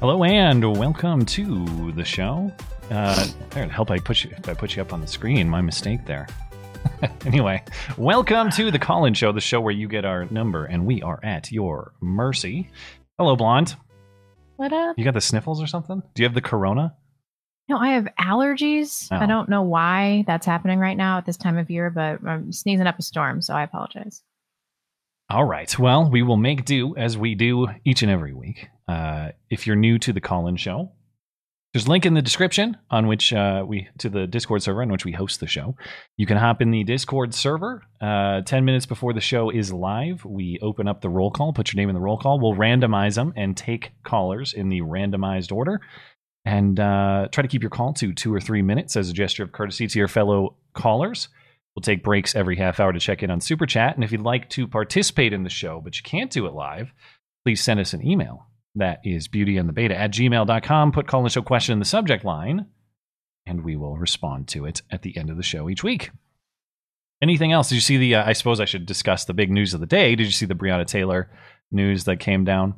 Hello and welcome to the show. Uh, there, help I put you if I put you up on the screen. My mistake there. anyway, welcome to the Call-In Show, the show where you get our number and we are at your mercy. Hello, blonde. What up? You got the sniffles or something? Do you have the corona? No, I have allergies. Oh. I don't know why that's happening right now at this time of year, but I'm sneezing up a storm, so I apologize. All right. Well, we will make do as we do each and every week. Uh, if you're new to the Call-In Show, there's a link in the description on which uh, we to the Discord server on which we host the show. You can hop in the Discord server. Uh, Ten minutes before the show is live, we open up the roll call. Put your name in the roll call. We'll randomize them and take callers in the randomized order, and uh, try to keep your call to two or three minutes as a gesture of courtesy to your fellow callers. We'll take breaks every half hour to check in on Super Chat. And if you'd like to participate in the show, but you can't do it live, please send us an email. That is beautyandthebeta at gmail.com. Put call the show question in the subject line, and we will respond to it at the end of the show each week. Anything else? Did you see the? Uh, I suppose I should discuss the big news of the day. Did you see the Breonna Taylor news that came down?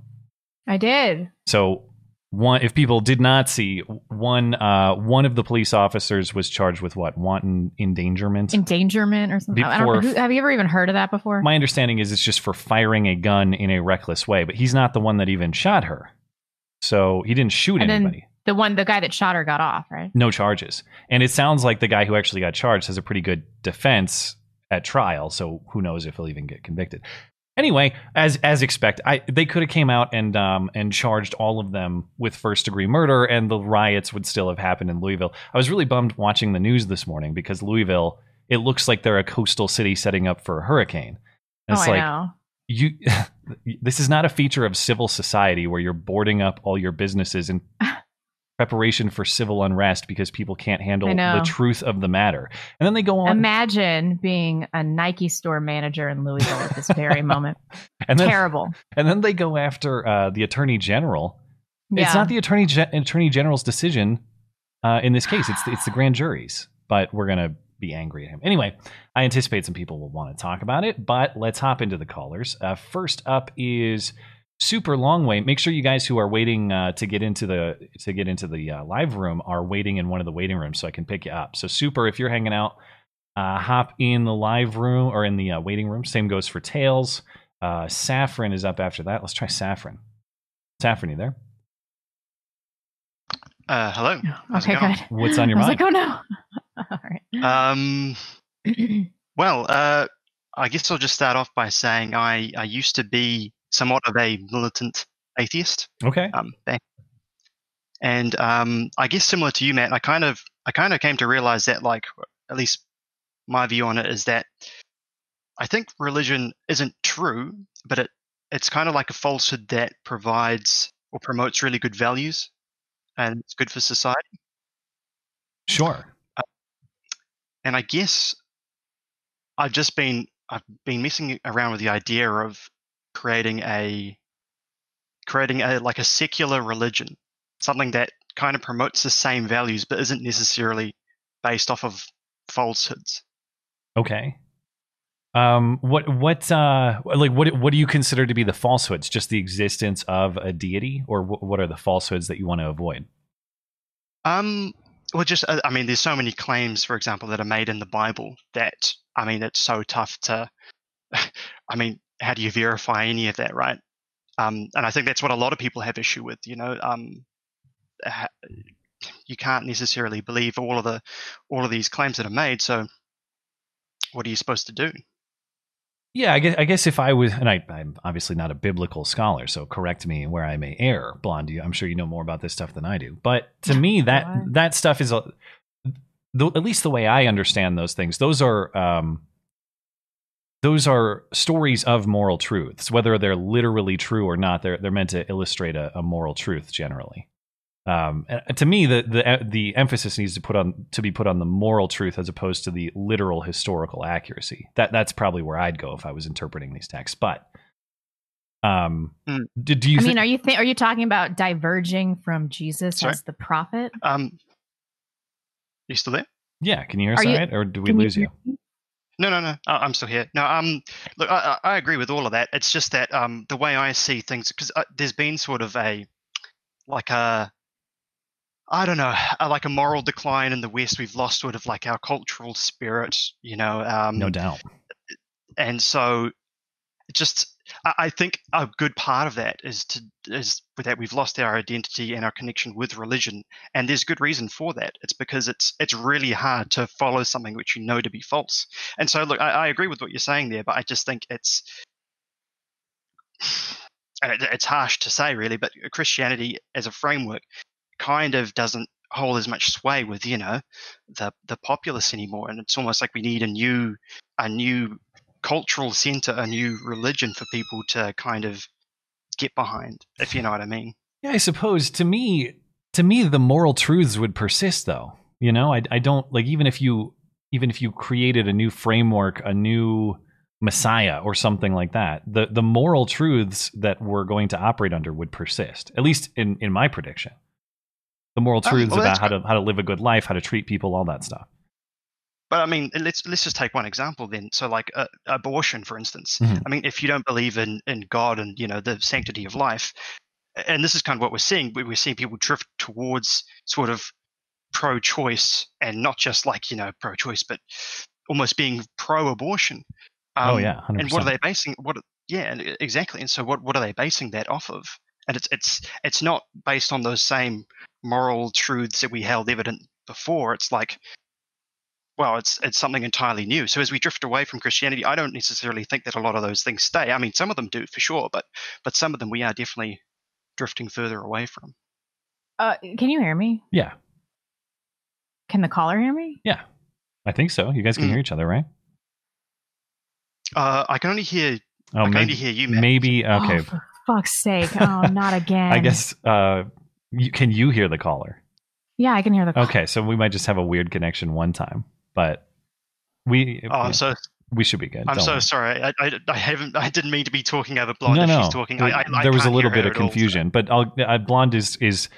I did. So one, if people did not see, one uh, one of the police officers was charged with what wanton endangerment. Endangerment or something. I don't know. Before- Who, have you ever even heard of that before? My understanding is it's just for firing a gun in a reckless way, but he's not the one that even shot her. So he didn't shoot And anybody. the one, the guy that shot her got off, right? No charges. And it sounds like the guy who actually got charged has a pretty good defense at trial, so who knows if he'll even get convicted. Anyway, as as expect, I, they could have came out and um and charged all of them with first degree murder, and the riots would still have happened in Louisville. I was really bummed watching the news this morning because Louisville, it looks like they're a coastal city setting up for a hurricane. And oh, it's I like know. you this is not a feature of civil society where you're boarding up all your businesses in preparation for civil unrest because people can't handle the truth of the matter. And then they go on Imagine being a Nike store manager in Louisville at this very moment. and then Terrible. and then they go after uh, the attorney general. Yeah. it's not the attorney Gen- attorney general's decision uh, in this case. It's the, it's the grand jury's but we're gonna be angry at him. Anyway i anticipate some people will want to talk about it but let's hop into the callers. Uh, first up is super long way make sure you guys who are waiting uh, to get into the to get into the uh, live room are waiting in one of the waiting rooms so i can pick you up so super if you're hanging out uh, hop in the live room or in the uh, waiting room same goes for tails uh, saffron is up after that let's try saffron saffron you there Uh, hello. How's it Okay, going? good. What's on your I was mind? like, oh no. All right. Um, well, uh, I guess I'll just start off by saying I, I used to be somewhat of a militant atheist. okay Um, and um, I guess similar to you, Matt, I kind of I kind of came to realize that, like, at least my view on it is that I think religion isn't true, but it it's kind of like a falsehood that provides or promotes really good values, and it's good for society. Sure. and I guess I've just been I've been messing around with the idea of creating a creating a like a secular religion, something that kind of promotes the same values but isn't necessarily based off of falsehoods. Okay. Um. What? What? Uh. Like, what? What do you consider to be the falsehoods? Just the existence of a deity, or wh- what are the falsehoods that you want to avoid? Um, well, just uh, I mean, there's so many claims, for example, that are made in the Bible that I mean, it's so tough to. I mean, how do you verify any of that, right? Um, and I think that's what a lot of people have issue with. You know, um, you can't necessarily believe all of the all of these claims that are made. So, what are you supposed to do? Yeah, I guess, I guess if I was, and I, I'm obviously not a biblical scholar, so correct me where I may err, Blondie. I'm sure you know more about this stuff than I do. But to me, that that stuff is, a, the, at least the way I understand those things. Those are, um, th- those are stories of moral truths. Whether they're literally true or not, they're they're meant to illustrate a, a moral truth generally. Um, and to me, the the the emphasis needs to put on to be put on the moral truth as opposed to the literal historical accuracy. That that's probably where I'd go if I was interpreting these texts. But um, Mm. do, do you? I thi- mean, are you th- are you talking about diverging from Jesus Sorry? as the prophet? Um, you still there? yeah, can you hear us Are you- all right, or do we Can lose you? No, no, no. I'm still here. No, um, look, I, I agree with all of that. It's just that um, the way I see things, because uh, there's been sort of a, like a, I don't know, like a moral decline in the West. We've lost sort of like our cultural spirit, you know. Um, No doubt. and so it just I, think a good part of that is to is that we've lost our identity and our connection with religion and there's good reason for that. It's because it's it's really hard to follow something which you know to be false. And so look i, I agree with what you're saying there but i just think it's it's harsh to say really but christianity as a framework kind of doesn't hold as much sway with you know the the populace anymore and it's almost like we need a new a new cultural center, a new religion for people to kind of get behind, if you know what I mean. Yeah, I suppose to me, to me, the moral truths would persist, though. You know, I, I don't like even if you even if you created a new framework, a new messiah or something like that, the the moral truths that we're going to operate under would persist. At least in in my prediction, the moral Oh, truths well, about how to how to live a good life, how to treat people, all that stuff. But I mean, let's let's just take one example then. So, like uh, abortion, for instance. Mhm. I mean, if you don't believe in in God and you know the sanctity of life, and this is kind of what we're seeing. we- We're seeing people drift towards sort of pro-choice, and not just like you know pro-choice, but almost being pro-abortion. oh Um, yeah, hundred and what are they basing what yeah exactly and so what what are they basing that off of and it's it's it's not based on those same moral truths that we held evident before it's like well it's it's something entirely new so as we drift away from christianity i don't necessarily think that a lot of those things stay i mean some of them do for sure but but some of them we are definitely drifting further away from Uh, can you hear me? Yeah, Can the caller hear me? yeah, I think so. You guys can Mm. hear each other, right? uh i can only hear Oh, i can maybe, only hear you Matt. maybe okay. Oh, for fuck's sake! Oh, not again. I guess. Uh, you, can you hear the caller? Yeah, I can hear the. Call. Okay, so we might just have a weird connection one time, but we oh i'm so we should be good. i'm Don't so worry. sorry I, I i haven't i didn't mean to be talking over blonde no, if no. she's talking I, I, I there was a little bit of at all, so- confusion, but I'll, uh, Blonde is is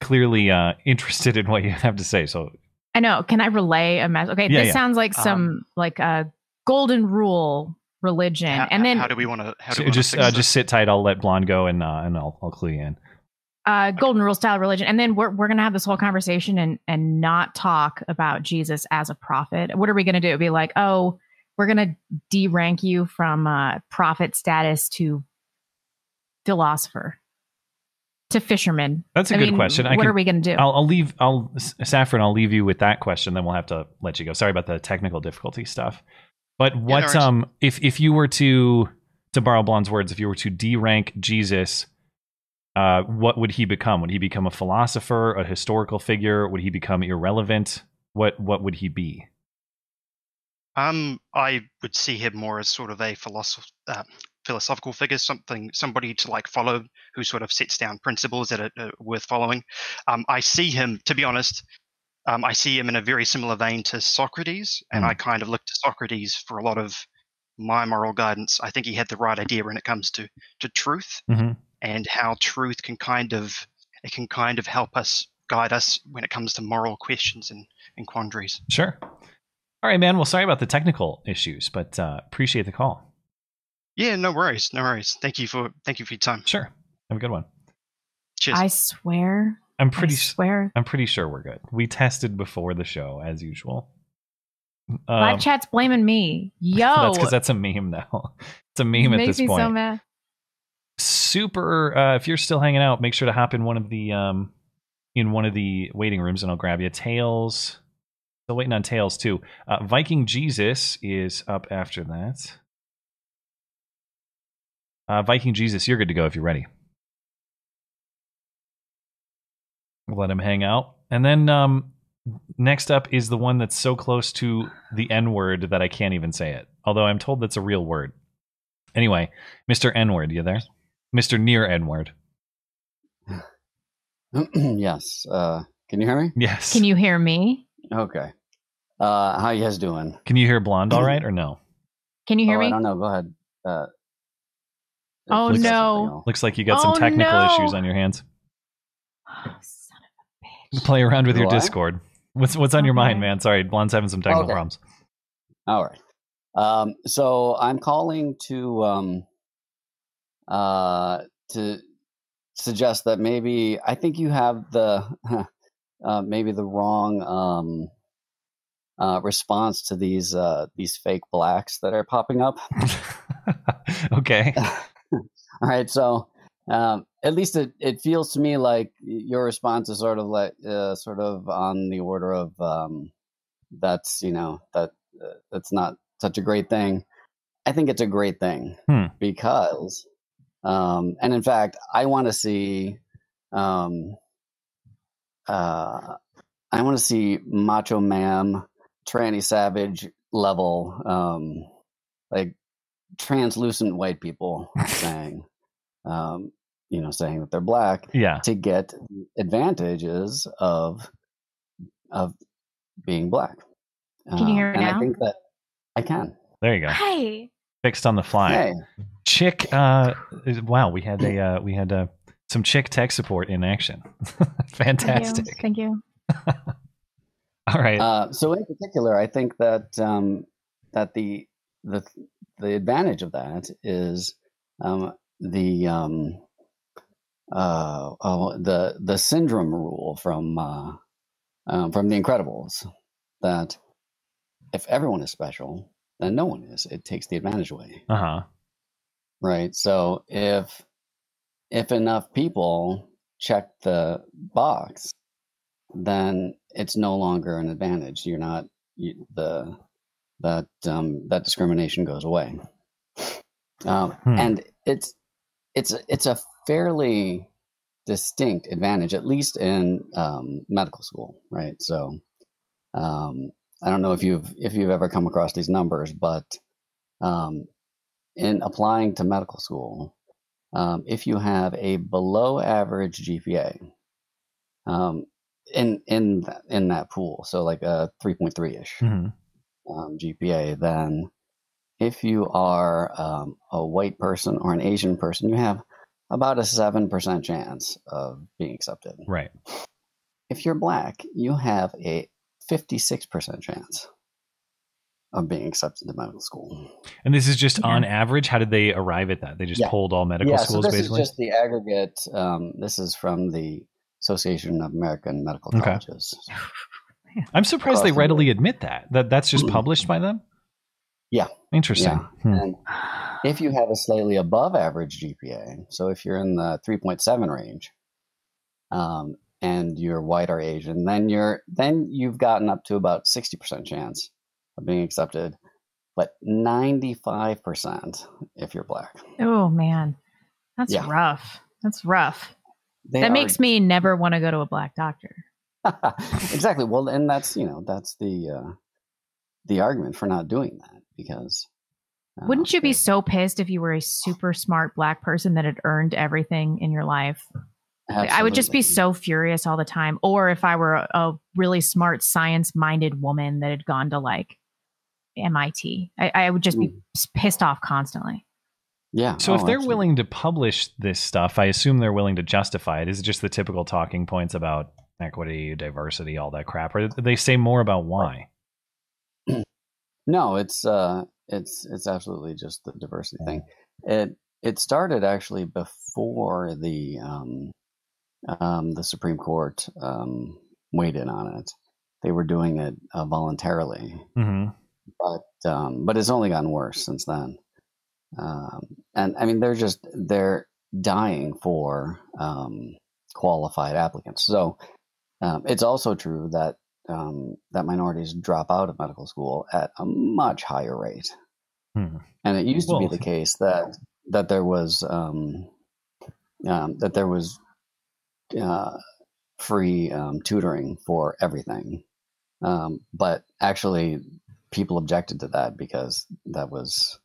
clearly uh, interested in what you have to say. So I know. Can I relay a message? Okay, Yeah, this yeah. sounds like some like a golden rule religion, how, and then how do we want to how do so we just uh, just sit tight. I'll let Blonde go, and uh, and I'll I'll clue you in. Uh, golden rule style religion, and then we're we're gonna have this whole conversation and and not talk about Jesus as a prophet. What are we gonna do? Be like, oh, we're gonna de-rank you from uh, prophet status to philosopher to fisherman. That's a I good mean, question. What can, are we gonna do? I'll, I'll leave. I'll S- Saffron. I'll leave you with that question. Then we'll have to let you go. Sorry about the technical difficulty stuff. But what worries. um if if you were to to borrow Blonde's words, if you were to de rank Jesus, uh, what would he become? Would he become a philosopher, a historical figure? Would he become irrelevant? What what would he be? Um, I would see him more as sort of a philosoph- uh, philosophical figure, something somebody to like follow, who sort of sets down principles that are, are worth following. Um, I see him, to be honest, um, I see him in a very similar vein to Socrates, and Mm. I kind of look to Socrates for a lot of my moral guidance. I think he had the right idea when it comes to to truth Mhm. And how truth can kind of it can kind of help us guide us when it comes to moral questions and, and quandaries. Sure. All right, man. Well, sorry about the technical issues, but uh, appreciate the call. Yeah, no worries, no worries. Thank you for thank you for your time. Sure. Have a good one. Cheers. I swear, I'm pretty. I s- swear, I'm pretty sure we're good. We tested before the show, as usual. live Um, chat's blaming me. Yo, that's because that's a meme now. It's a meme at makes this me point. so mad. Super. Uh, if you're still hanging out, make sure to hop in one of the um, in one of the waiting rooms, and I'll grab you. Tails. Still waiting on Tails too. Uh, Viking Jesus is up after that. Uh, Viking Jesus, you're good to go if you're ready. Let him hang out, and then um, next up is the one that's so close to the N word that I can't even say it. although I'm told that's a real word. Anyway, Mr. N word, you there? Mr. Near N word. yes. Uh, can you hear me? Yes. Can you hear me? Okay. Uh, how you guys doing? Can you hear blonde all right or no? Can you hear oh, I me? don't know. Go ahead. Uh, Oh, please say no. Looks like you got Oh, some technical no. issues on your hands. Oh, son of a bitch. Play around with your What? Discord. What's what's on your mind, man? Sorry, blonde's having some technical Okay. problems. All right. Um, so I'm calling to um, uh, to suggest that maybe I think you have the uh, maybe the wrong um, uh, response to these uh, these fake blacks that are popping up. okay. All right, so um, at least it, it feels to me like your response is sort of like uh, sort of on the order of um, that's you know that uh, that's not such a great thing. I think it's a great thing Hmm. because, um, and in fact, I want to see, um, uh, I want to see Macho Man, Tranny Savage level, um, like translucent white people saying, um, you know, saying that they're black Yeah. to get advantages of of being black. Can you hear me and now? I think that I can. There you go. Hi. Fixed on the fly. Hey, Chick uh wow, we had a uh we had uh some chick tech support in action. Fantastic. Thank you. All right. uh, so in particular, I think that um, that the the the advantage of that is um, the um, uh, oh, the the syndrome rule from uh, um, from The Incredibles that if everyone is special, then no one is. It takes the advantage away. Uh-huh. right so if if enough people check the box then it's no longer an advantage you're not you, the that um, that discrimination goes away um, Hmm. and it's it's it's a fairly distinct advantage at least in um, medical school right so um, i don't know if you've if you've ever come across these numbers but um, in applying to medical school, um, if you have a below average GPA um, in in th- in that pool, so like a three point three ish Mhm. um, GPA, then if you are um, a white person or an Asian person, you have about a seven percent chance of being accepted. Right. If you're black, you have a fifty six percent chance of being accepted to medical school. And this is just Yeah. on average. How did they arrive at that? They just Yeah. pulled all medical yeah, schools so this basically. is just the aggregate. Um, this is from the Association of American Medical Okay. Colleges. I'm surprised they across the readily admit that. That that's just published by them? Yeah. Interesting. Yeah. Hmm. And if you have a slightly above average GPA, so if you're in the 3.7 range, um, and you're white or Asian, then you're then you've gotten up to about 60% chance of being accepted, but 95% if you're black. Oh man, that's Yeah. rough. That's rough. They that are- makes me never want to go to a black doctor. exactly. Well, and that's you know that's the uh, the argument for not doing that because uh, Wouldn't you be so pissed if you were a super smart black person that had earned everything in your life? I would just be so furious all the time. Or if I were a, a really smart, science minded woman that had gone to like MIT, I, I would just be s- pissed off constantly. yeah. So if oh, they're absolutely. willing to publish this stuff, I assume they're willing to justify it. Is it just the typical talking points about equity, diversity, all that crap, or they say more about why? No, it's uh, it's it's absolutely just the diversity thing. It it started actually before the um, um, the Supreme Court um, weighed in on it. They were doing it uh, voluntarily, hmm but um, but it's only gotten worse since then. Um, and I mean, they're just they're dying for um, qualified applicants. So um, it's also true that um, that minorities drop out of medical school at a much higher rate. Hmm. And it used to be the case that that there was um, um, that there was uh, free um, tutoring for everything, um, but actually people objected to that because that was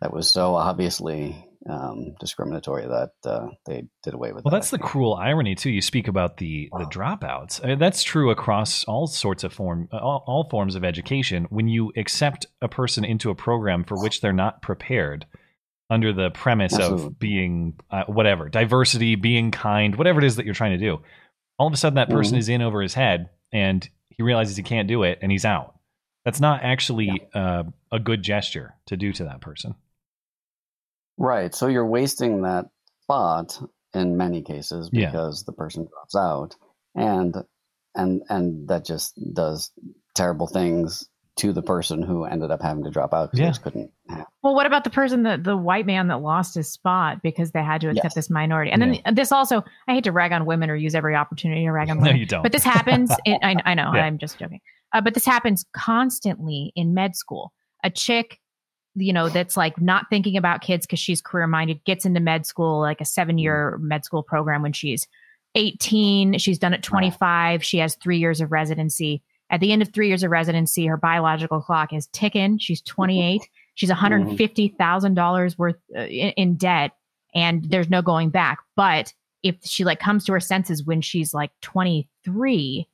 that was so obviously um, discriminatory that uh, they did away with. Well, that, that's the cruel irony too. You speak about the the dropouts. I mean, that's true across all sorts of form, all, all forms of education. When you accept a person into a program for which they're not prepared, under the premise Absolutely. of being uh, whatever diversity, being kind, whatever it is that you're trying to do, all of a sudden that person Mhm. is in over his head and he realizes he can't do it and he's out. That's not actually uh, a good gesture to do to that person. Right. So you're wasting that spot in many cases Yeah. because the person drops out and and and that just does terrible things to the person who ended up having to drop out because Yeah. they just couldn't have. Well, what about the person, the the white man that lost his spot because they had to accept Yes. this minority? And then this also, I hate to rag on women or use every opportunity to rag on No, women. you don't. But this happens. In, I, I know. Yeah. I'm just joking. Uh, but this happens constantly in med school. A chick, you know, that's like not thinking about kids because she's career minded, gets into med school, like a seven year med school program when she's 18. She's done it 25. She has three years of residency. At the end of three years of residency, her biological clock is ticking. She's 28. She's $150,000 worth uh, in, in debt, and there's no going back. But if she like comes to her senses when she's like 23,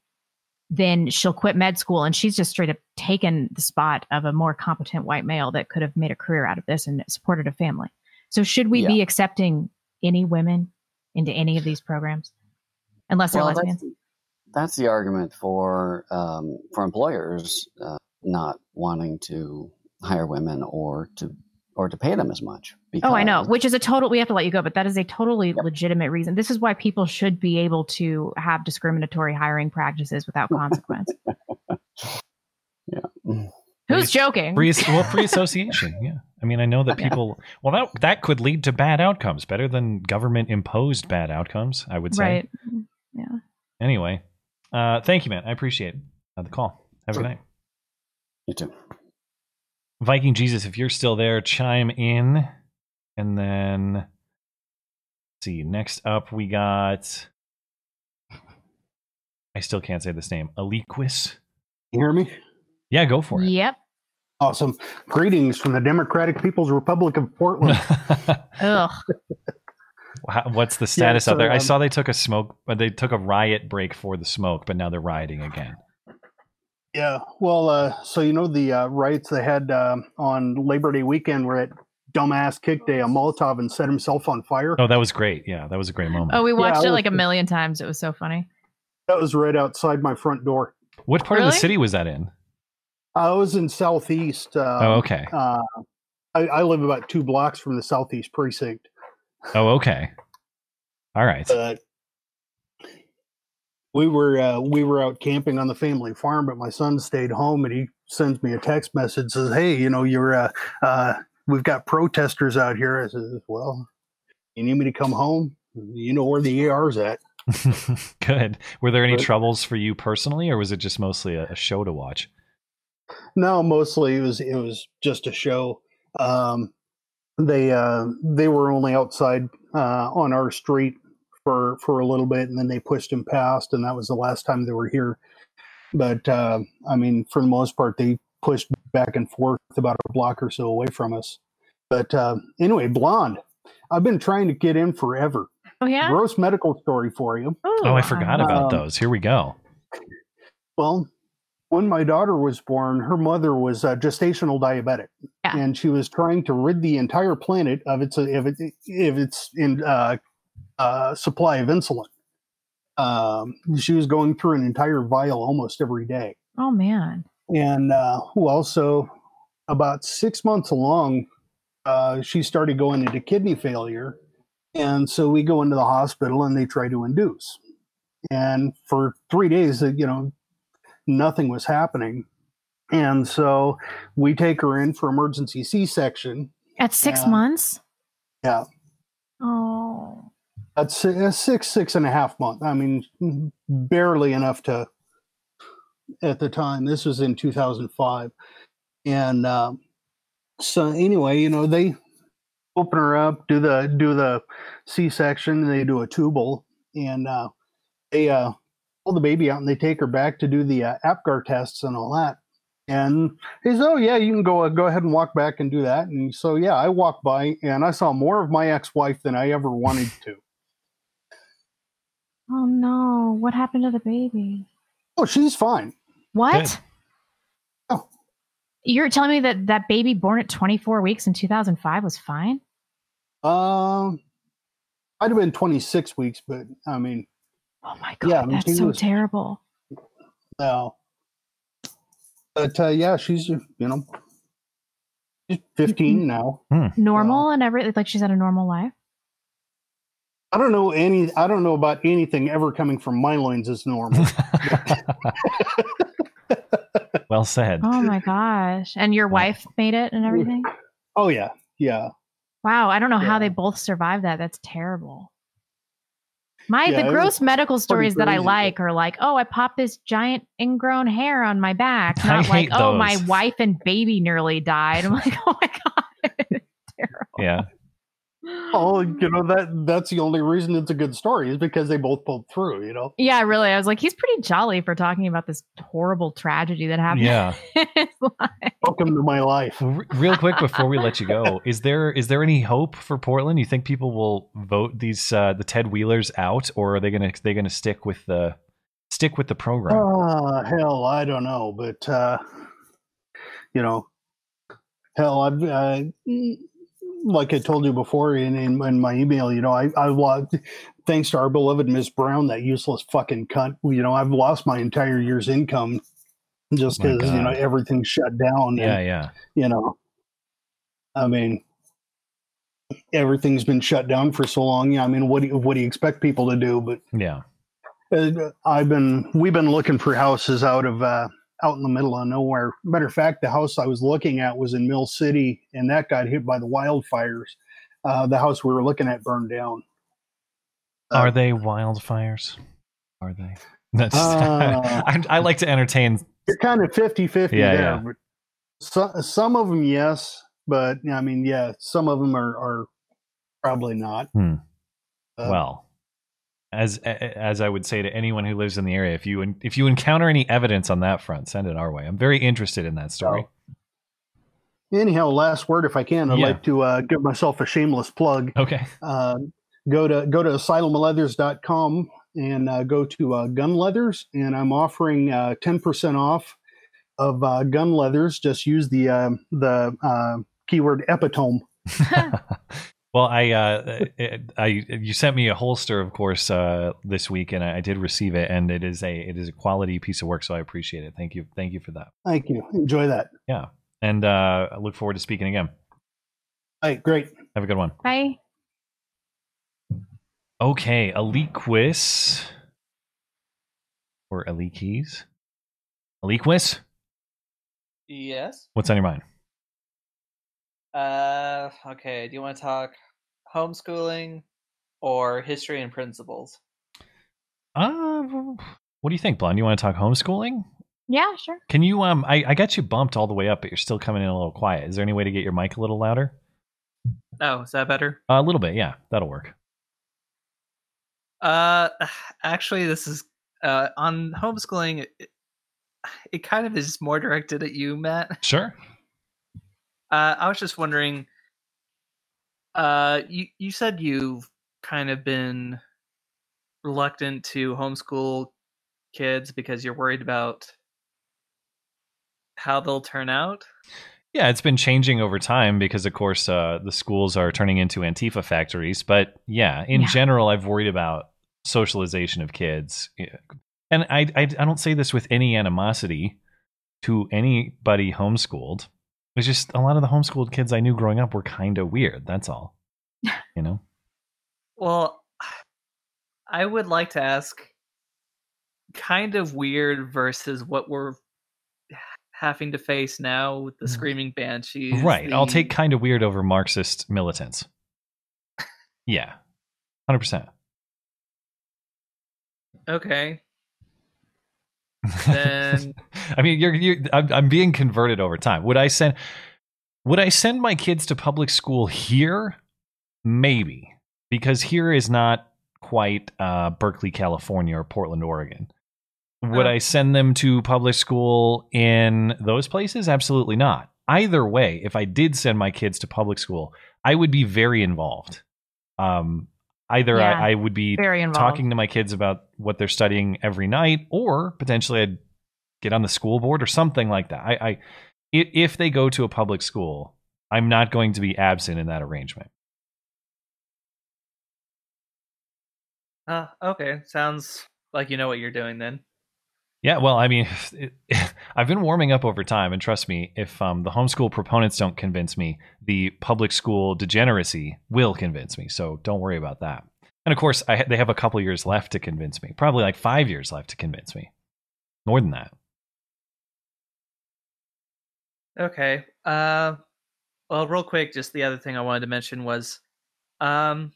then she'll quit med school and she's just straight up taken the spot of a more competent white male that could have made a career out of this and supported a family. So should we be accepting any women into any of these programs? Unless they're Well, lesbians. That's, that's the argument for um, for employers uh, not wanting to hire women or to or to pay them as much. Oh, I know, which is a total, we have to let you go, but that is a totally legitimate reason. This is why people should be able to have discriminatory hiring practices without consequence. yeah. Who's joking? Free, well, free association. Yeah. I mean, I know that people, well, that, that could lead to bad outcomes, better than government imposed bad outcomes, I would say. Right. Yeah. Anyway, uh, thank you, man. I appreciate uh, the call. Have a good night. You too. Viking Jesus, if you're still there, chime in. And then, let's see, next up we got, I still can't say this name, Aliquis. You hear me? Yeah, go for it. Yep. Awesome. Greetings from the Democratic People's Republic of Portland. Ugh. How- What's the status so, out there? I um, saw they took a smoke, but they took a riot break for the smoke, but now they're rioting again. yeah. Well, uh, so you know the uh, riots they had um, on Labor Day weekend where it dumbass kicked a, a Molotov and set himself on fire. Oh, that was great. Yeah, that was a great moment. Oh, we watched I it like a million times. It was so funny. That was right outside my front door. what part of the city was that in? I was in Southeast. Uh, oh, okay. uh, I, I live about two blocks from the Southeast precinct. Oh, okay. All right. But we were uh, we were out camping on the family farm, but my son stayed home, and he sends me a text message says, "Hey, you know, you're uh, uh, we've got protesters out here." I says, "Well, you need me to come home? You know where the AR's at." Good. Were there any But- troubles for you personally, or was it just mostly a, a show to watch? No, mostly it was it was just a show. Um, they uh, they were only outside uh, on our street for for a little bit, and then they pushed him past, and that was the last time they were here. But uh, I mean, for the most part, they pushed back and forth about a block or so away from us. But uh, anyway, blonde. I've been trying to get in forever. Oh yeah. Gross medical story for you. Ooh, Oh, I forgot um, about Um, those. Here we go. Well, when my daughter was born, her mother was uh, gestational diabetic, Yeah. and she was trying to rid the entire planet of its of its of its in uh, uh, supply of insulin. Um, she was going through an entire vial almost every day, Oh man. and uh, well, so about six months along, uh, she started going into kidney failure, and so we go into the hospital and they try to induce, and for three days, you know, nothing was happening. And so we take her in for emergency C section. At six Yeah. months. Yeah. Oh. That's a six, six and a half month. I mean, barely enough to, at the time, this was in 2005. And um, so anyway, you know, they open her up, do the, do the C section, they do a tubal and uh, they uh, the baby out and they take her back to do the uh, APGAR tests and all that. And he said, "Oh yeah, you can go go ahead and walk back and do that." And so yeah, I walked by and I saw more of my ex-wife than I ever wanted to. Oh no! What happened to the baby? Oh, she's fine. What? Good. Oh. You're telling me that that baby born at 24 weeks in 2005 was fine? Um, I'd have been 26 weeks, but I mean, Oh my god, Yeah, I mean, that's so was- terrible. no. But uh, yeah, she's uh, you know, she's 15 mm-hmm. now. Hmm. Normal and everything. like she's had a normal life. I don't know any. I don't know about anything ever coming from my loins as normal. well said. Oh my gosh! And your wife made it and everything. oh yeah, yeah. Wow, I don't know how they both survived that. That's terrible. My Yeah, the gross medical stories that I like are like, oh, I popped this giant ingrown hair on my back. I Not like, hate oh, my wife and baby nearly died. I'm like, oh my god, terrible. Yeah. Oh, you know that that's the only reason it's a good story is because they both pulled through. You know. Yeah, really. I was like, he's pretty jolly for talking about this horrible tragedy that happened. Yeah. in his life. Welcome to my life. Real quick before we let you go, is there is there any hope for Portland? You think people will vote these uh, the Ted Wheelers out, or are they gonna they gonna stick with the stick with the program? Oh hell, I don't know, but uh, you know, hell, I've uh, like I told you before in, in, in my email, you know, I I lost thanks to our beloved Miss Brown, that useless fucking cunt. You know, I've lost my entire year's income just because you know everything's shut down. yeah, and, yeah. you know, I mean. Everything's been shut down for so long. Yeah, I mean, what do you, what do you expect people to do? But Yeah. I've been we've been looking for houses out of uh, out in the middle of nowhere. Matter of fact, the house I was looking at was in Mill City, and that got hit by the wildfires. Uh, the house we were looking at burned down. Uh, Are they wildfires? Are they? That's, Uh, I, I like to entertain. You're kind of 50-50 Yeah, there. yeah. But so, some of them, yes, but I mean, yeah, some of them are, are probably not. Hmm. Uh, well, as as I would say to anyone who lives in the area, if you if you encounter any evidence on that front, send it our way. I'm very interested in that story. Anyhow, last word, if I can, I'd Yeah. like to uh, give myself a shameless plug. Okay. uh, go to go to asylumleathers.com and uh, go to uh, gun leathers and i'm offering uh, 10% off of uh, gun leathers just use the uh, the uh, keyword epitome well, I, uh, I, you sent me a holster, of course, uh, this week, and I, I did receive it, and it is a, it is a quality piece of work, so I appreciate it. Thank you, thank you for that. thank you enjoy that Yeah, and uh, I look forward to speaking again. all right great Have a good one. Bye. Okay, elite quiz or elite keys. Elite quiz. Yes. What's on your mind? Uh, okay. Do you want to talk homeschooling or history and principles? Uh, what do you think, Blonde? You want to talk homeschooling? Yeah, sure. Can you? Um, I, I got you bumped all the way up, but you're still coming in a little quiet. Is there any way to get your mic a little louder? Oh, is that better? a little bit, yeah, that'll work. Uh, actually, this is uh on homeschooling. It, it kind of is more directed at you, Matt. Sure. Uh, I was just wondering. Uh, you you said you've kind of been reluctant to homeschool kids because you're worried about how they'll turn out. Yeah, it's been changing over time because, of course, uh, the schools are turning into Antifa factories. But yeah, in Yeah. general, I've worried about socialization of kids, and I, I I don't say this with any animosity to anybody homeschooled. It's just a lot of the homeschooled kids I knew growing up were kind of weird. That's all. You know. Well, I would like to ask kind of weird versus what we're having to face now with the mm-hmm. screaming banshees. right. I'll take kind of weird over Marxist militants. Yeah. Hundred percent. Okay. Then- I mean, you're, you're I'm, I'm being converted over time. Would I send Would I send my kids to public school here? Maybe, because here is not quite uh, Berkeley, California, or Portland, Oregon. Would Oh. I send them to public school in those places? Absolutely not. Either way, if I did send my kids to public school, I would be very involved. Um, either Yeah, I, I would be Very involved. talking to my kids about what they're studying every night, or potentially I'd get on the school board or something like that. I, I if they go to a public school, I'm not going to be absent in that arrangement. Uh, okay, sounds like you know what you're doing then. Yeah, well, I mean, it, I've been warming up over time, and trust me, if um, the homeschool proponents don't convince me, the public school degeneracy will convince me. So don't worry about that. And of course, I, they have a couple years left to convince me, probably like five years left to convince me, more than that. Okay. Uh, well, real quick, just the other thing I wanted to mention was, um,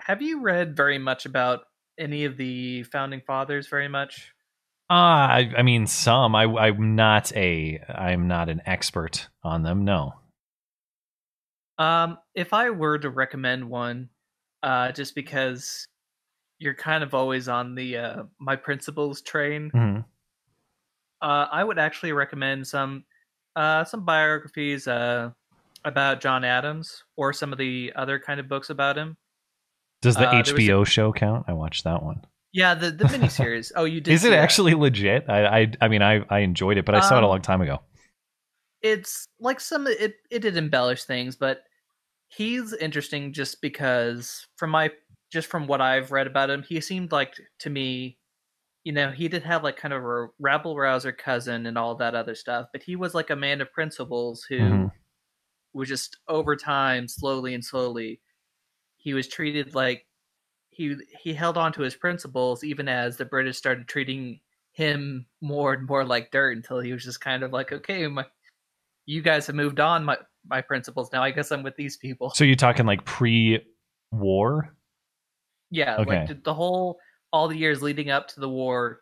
have you read very much about any of the founding fathers? Very much. Uh, I, I mean, some. I, I'm not a. I'm not an expert on them. No. Um, if I were to recommend one, uh, just because you're kind of always on the uh, my principles train, Mhm. uh, I would actually recommend some uh, some biographies uh, about John Adams or some of the other kind of books about him. Does the Uh, was a- HBO show count? I watched that one. Yeah, the the miniseries. oh, you did. Is it that. actually legit? I, I, I mean, I, I enjoyed it, but I saw it a Um, long time ago. it's like some it it did embellish things, but he's interesting just because from my just from what I've read about him, he seemed like to me, you know, he did have like kind of a rabble rouser cousin and all that other stuff, but he was like a man of principles who Mhm. was just over time, slowly and slowly, he was treated like he he held on to his principles even as the British started treating him more and more like dirt until he was just kind of like, okay, my, you guys have moved on my my principles now. I guess I'm with these people. So you're talking like pre-war? yeah, Okay. like the whole all the years leading up to the war,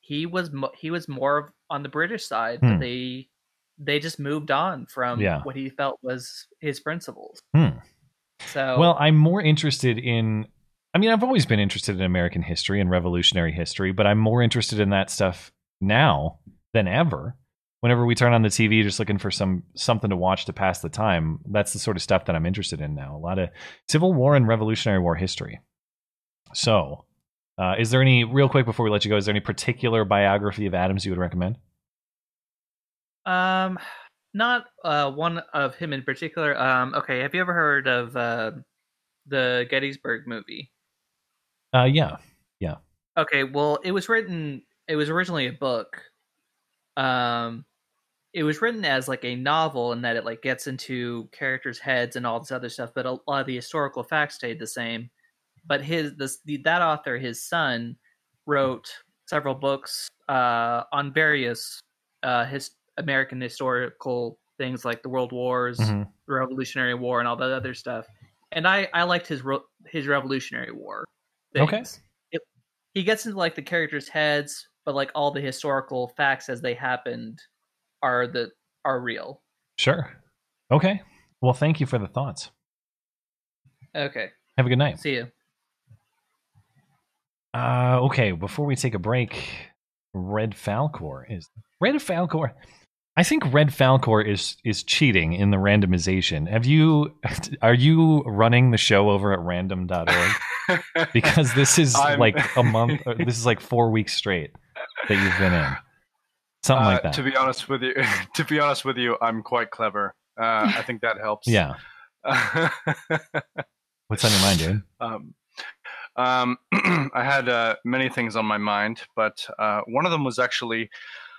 he was mo- he was more on the British side, Hmm. they they just moved on from Yeah. what he felt was his principles. Hmm. So Well, I'm more interested in. I mean, I've always been interested in American history and revolutionary history, but I'm more interested in that stuff now than ever. Whenever we turn on the TV, just looking for some something to watch to pass the time, that's the sort of stuff that I'm interested in now. A lot of Civil War and Revolutionary War history. So, uh, is there any real quick before we let you go? Is there any particular biography of Adams you would recommend? Um, not uh one of him in particular. Um, okay, have you ever heard of uh, the Gettysburg movie? Uh, yeah, yeah. Okay, well, it was written. It was originally a book. Um, it was written as like a novel, in that it like gets into characters' heads and all this other stuff. But a lot of the historical facts stayed the same. But his this the, that author, his son, wrote several books uh, on various uh, his American historical things like the World Wars, Mhm. the Revolutionary War, and all that other stuff. And I I liked his his Revolutionary War. Things. Okay. It, he gets into like the characters' heads, but like all the historical facts as they happened are the are real. sure. Okay. Well, thank you for the thoughts. Okay, Have a good night. see you. Uh, okay, before we take a break, Red Falcor is Red Falcor. I think Red Falcor is is cheating in the randomization. Have you are you running the show over at random.org? Because this is I'm- like a month or this is like 4 weeks straight that you've been in. Something Uh, like that. To be honest with you, to be honest with you, I'm quite clever. Uh, I think that helps. yeah. What's on your mind, dude? um, um, I had uh, many things on my mind, but uh, one of them was actually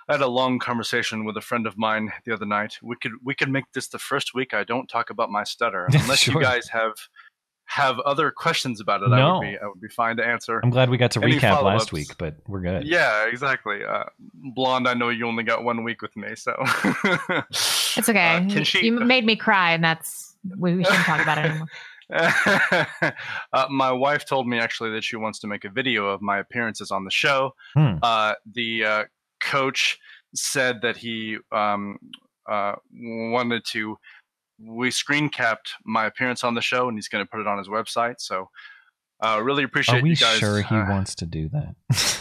I had a long conversation with a friend of mine the other night. We could we could make this the first week I don't talk about my stutter, unless Sure. you guys have have other questions about it. I No. would be I would be fine to answer. I'm glad we got to recap follow-ups? last week, but we're good. Yeah, exactly. Uh, blonde, I know you only got one week with me, so It's okay. Uh, can she? You made me cry, and that's we, we shouldn't talk about it anymore. uh, my wife told me actually that she wants to make a video of my appearances on the show. Hmm. Uh, the uh, coach said that he um, uh, wanted to. We screen capped my appearance on the show, and he's going to put it on his website. So Uh, really appreciate Are we you guys. sure he uh, wants to do that?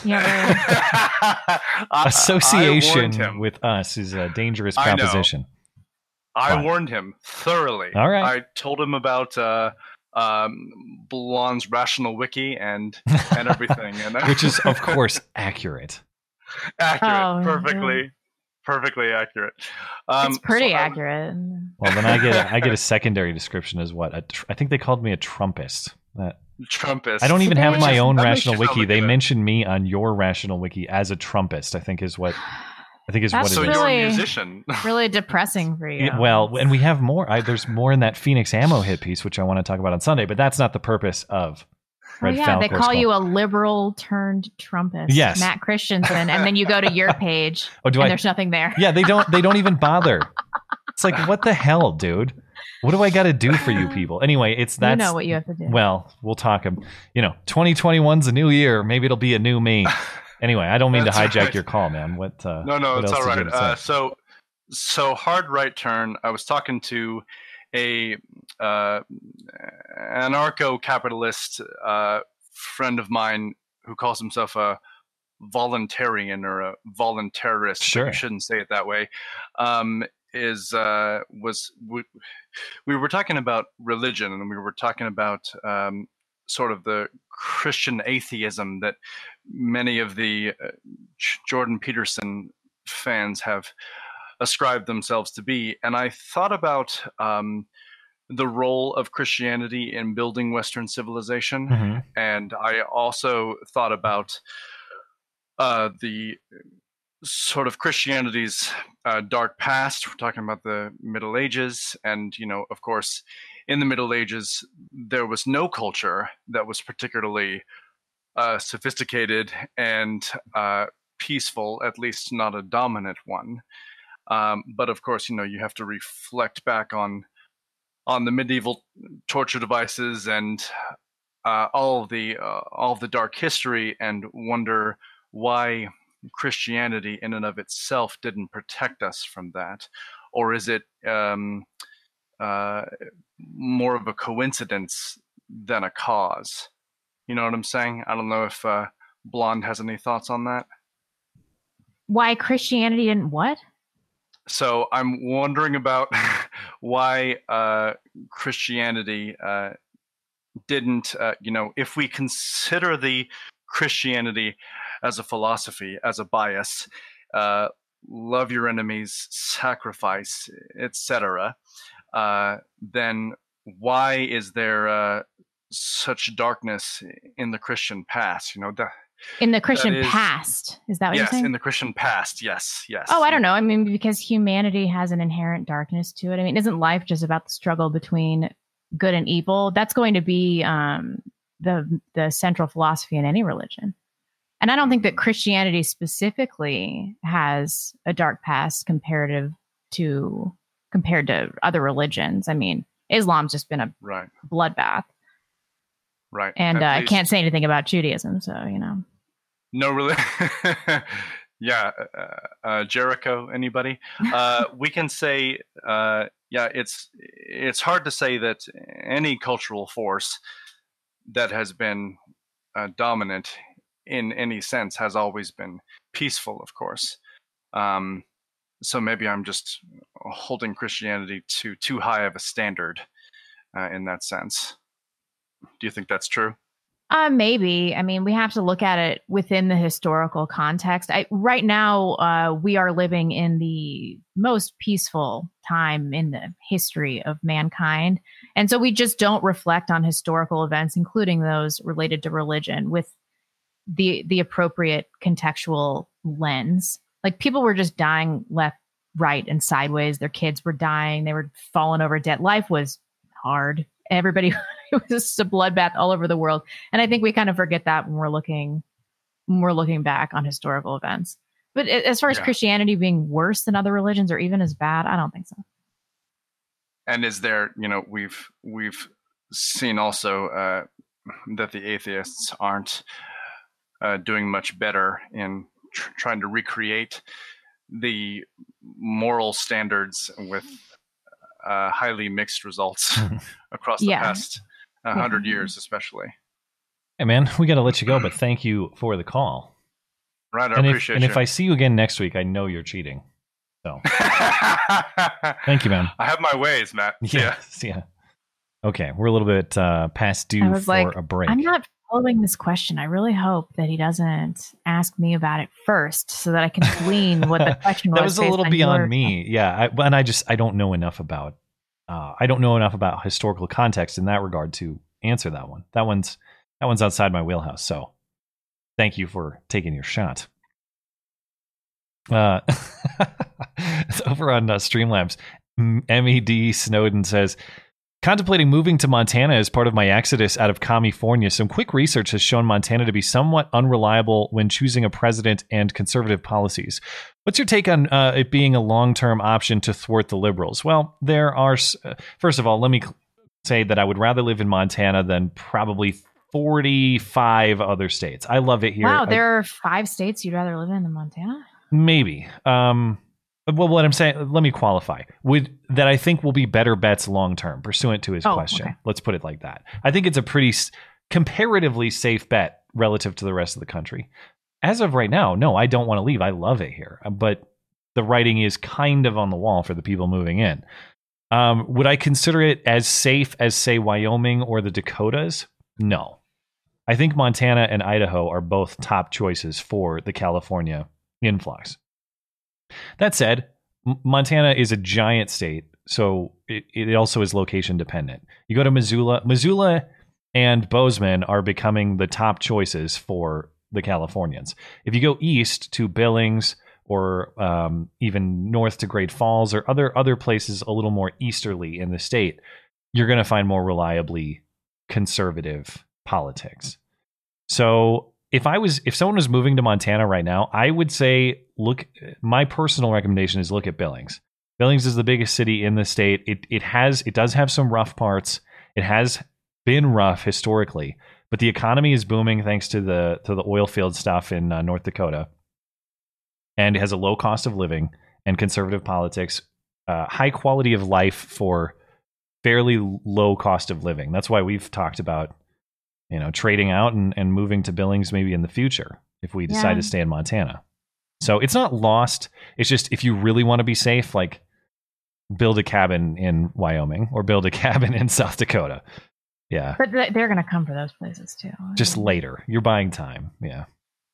Yeah, I- I Association with us is a dangerous I know. proposition. I Fine. warned him thoroughly. All right. I told him about uh, um, Blonde's RationalWiki and and everything, and Which is, of course, accurate. accurate, Oh, perfectly, perfectly accurate. Um, it's pretty so accurate. Well, then I get I get a secondary description as what? A tr- I think they called me a Trumpist. That, Trumpist. I don't even have my That own RationalWiki. They a- mentioned me on your RationalWiki as a Trumpist. I think is what I think is That's what So it is. you're Really- a musician. Really depressing for you. Yeah, well, and we have more. I, there's more in that Phoenix Ammo hit piece, which I want to talk about on Sunday. But that's not the purpose of Oh, Red yeah, they call Skull. you a liberal turned Trumpist. Yes. Matt Christiansen, and then you go to your page, Oh, do and I? there's nothing there. Yeah, they don't. They don't even bother. It's like, what the hell, dude? What do I got to do for you people? Anyway, it's you know what you have to do. Well, we'll talk. You know, 2021's a new year. Maybe it'll be a new me. Anyway, I don't mean to hijack right. your call, man. What? Uh, No, no, what it's all right. have to say? Uh, so, so hard right turn. I was talking to a uh, anarcho-capitalist uh, friend of mine who calls himself a voluntarian or a voluntarist. Sure. you shouldn't say it that way. Um, is uh, was we, we were talking about religion and we were talking about um, sort of the Christian atheism that many of the uh, Jordan Peterson fans have ascribed themselves to be. And I thought about um, the role of Christianity in building Western civilization. Mhm. And I also thought about uh, the sort of Christianity's uh, dark past. We're talking about the Middle Ages. And, you know, of course, in the Middle Ages, there was no culture that was particularly uh, sophisticated and uh, peaceful, at least not a dominant one. Um, but of course, you know, you have to reflect back on on the medieval torture devices and uh, all the uh, all the dark history, and wonder why Christianity, in and of itself, didn't protect us from that, or is it um, uh, more of a coincidence than a cause? You know what I'm saying? I don't know if uh, Blonde has any thoughts on that. Why Christianity didn't what? So I'm wondering about why uh, Christianity uh, didn't, uh, you know, if we consider the Christianity as a philosophy, as a bias, uh, love your enemies, sacrifice, etc., uh, then why is there uh, such darkness in the Christian past? You know, the, In the Christian is- past. Is that what you're yes, saying? in the Christian past, yes, yes. Oh, I don't know. I mean, because humanity has an inherent darkness to it. I mean, isn't life just about the struggle between good and evil? That's going to be um, the the central philosophy in any religion. And I don't think that Christianity specifically has a dark past comparative to compared to other religions. I mean, Islam's just been a Right, bloodbath, right. and uh, I can't say anything about Judaism. So you know, No, really. yeah, uh, uh, Jericho. Anybody? Uh, we can say, uh, yeah. It's it's hard to say that any cultural force that has been uh, dominant in any sense has always been peaceful. Of course. Um, so maybe I'm just holding Christianity to too high of a standard uh, in that sense. Do you think that's true? Uh, maybe. I mean, we have to look at it within the historical context. I, right now, uh, we are living in the most peaceful time in the history of mankind. And so we just don't reflect on historical events, including those related to religion, with the the appropriate contextual lens. Like people were just dying left, right, and sideways. Their kids were dying. They were falling over dead. Life was hard. Everybody it was just a bloodbath all over the world. And I think we kind of forget that when we're looking when we're looking back on historical events. But as far as Yeah. Christianity being worse than other religions or even as bad, I don't think so. and is there you know we've we've seen also uh, that the atheists aren't uh, doing much better in tr- trying to recreate the moral standards with uh, highly mixed results across the Yeah. past uh, hundred Yeah. years, especially. Hey, man, we got to let you go, but thank you for the call. Right, I and if, appreciate and you. if I see you again next week, I know you're cheating. So thank you, man. I have my ways, Matt. Yeah, yeah. Okay, we're a little bit uh, past due I was for like, a break. I'm not following this question. I really hope that he doesn't ask me about it first, so that I can glean what the question was. that was a little beyond your- me. Yeah, I, and I just I don't know enough about uh, I don't know enough about historical context in that regard to answer that one. That one's that one's outside my wheelhouse. So thank you for taking your shot. Uh, it's over on uh, Streamlabs. M- Med Snowden says. Contemplating moving to Montana as part of my exodus out of California, some quick research has shown Montana to be somewhat unreliable when choosing a president and conservative policies. What's your take on uh, it being a long term option to thwart the liberals? Well, there are, uh, first of all, let me say that I would rather live in Montana than probably 45 other states. I love it here. Wow, I- there are five states you'd rather live in than Montana. Maybe. Um, well, what I'm saying, let me qualify. Would that I think will be better bets long term, pursuant to his Oh, question. okay. Let's put it like that. I think it's a pretty s- comparatively safe bet relative to the rest of the country. As of right now, no, I don't want to leave. I love it here, Uh, but the writing is kind of on the wall for the people moving in. Um, would I consider it as safe as, say, Wyoming or the Dakotas? No. I think Montana and Idaho are both top choices for the California influx. That said, Montana is a giant state, so it, it also is location dependent. You go to Missoula, Missoula and Bozeman are becoming the top choices for the Californians. If you go east to Billings or um, even north to Great Falls or other other places a little more easterly in the state, you're going to find more reliably conservative politics. So if I was if someone was moving to Montana right now, I would say look my personal recommendation is look at Billings. Billings is the biggest city in the state. It it has it does have some rough parts. It has been rough historically, but the economy is booming thanks to the to the oil field stuff in uh, North Dakota. And it has a low cost of living and conservative politics, uh, high quality of life for fairly low cost of living. That's why we've talked about you know, trading out and, and moving to Billings maybe in the future if we decide Yeah. to stay in Montana. So it's not lost. It's just if you really want to be safe, like build a cabin in Wyoming or build a cabin in South Dakota. Yeah. But they're going to come for those places too. Just later. You're buying time. Yeah.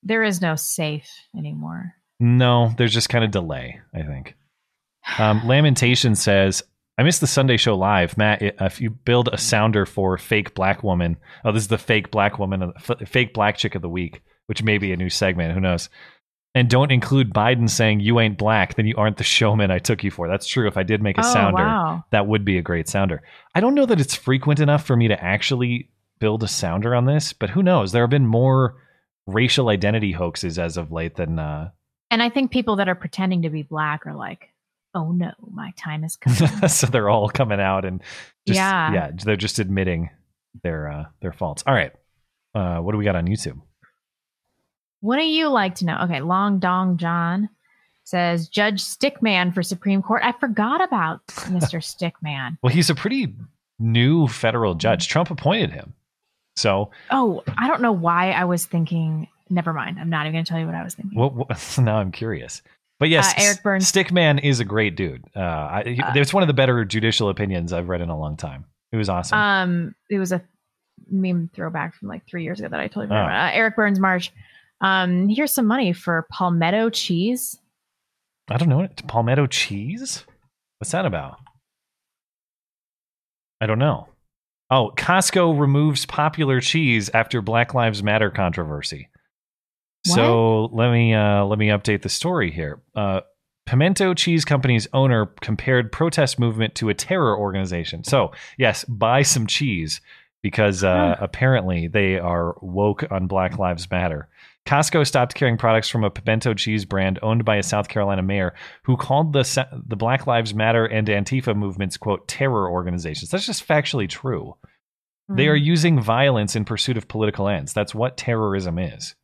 There is no safe anymore. No, there's just kind of delay, I think. Um, Lamentation says, I missed the Sunday show live. Matt, if you build a sounder for fake black woman, oh, this is the fake black woman, of fake black chick of the week, which may be a new segment. Who knows? And don't include Biden saying you ain't black, then you aren't the showman I took you for. That's true. If I did make a oh sounder, wow! that would be a great sounder. I don't know that it's frequent enough for me to actually build a sounder on this, but who knows? There have been more racial identity hoaxes as of late than uh, And I think people that are pretending to be black are like, "Oh no, my time is coming." so they're all coming out and just, Yeah. yeah, they're just admitting their uh, their faults. All right, uh, what do we got on YouTube? What do you like to know? Okay, Long Dong John says Judge Stickman for Supreme Court. I forgot about Mr. Stickman. Well, he's a pretty new federal judge. Trump appointed him, so Oh, I don't know why I was thinking. Never mind. I'm not even going to tell you what I was thinking. now I'm curious. But yes, Uh, Eric Burns- Stickman is a great dude. Uh, I, he- Uh, it's one of the better judicial opinions I've read in a long time. It was awesome. Um, it was a meme throwback from like three years ago that I told you Oh. about. Uh, Eric Burns March. Um, here's some money for Palmetto cheese. I don't know. What it's palmetto cheese? What's that about? I don't know. Oh, Costco removes popular cheese after Black Lives Matter controversy. So let me uh, let me update the story here. Uh, Pimento Cheese Company's owner compared protest movement to a terror organization. So yes, buy some cheese because uh, apparently they are woke on Black Lives Matter. Costco stopped carrying products from a pimento cheese brand owned by a South Carolina mayor who called the the Black Lives Matter and Antifa movements quote terror organizations. That's just factually true. They Hmm. are using violence in pursuit of political ends. That's what terrorism is.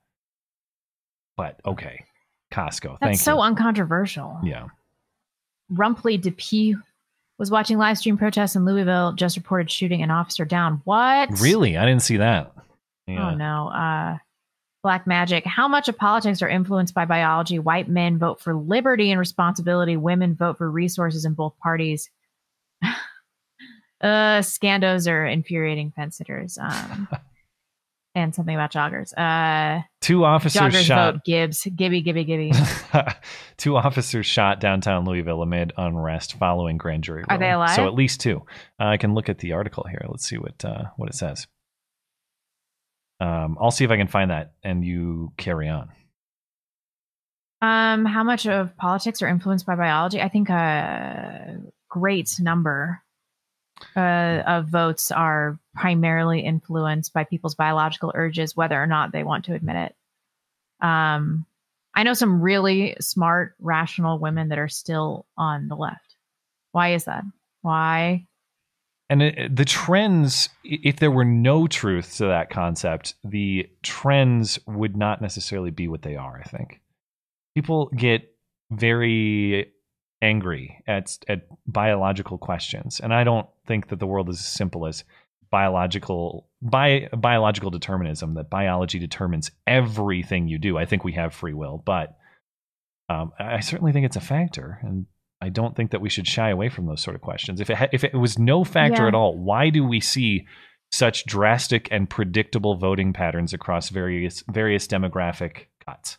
But okay, Costco. Thank That's so you. uncontroversial. yeah. Rumpley DePue was watching live stream protests in Louisville. Just reported shooting an officer down. What? Really, I didn't see that. Yeah. Oh no. Uh Black Magic. How much of politics are influenced by biology? White men vote for liberty and responsibility. Women vote for resources in both parties. uh scandos are infuriating fence sitters. Um and something about joggers. Uh Two officers joggers shot. vote Gibbs. Gibby, Gibby, Gibby. two officers shot downtown Louisville amid unrest following grand jury. Are they alive? So at least two. Uh, I can look at the article here. Let's see what uh, what it says. Um, I'll see if I can find that, and you carry on. Um, how much of politics are influenced by biology? I think a great number uh, of votes are primarily influenced by people's biological urges, whether or not they want to admit it. Um, I know some really smart, rational women that are still on the left. Why is that? Why? And it, the trends if there were no truth to that concept, the trends would not necessarily be what they are. I think people get very angry at at biological questions, and I don't think that the world is as simple as biological bi, biological determinism. That biology determines everything you do. I think we have free will, but um, I certainly think it's a factor, and I don't think that we should shy away from those sort of questions. If it ha- if it was no factor Yeah. at all, why do we see such drastic and predictable voting patterns across various various demographic cuts?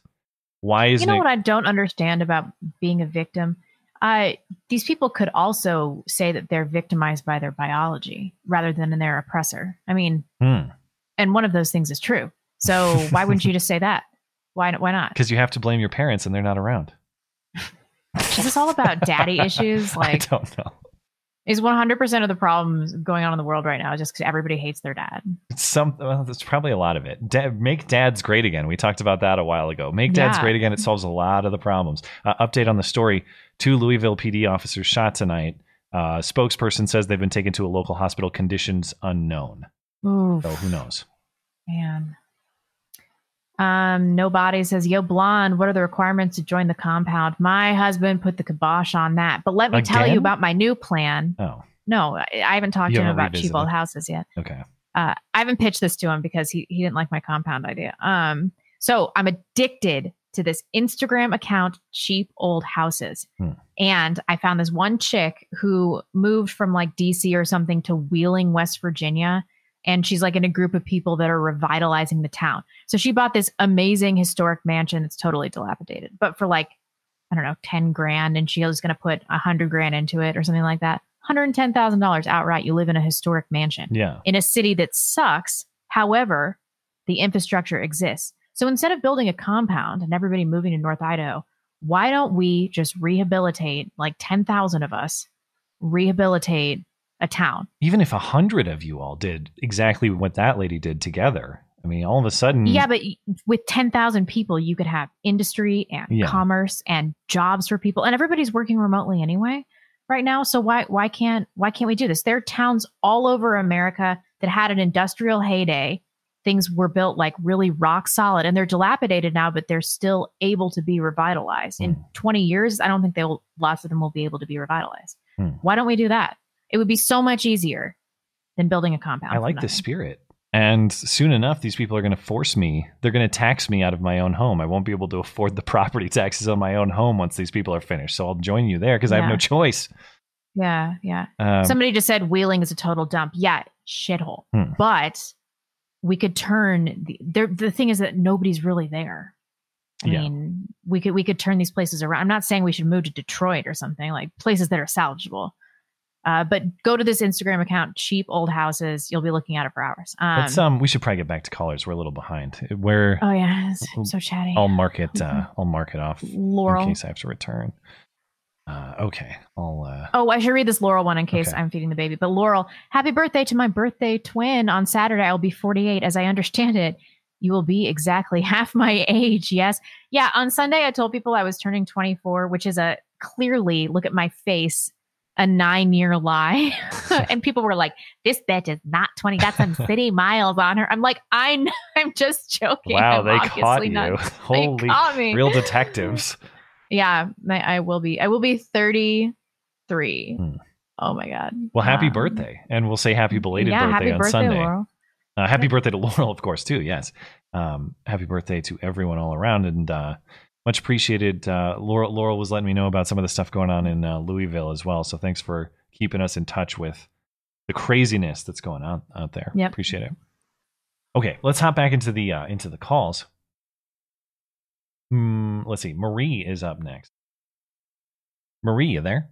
Why is you know it? what I don't understand about being a victim? Uh, these people could also say that they're victimized by their biology rather than in their oppressor. I mean, Hmm. and one of those things is true. So why wouldn't you just say that? Why? Why not? Because you have to blame your parents and they're not around. Is this all about daddy issues? Like, I don't know. is one hundred percent of the problems going on in the world right now just because everybody hates their dad? It's some. Well, probably a lot of it. Da- make dads great again. We talked about that a while ago. Make dads Yeah. great again. It solves a lot of the problems. Uh, update on the story: Two Louisville PD officers shot tonight. Uh, spokesperson says they've been taken to a local hospital. Conditions unknown. Ooh, So who knows? man. Um, nobody says, "Yo, blonde, what are the requirements to join the compound?" My husband put the kibosh on that. But let me tell you about my new plan. Oh, No, I, I haven't talked You to him about cheap old houses yet. okay. Uh, I haven't pitched this to him because he, he didn't like my compound idea. Um, so I'm addicted to this Instagram account, cheap old houses. Hmm. And I found this one chick who moved from like DC or something to Wheeling, West Virginia. And she's like in a group of people that are revitalizing the town. So she bought this amazing historic mansion that's totally dilapidated, but for like, I don't know, 10 grand. And she was going to put a hundred grand into it or something like that. $110,000 outright. You live in a historic mansion Yeah. in a city that sucks. However, the infrastructure exists. So instead of building a compound and everybody moving to North Idaho, why don't we just rehabilitate like 10,000 of us, rehabilitate a town? Even if a hundred of you all did exactly what that lady did together, I mean, all of a sudden, Yeah, but with 10,000 people, you could have industry and Yeah. commerce and jobs for people and everybody's working remotely anyway right now. So why why can't why can't we do this? There are towns all over America that had an industrial heyday. Things were built like really rock solid and they're dilapidated now, but they're still able to be revitalized. In Hmm. 20 years, I don't think they'll lots of them will be able to be revitalized. Hmm. Why don't we do that? It would be so much easier than building a compound. I like the spirit. And soon enough, these people are going to force me. They're going to tax me out of my own home. I won't be able to afford the property taxes on my own home once these people are finished. So I'll join you there because I have no choice. Yeah, yeah. Um, Somebody just said Wheeling is a total dump. Yeah, shithole. Hmm. But we could turn the. The thing is that nobody's really there. I Yeah. mean, we could we could turn these places around. I'm not saying we should move to Detroit or something like places that are salvageable. Uh, but go to this Instagram account, cheap old houses. You'll be looking at it for hours. Um, let's um, we should probably get back to callers. We're a little behind. We're oh yeah, it's so chatty. I'll mark it. Uh, I'll mark it off Laurel. in case I have to return. Uh, okay, I'll. Uh, Oh, I should read this Laurel one in case Okay. I'm feeding the baby. But Laurel, happy birthday to my birthday twin on Saturday. I'll be 48. As I understand it, you will be exactly half my age. Yes. Yeah. On Sunday, I told people I was turning 24, which is a clearly, look at my face, a nine year lie. and people were like, this bitch is not 20. Got some city miles on her. I'm like, I know, I'm just joking. wow, I'm they caught you! not- Holy, caught real detectives. Yeah, I, I will be. I will be 33. Hmm. Oh my god. Well, happy Um, birthday, and we'll say happy belated yeah, birthday happy on birthday, Sunday. Laurel. Uh, happy birthday to Laurel, of course, too. Yes. Um, happy birthday to everyone all around, and uh, much appreciated. Uh, Laurel, Laurel was letting me know about some of the stuff going on in uh, Louisville as well. So thanks for keeping us in touch with the craziness that's going on out there. Yep. Appreciate it. Okay, let's hop back into the uh, into the calls. Hmm, let's see. Marie is up next. Marie, you there?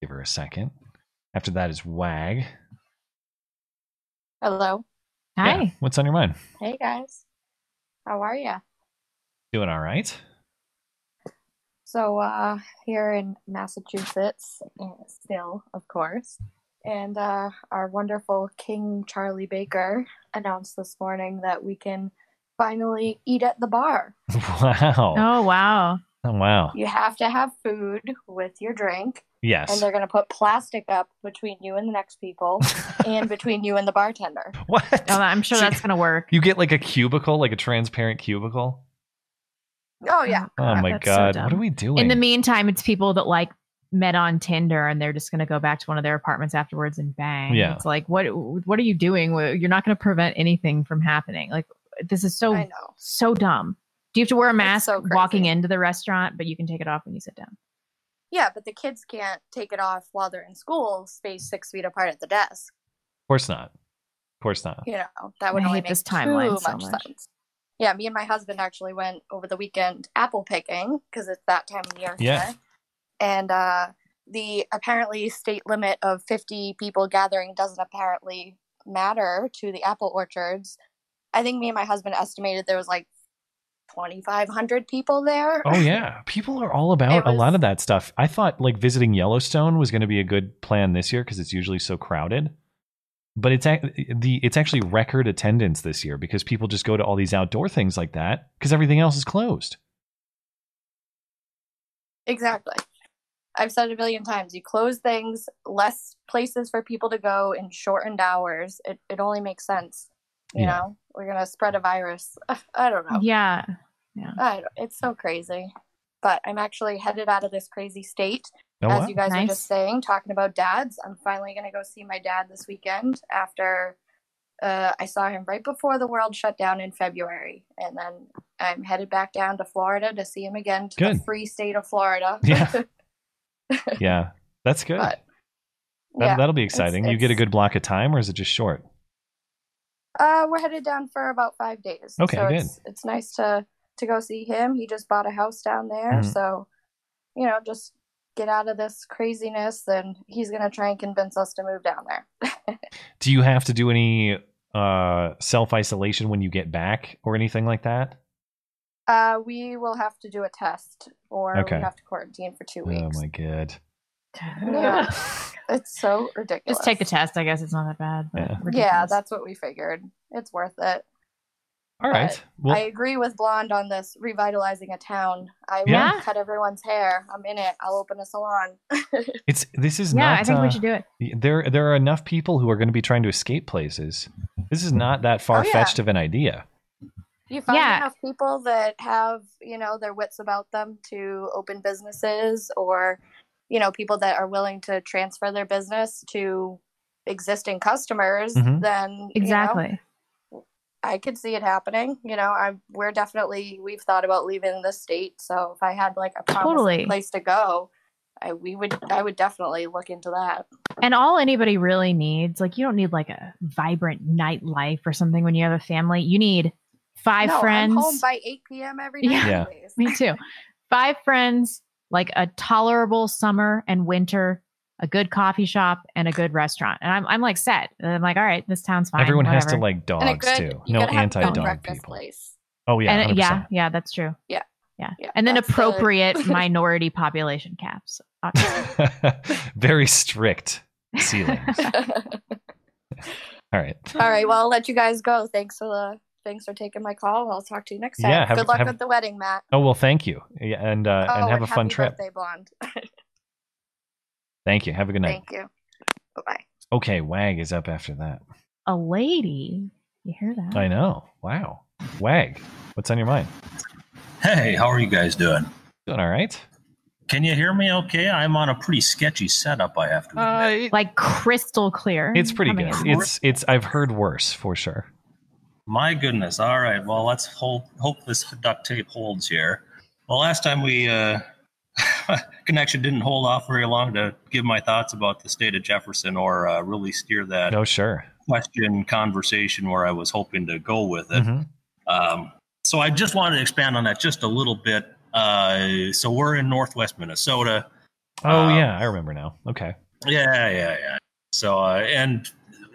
Give her a second. After that is Wag. Hello. Hi. Yeah, What's on your mind? Hey guys. How are ya? Doing all right? So uh here in Massachusetts, uh, still, of course. And uh our wonderful King Charlie Baker announced this morning that we can finally eat at the bar. Wow. Oh wow. Oh, wow. You have to have food with your drink, Yes. and they're going to put plastic up between you and the next people and between you and the bartender. What? Oh, I'm sure So that's gonna work. You get like a cubicle, like a transparent cubicle. Oh yeah. Oh my That's so god, dumb. what are we doing? In the meantime, it's people that like met on Tinder and they're just going to go back to one of their apartments afterwards and bang. Yeah. It's like, what what are you doing? You're not going to prevent anything from happening. Like this is so so dumb. Do you have to wear a mask so walking into the restaurant, but you can take it off when you sit down? Yeah, but the kids can't take it off while they're in school, spaced six feet apart at the desk. of course not. Of course not. You know, that would I only hate make this timeline too so much, much. sense. Yeah, me and my husband actually went over the weekend apple picking because it's that time of year Yeah. here. And uh, the apparently state limit of 50 people gathering doesn't apparently matter to the apple orchards. I think me and my husband estimated there was like 2,500 people there. Oh yeah, people are all about It a lot of that stuff. I thought like visiting Yellowstone was going to be a good plan this year because it's usually so crowded. But it's the it's actually record attendance this year because people just go to all these outdoor things like that because everything else is closed. Exactly. I've said a billion times. You close things, less places for people to go in shortened hours. It it only makes sense. You Yeah. know, we're gonna spread a virus. I don't know. Yeah. I it's so crazy. But I'm actually headed out of this crazy state. Oh, As wow. you guys were just saying, talking about dads, I'm finally gonna go see my dad this weekend after uh, I saw him right before the world shut down in February, and then I'm headed back down to Florida to see him again to the Good. free state of Florida. Yeah. yeah, that's good. But, that, yeah, that'll be it's- exciting. you get a good block of time, or is it just short? Uh, we're headed down for about five days. Okay, so good. It's, it's nice to to go see him. He just bought a house down there, Mhm. so you know, just get out of this craziness. And he's gonna try and convince us to move down there. Do you have to do any uh, self isolation when you get back or anything like that? Uh, we will have to do a test, or Okay. we have to quarantine for two weeks. Oh my god. Yeah, it's so ridiculous. Just take the test. I guess it's not that bad. Yeah. Yeah, that's what we figured. It's worth it. All right. Well, I agree with Blonde on this revitalizing a town. I Yeah. will cut everyone's hair. I'm in it. I'll open a salon. it's this is yeah. not. I think uh, we should do it. There, there are enough people who are going to be trying to escape places. This is not that Oh, far fetched of an idea. you find Yeah. enough people that have you know their wits about them to open businesses or you know people that are willing to transfer their business to existing customers Mhm. then you know, Exactly. I could see it happening you know i we're definitely we've thought about leaving the state so if i had like a Totally. place to go I, we would i would definitely look into that And all anybody really needs, like, you don't need like a vibrant nightlife or something when you have a family. You need five no, friends. i'm home by 8 p.m every night Yeah. Yeah. Me too. Five friends, like a tolerable summer and winter, a good coffee shop, and a good restaurant. And I'm, I'm like set. And I'm like, all right, this town's fine. Everyone has to like dogs good too. No gotta have a anti good dog people. place Oh yeah, and yeah, yeah, that's true. Yeah. Yeah. Yeah, and then that's the- appropriate minority population caps. Very strict ceilings. All right. All right. Well, I'll let you guys go. Thanks for the thanks for taking my call. I'll talk to you next time. Yeah, have- Good luck have- with the wedding, Matt. Oh well, thank you, yeah, and uh, oh, and have a fun happy trip. Birthday, blonde. Thank you. Have a good night. Thank you. Bye bye. Okay, Wag is up after that. a lady. You hear that? I know. Wow, Wag, what's on your mind? Hey, how are you guys doing? Doing all right. Can you hear me okay? I'm on a pretty sketchy setup, I have to admit. Uh, Like crystal clear. it's pretty coming good. in. It's it's. I've heard worse for sure. My goodness. All right. Well, let's hold, hope this duct tape holds here. Well, last time we uh, connection didn't hold off very long to give my thoughts about the state of Jefferson or uh, really steer that Oh sure. question conversation where I was hoping to go with it. Mhm. Um, so I just wanted to expand on that just a little bit. Uh, so we're in Northwest Minnesota. Oh Um, yeah, I remember now. Okay. Yeah, yeah, yeah. So uh, and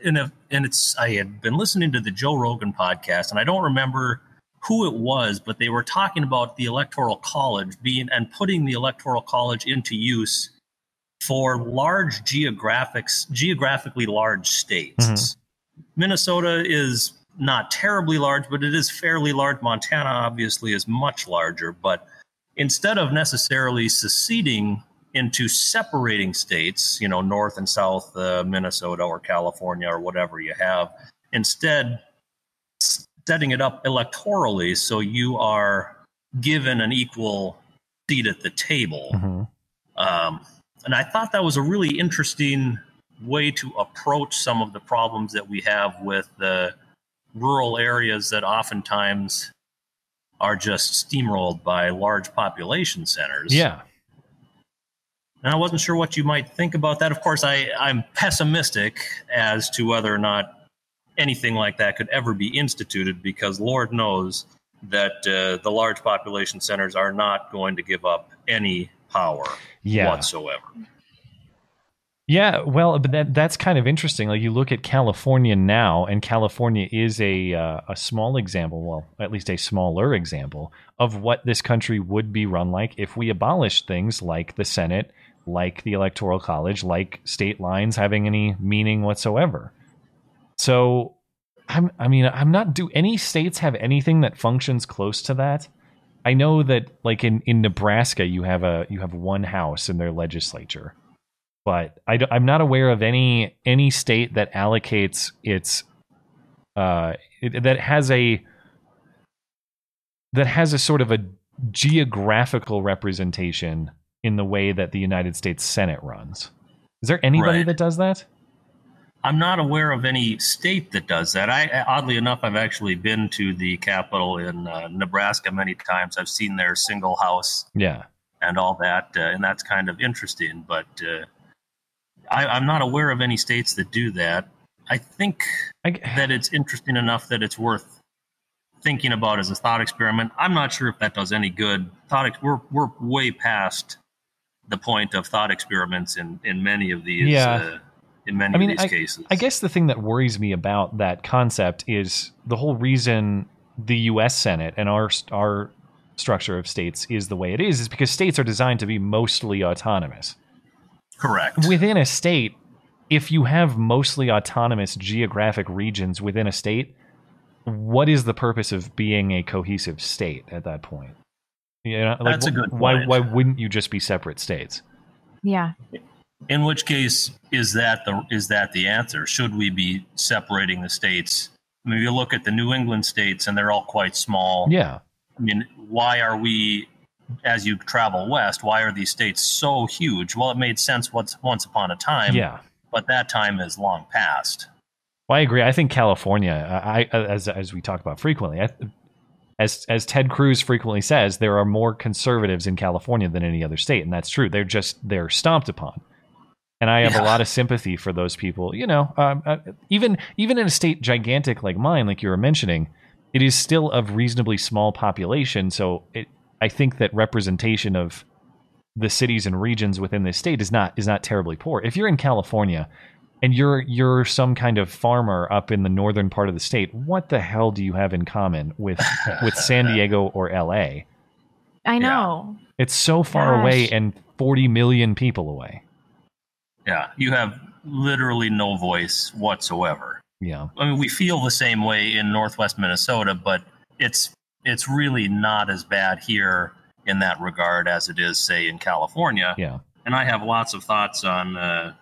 and if, and it's I had been listening to the Joe Rogan podcast, and I don't remember who it was, but they were talking about the Electoral College being and putting the Electoral College into use for large geographics, geographically large states. Mhm. Minnesota is not terribly large, but it is fairly large. Montana obviously is much larger, but instead of necessarily seceding into separating states, you know, North and South uh, Minnesota or California or whatever you have, instead setting it up electorally so you are given an equal seat at the table. Mhm. Um, and I thought that was a really interesting way to approach some of the problems that we have with the rural areas that oftentimes are just steamrolled by large population centers. Yeah. And I wasn't sure what you might think about that. Of course, I, I'm pessimistic as to whether or not anything like that could ever be instituted because Lord knows that uh, the large population centers are not going to give up any power Yeah. whatsoever. Yeah, well, but that that's kind of interesting. Like you look at California now, and California is a uh, a small example, well, at least a smaller example of what this country would be run like if we abolished things like the Senate, like the Electoral College, like state lines having any meaning whatsoever. So, I'm I mean, I'm not. Do any states have anything that functions close to that? I know that, like in in Nebraska, you have a you have one house in their legislature but I, I'm not aware of any any state that allocates its uh it, that has a that has a sort of a geographical representation in the way that the United States Senate runs. Is there anybody Right. that does that? I'm not aware of any state that does that. I, oddly enough, I've actually been to the capital in uh, Nebraska many times. I've seen their single house Yeah. and all that, uh, and that's kind of interesting. But uh, I, I'm not aware of any states that do that. I think I, that it's interesting enough that it's worth thinking about as a thought experiment. I'm not sure if that does any good. Thought ex- we're we're way past the point of thought experiments in in many of these. Yeah. In many I mean, of these I, cases, I guess the thing that worries me about that concept is the whole reason the U.S. Senate and our our structure of states is the way it is is because states are designed to be mostly autonomous. correct. Within a state, if you have mostly autonomous geographic regions within a state, what is the purpose of being a cohesive state at that point? You know, like, That's a good Why point. why wouldn't you just be separate states? Yeah. In which case, is that the is that the answer? Should we be separating the states? I mean, you look at the New England states, and they're all quite small. Yeah. I mean, why are we, as you travel west, why are these states so huge? Well, it made sense once once upon a time. Yeah. But that time is long past. Well, I agree. I think California, I, as as we talk about frequently, I, as as Ted Cruz frequently says, there are more conservatives in California than any other state, and that's true. They're just they're stomped upon, and I have Yeah. a lot of sympathy for those people. You know, um, uh, even even in a state gigantic like mine, like you were mentioning, it is still of reasonably small population. So it, I think that representation of the cities and regions within this state is not is not terribly poor. If you're in California and you're you're some kind of farmer up in the northern part of the state, what the hell do you have in common with with San Diego or LA? I know. It's so far Gosh. away and 40 million people away. Yeah, you have literally no voice whatsoever. Yeah. I mean, we feel the same way in Northwest Minnesota, but it's it's really not as bad here in that regard as it is, say, in California. Yeah. And I have lots of thoughts on uh,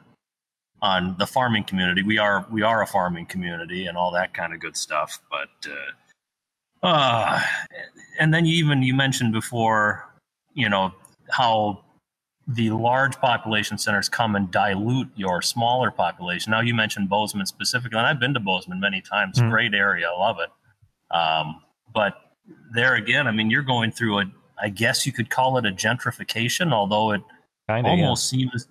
on the farming community. We are we are a farming community and all that kind of good stuff. But uh, uh, and then you even you mentioned before, you know how the large population centers come and dilute your smaller population. Now you mentioned Bozeman specifically, and I've been to Bozeman many times. Mhm. Great area, I love it. Um, but there again, I mean, you're going through a, I guess you could call it a gentrification, although it Kinda, almost seems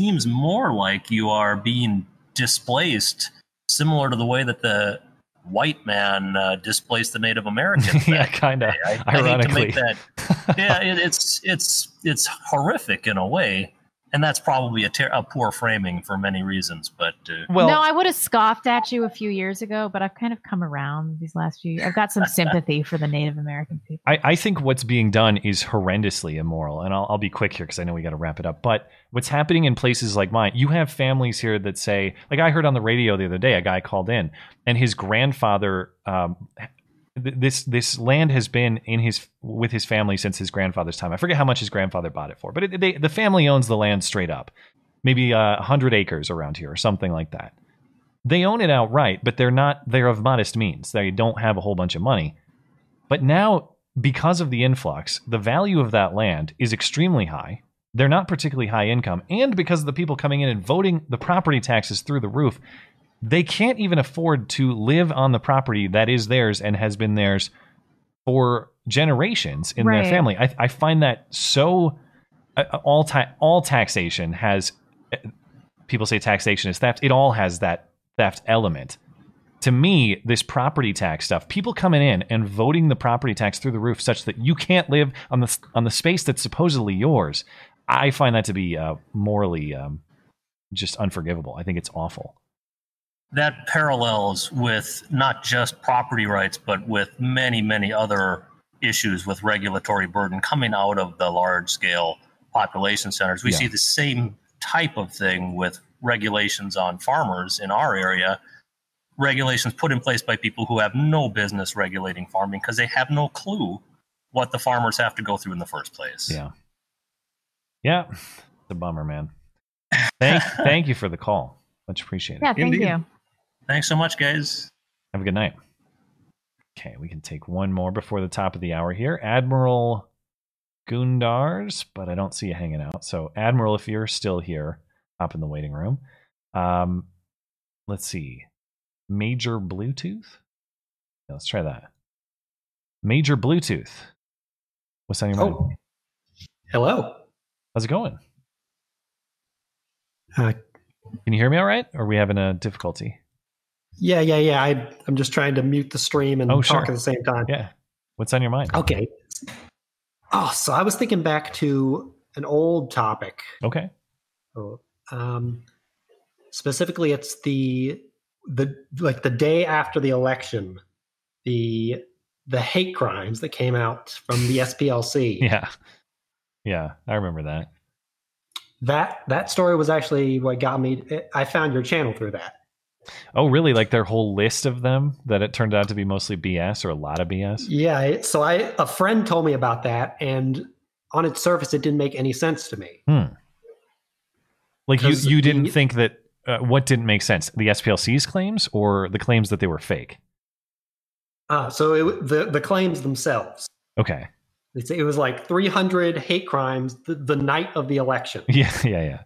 seems more like you are being displaced, similar to the way that the white man uh, displaced the Native Americans. yeah, kind of. I, I make that. Yeah, it, it's it's it's horrific in a way, and that's probably a, ter- a poor framing for many reasons. But uh, well, no, I would have scoffed at you a few years ago, but I've kind of come around these last few. Years. I've got some sympathy for the Native American people. I, I think what's being done is horrendously immoral, and I'll, I'll be quick here because I know we got to wrap it up. But what's happening in places like mine, you have families here that say, like I heard on the radio the other day, a guy called in, and his grandfather, um, th- this this land has been in his with his family since his grandfather's time. I forget how much his grandfather bought it for, but it, they, the family owns the land straight up, maybe uh, a hundred acres around here or something like that. They own it outright, but they're not. They're of modest means. They don't have a whole bunch of money. But now, because of the influx, the value of that land is extremely high. They're not particularly high income. And because of the people coming in and voting the property taxes through the roof, they can't even afford to live on the property that is theirs and has been theirs for generations in Right. their family. I, I find that so. Uh, all, ta- all taxation has. uh, People say taxation is theft. It all has that theft element to me, this property tax stuff, people coming in and voting the property tax through the roof such that you can't live on the on the space that's supposedly yours, I find that to be uh, morally um, just unforgivable. I think it's awful. That parallels with not just property rights, but with many, many other issues with regulatory burden coming out of the large scale population centers. We Yeah. see the same type of thing with regulations on farmers in our area. Regulations put in place by people who have no business regulating farming because they have no clue what the farmers have to go through in the first place. Yeah, yeah, it's a bummer, man. Thank thank you for the call. Much appreciated. Yeah, thank Indeed. you. Thanks so much, guys. Have a good night. Okay, we can take one more before the top of the hour here. Admiral Gundars, but I don't see you hanging out. So, Admiral, if you're still here, hop in the waiting room. Um, let's see. Major Bluetooth? Yeah, let's try that. Major Bluetooth. What's on your mind? Oh, hello. How's it going? Uh, Can you hear me all right? Or are we having a difficulty? Yeah, yeah, yeah. I, I'm just trying to mute the stream and Oh, talk sure. at the same time. Yeah. What's on your mind? Okay. Oh, so I was thinking back to an old topic. Okay. Oh, Um, specifically, it's the the like the day after the election, the the hate crimes that came out from the SPLC. Yeah. Yeah, I remember that. That that story was actually what got me. I found your channel through that. Oh, really? Like their whole list of them that it turned out to be mostly BS or a lot of BS? Yeah, so I a friend told me about that, and on its surface, it didn't make any sense to me. Hmm. Like you, you didn't the- think that uh, what didn't make sense? The SPLC's claims or the claims that they were fake? Uh, so it, the the claims themselves. Okay. It's, it was like 300 hate crimes the, the night of the election. Yeah, yeah, yeah.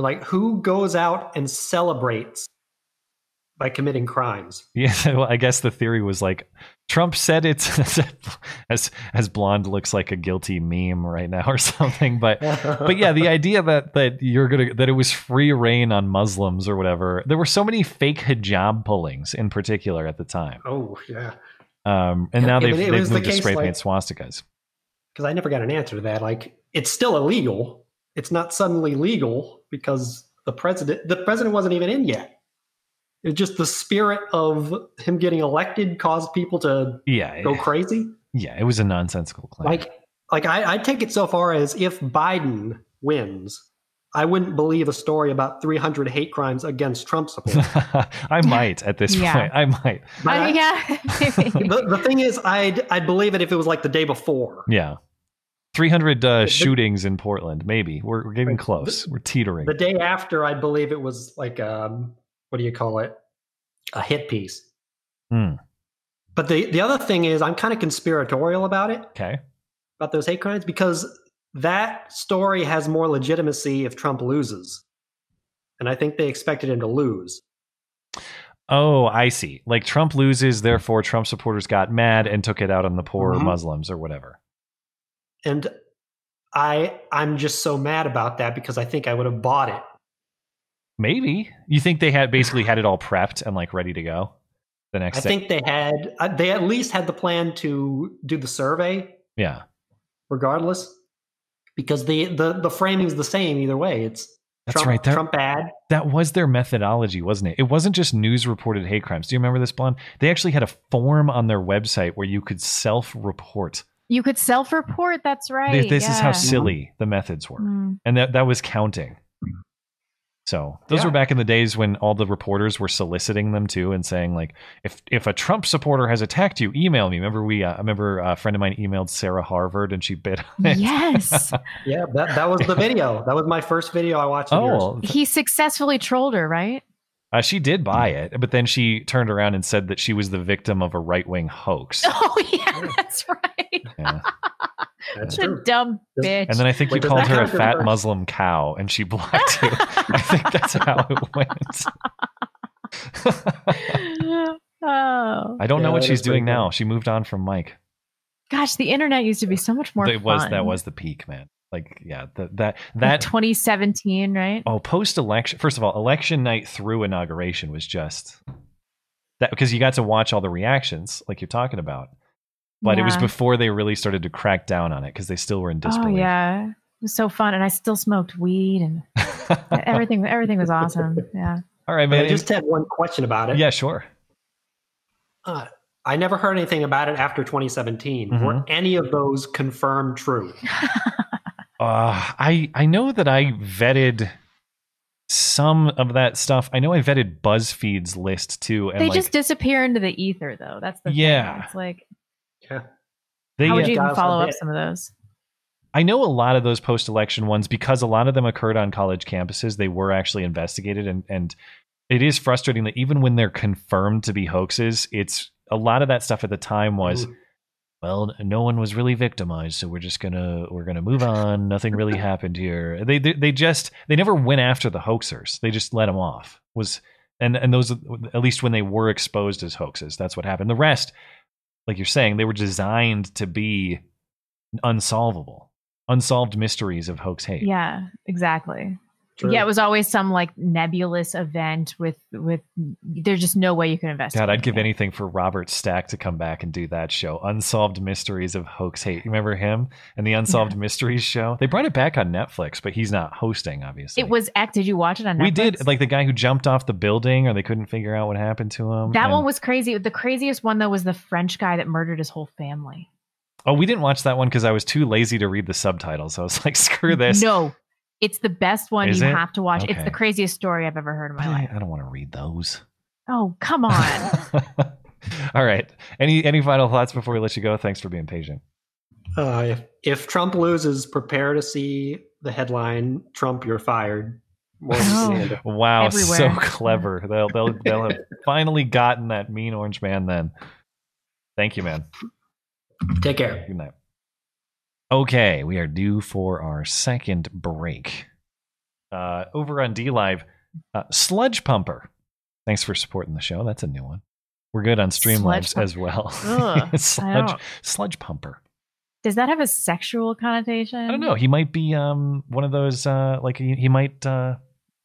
Like, who goes out and celebrates by committing crimes? Yeah, well, I guess the theory was like Trump said it as as blonde looks like a guilty meme right now or something. But but yeah, the idea that that you're gonna that it was free reign on Muslims or whatever. There were so many fake hijab pullings in particular at the time. Oh yeah, Um, and Yeah, now they've, they've was the moved to spray like- paint swastikas. because I never got an answer to that. Like, it's still illegal. It's not suddenly legal because the president the president wasn't even in yet. It's just the spirit of him getting elected caused people to Yeah, go crazy. yeah, it was a nonsensical claim. Like, like I, I take it so far as if Biden wins, I wouldn't believe a story about 300 hate crimes against Trump supporters. I might at this Yeah. point. I might. But I I- yeah. the, the thing is, I'd I'd believe it if it was like the day before. Yeah. 300 uh, shootings in Portland, maybe. We're, we're getting close. We're teetering. The day after, I'd believe it was like um, what do you call it? A hit piece. Hmm. But the the other thing is, I'm kind of conspiratorial about it Okay. about those hate crimes because that story has more legitimacy if Trump loses. And I think they expected him to lose. Oh, I see. Like Trump loses, therefore Trump supporters got mad and took it out on the poor Mhm. Muslims or whatever. And I I'm just so mad about that because I think I would have bought it. Maybe you think they had basically had it all prepped and like ready to go the next I day. think they had uh, they at least had the plan to do the survey yeah, regardless because the the the framing's the same either way. It's That's Trump, right. That- Trump ad. that was their methodology, wasn't it? It wasn't just news reported hate crimes. Do you remember this, Blonde? They actually had a form on their website where you could self-report. You could self-report. That's right. This, this is how silly the methods were, Mm. and that that was counting. So those Yeah. were back in the days when all the reporters were soliciting them too and saying like, if if a Trump supporter has attacked you, email me. Remember we? Uh, I remember a friend of mine emailed Sarah Harvard and she bit on it. Yes. Yeah, that that was the video. That was my first video I watched. Of yours. oh, he successfully trolled her, right? Uh, she did buy it, but then she turned around and said that she was the victim of a right wing hoax. Oh yeah, that's right. Yeah. That's What a true. dumb bitch. And then I think Wait, you called her a fat a- Muslim cow, and she blocked you. I think that's how it went. oh I don't know what she's doing cool. now. She moved on from Mike. gosh, the internet used to be so much more It was that was the peak, man. Like yeah, that that Like that 2017, right? oh post election. First of all, election night through inauguration was just that because you got to watch all the reactions, like you're talking about. But it was before they really started to crack down on it because they still were in Oh disbelief. yeah, it was so fun, and I still smoked weed, and everything everything was awesome. Yeah. all right, I man. just had one question about it. yeah, sure. Uh, I never heard anything about it after 2017. Mm-hmm. Were any of those confirmed true? Uh, I I know that I vetted some of that stuff. I know I vetted BuzzFeed's list too, and they like just disappear into the ether, though. That's the Yeah. Thing. It's like Yeah. they. how would you Guys, even follow up some of those? I know a lot of those post-election ones because a lot of them occurred on college campuses. They were actually investigated, and and it is frustrating that even when they're confirmed to be hoaxes, it's a lot of that stuff at the time was. Ooh. Well, no one was really victimized, so we're just gonna we're gonna move on. Nothing really happened here. They, they they just they never went after the hoaxers. They just let them off. Was and and those at least when they were exposed as hoaxes, that's what happened. The rest, like you're saying, they were designed to be unsolvable, unsolved mysteries of hoax hate. Yeah, exactly. True. Yeah, it was always some like nebulous event with with. There's just no way you can invest. God, I'd give anything for Robert Stack to come back and do that show, Unsolved Mysteries of Hoax Hate. You remember him and the Unsolved Mysteries show? They brought it back on Netflix, but he's not hosting, obviously. It was X. Did you watch it on Netflix? We did, like the guy who jumped off the building, or they couldn't figure out what happened to him. That and- one was crazy. The craziest one though was the French guy that murdered his whole family. Oh, we didn't watch that one because I was too lazy to read the subtitles. I was like, screw this. No, it's the best one. Is you it? have to watch. It's the craziest story I've ever heard in my I, life. I don't want to read those. Oh, come on. All right. Any any final thoughts before we let you go? Thanks for being patient. Uh, if, if Trump loses, prepare to see the headline "Trump, you're fired." More Oh. Fernando. Wow, so clever. They'll they'll they'll have finally gotten that mean orange man. Then, thank you, man. Take care. Good night. Okay, we are due for our second break. Uh, over on DLive, uh, Sludge Pumper. Thanks for supporting the show. That's a new one. We're good on Streamlabs as well. Ugh, sludge, sludge Pumper. Does that have a sexual connotation? I don't know. He might be um one of those uh like he, he might uh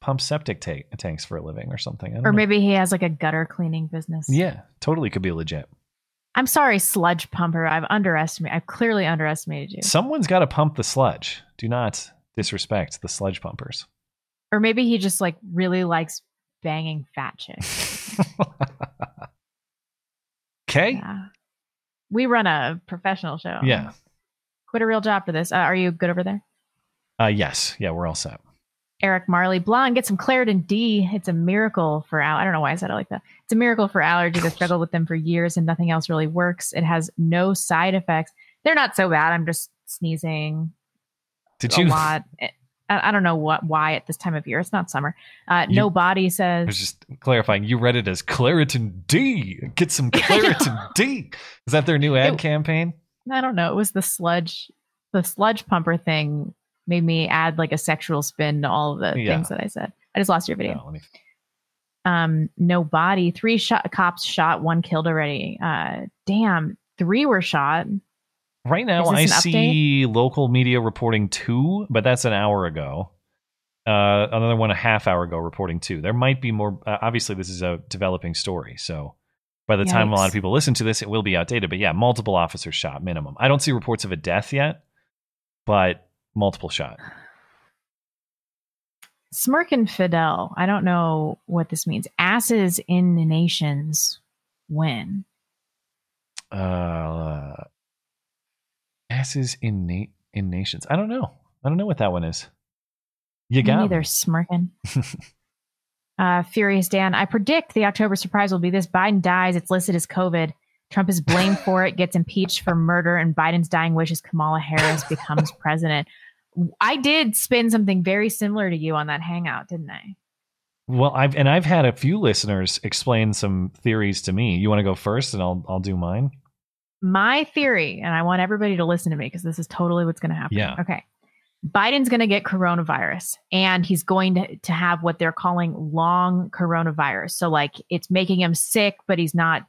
pump septic ta- tanks for a living or something. Or know. maybe he has like a gutter cleaning business. yeah, totally could be legit. I'm sorry, sludge pumper. I've underestimated. I've clearly underestimated you. Someone's got to pump the sludge. Do not disrespect the sludge pumpers. Or maybe he just like really likes banging fat chicks. Okay. Yeah. We run a professional show. Yeah. Quit a real job for this. Uh, are you good over there? Uh yes. Yeah, we're all set. Eric Marley, blonde, get some Claritin D. It's a miracle for al. I don't know why I said it like that. It's a miracle for allergies. I struggled with them for years and nothing else really works. It has no side effects. They're not so bad. I'm just sneezing Did a you lot. I, I don't know what why at this time of year. It's not summer. Uh, no body I was just clarifying. You read it as Claritin D. Get some Claritin D. Is that their new ad It- campaign? I don't know. It was the sludge, the sludge pumper thing made me add like a sexual spin to all of the Yeah. things that I said. I just lost your video. No, let me- Um, no body. Three shot cops shot, one killed already. Uh, damn, three were shot. Right now, I see local media reporting two, but that's an hour ago. Uh, another one a half hour ago reporting two. There might be more. Uh, obviously, this is a developing story, so by the time a lot of people listen to this, it will be outdated. But yeah, multiple officers shot minimum. I don't see reports of a death yet, but multiple shot. Smirkin Fidel. I don't know what this means. Asses in the nations win. Uh, asses in na- in nations. I don't know. I don't know what that one is. You got me. they're smirking. uh, Furious Dan, I predict the October surprise will be this: Biden dies. It's listed as COVID. Trump is blamed for it, gets impeached for murder, and Biden's dying wish is Kamala Harris becomes president. I did spin something very similar to you on that hangout, didn't I? Well, I've and I've had a few listeners explain some theories to me. You want to go first, and I'll I'll do mine. My theory, and I want everybody to listen to me because this is totally what's going to happen. Yeah. Okay. Biden's going to get coronavirus and he's going to, to have what they're calling long coronavirus. So, like, it's making him sick, but he's not.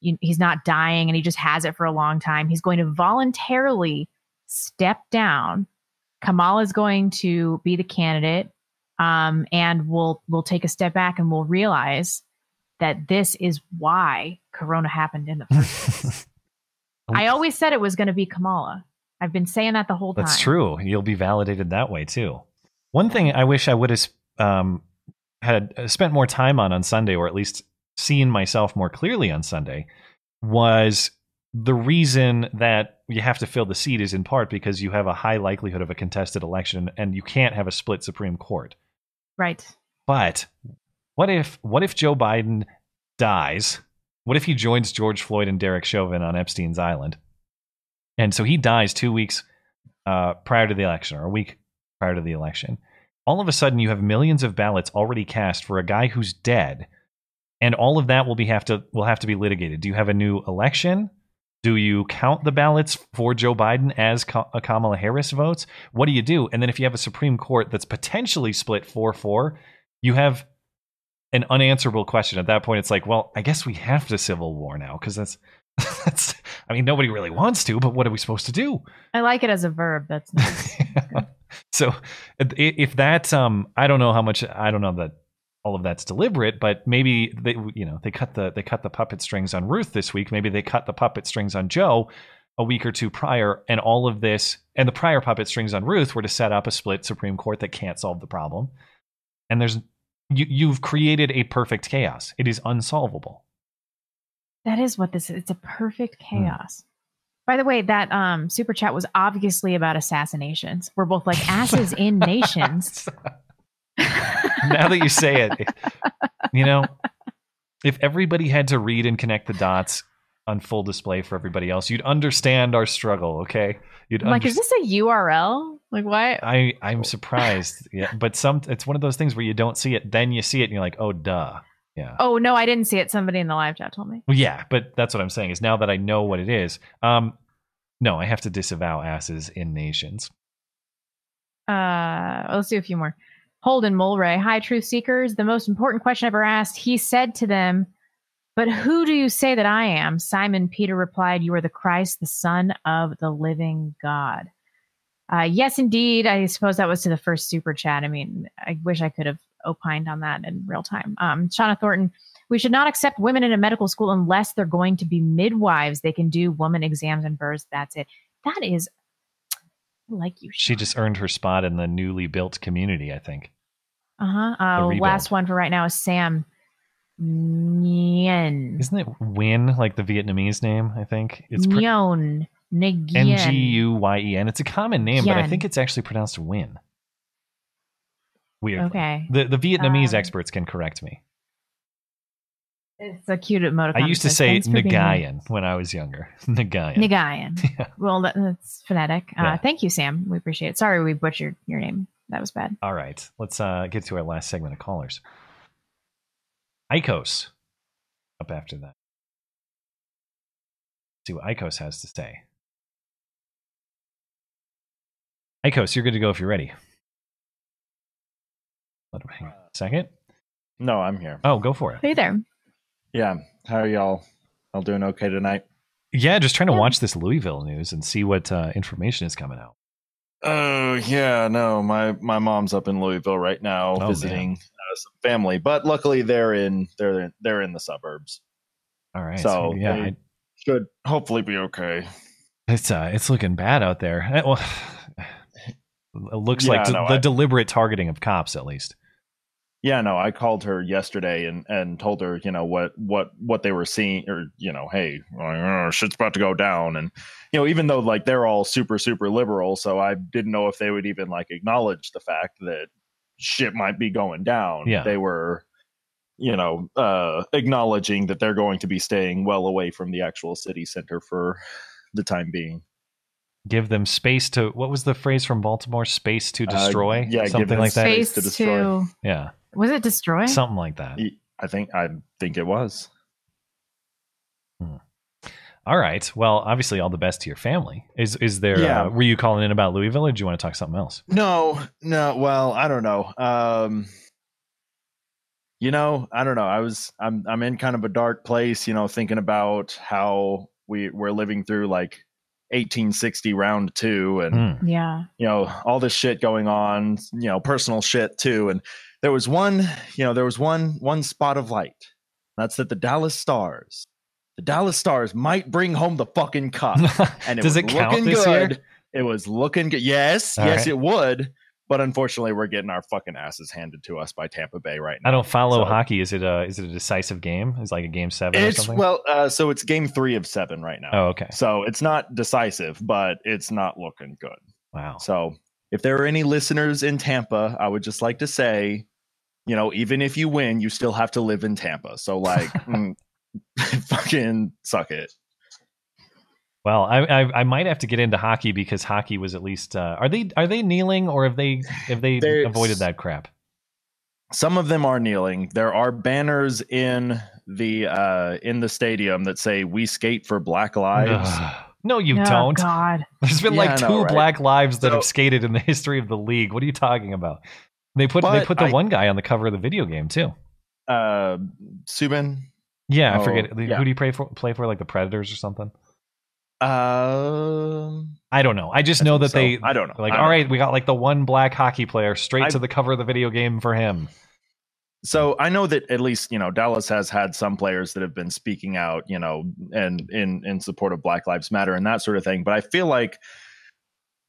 you- He's not dying and he just has it for a long time. He's going to voluntarily step down. Kamala is going to be the candidate, um, and we'll we'll take a step back and we'll realize that this is why Corona happened in the first place. I always said it was going to be Kamala. I've been saying that the whole time. That's true. You'll be validated that way too. One thing I wish I would have um, had uh, spent more time on on Sunday, or at least seen myself more clearly on Sunday, was the reason that you have to fill the seat is in part because you have a high likelihood of a contested election, and you can't have a split Supreme Court. Right. But what if what if Joe Biden dies? What if he joins George Floyd and Derek Chauvin on Epstein's Island? And so he dies two weeks uh, prior to the election, or a week prior to the election. All of a sudden, you have millions of ballots already cast for a guy who's dead, and all of that will be have to will have to be litigated. Do you have a new election? Do you count the ballots for Joe Biden as uh, Kamala Harris votes? What do you do? And then if you have a Supreme Court that's potentially split 4 4, you have an unanswerable question. At that point, it's like, well, I guess we have to civil war now because that's, that's, I mean, nobody really wants to, but what are we supposed to do? I like it as a verb. That's nice. So if that, um, I don't know how much, I don't know that all of that's deliberate, but maybe they, you know, they cut the, they cut the puppet strings on Ruth this week. Maybe they cut the puppet strings on Joe a week or two prior, and all of this, and the prior puppet strings on Ruth were to set up a split Supreme Court that can't solve the problem. And there's, you, you've created a perfect chaos. It is unsolvable. that is what this is. It's a perfect Hmm. chaos. By the way, that um, super chat was obviously about assassinations. We're both like asses in nations. now that you say it, you know, if everybody had to read and connect the dots on full display for everybody else, you'd understand our struggle. Okay, you'd like, underst- is this a URL? Like, why? I I'm surprised. Yeah, but some it's one of those things where you don't see it, then you see it, and you're like, oh, duh. Yeah. Oh no, I didn't see it. Somebody in the live chat told me. Well, yeah, but that's what I'm saying is now that I know what it is, um, no, I have to disavow asses in nations. Uh, let's do a few more. Holden Mulray, hi, truth seekers. The most important question ever asked. He said to them, "But who do you say that I am?" Simon Peter replied, "You are the Christ, the Son of the living God." Uh, yes, indeed. I suppose that was to the first super chat. I mean, I wish I could have opined on that in real time. Um, Shauna Thornton, we should not accept women in a medical school unless they're going to be midwives. They can do woman exams and births. That's it. That is I like you. She just earned her spot in the newly built community. I think. Uh-huh. Uh. Last one for right now is Sam Nguyen. Isn't it Win like the Vietnamese name? I think it's pr- Nguyen. N G Nguyen. U Y E N. It's a common name, but I think it's actually pronounced Win. Weird. Okay. The the Vietnamese Um, experts can correct me. It's a cute emoticon. I used to say "Thanks for. Nagayan when I was younger. Nagayan. Nagayan. Well, that, that's phonetic. Uh, Yeah. Thank you, Sam. We appreciate it. Sorry we butchered your name. That was bad. All right, let's uh, get to our last segment of callers. Icos up after that. see what Icos has to say. Icos, you're good to go if you're ready. Let him hang on a second. No, I'm here. Oh, go for it. Hey there. Yeah. How are y'all? All doing okay tonight? Yeah, just trying to watch this Louisville news and see what uh, information is coming out. Oh yeah, no, my my mom's up in Louisville right now Oh, visiting uh, some family, but luckily they're in they're in, they're in the suburbs, All right. so yeah, they I- should hopefully be okay. it's uh, it's looking bad out there. Eh, Well, it looks like Yeah, d- no, the I- deliberate targeting of cops, at least. Yeah, no, I called her yesterday and and told her, you know, what what what they were seeing, or you know, hey, like, "Oh, shit's about to go down, and you know, even though like they're all super super liberal, so I didn't know if they would even like acknowledge the fact that shit might be going down. Yeah. they were, you know, uh, acknowledging that they're going to be staying well away from the actual city center for the time being. Give them space to. What was the phrase from Baltimore? Space to Uh, destroy. yeah, give something them like that. Space to destroy. to Yeah, was it destroy? something like that. I think I think it was. All right. Well, obviously, all the best to your family. Is is there? Yeah. Uh, were you calling in about Louisville, or do you want to talk something else? No, no. Well, I don't know. Um, you know, I don't know. I was, I'm, I'm in kind of a dark place. You know, thinking about how we we're living through like 1860 round two, and Hmm. Yeah. you know all this shit going on. You know, personal shit too. And there was one, you know, there was one one spot of light. That's that the Dallas Stars. The Dallas Stars might bring home the fucking cup. And it Does was it count looking this year? good. It was looking good. Yes, All yes, right. it would. But unfortunately, we're getting our fucking asses handed to us by Tampa Bay right now. I don't follow So- hockey. Is it a is it a decisive game? Is it like a game seven or It's something? well, uh, so it's game three of seven right now. oh, okay. So it's not decisive, but it's not looking good. Wow. So if there are any listeners in Tampa, I would just like to say, you know, even if you win, you still have to live in Tampa. So like, mm, fucking suck it. Well, I, I I might have to get into hockey because hockey was at least. Uh, are they are they kneeling or have they have they There's- avoided that crap? Some of them are kneeling. There are banners in the uh in the stadium that say "We skate for Black Lives." No, you oh, don't. God. There's been Yeah, like two know, right? black lives that So- have skated in the history of the league. What are you talking about? They put they put the I- one guy on the cover of the video game too. Uh, Subban. Yeah, I Oh, forget yeah. who do you play for? Play for like the Predators or something? Um, I don't know. I just I know that so. they I don't know. like. I All don't right, we got like the one black hockey player straight I- to the cover of the video game for him. so I know that at least you know Dallas has had some players that have been speaking out, you know, and in in support of Black Lives Matter and that sort of thing. But I feel like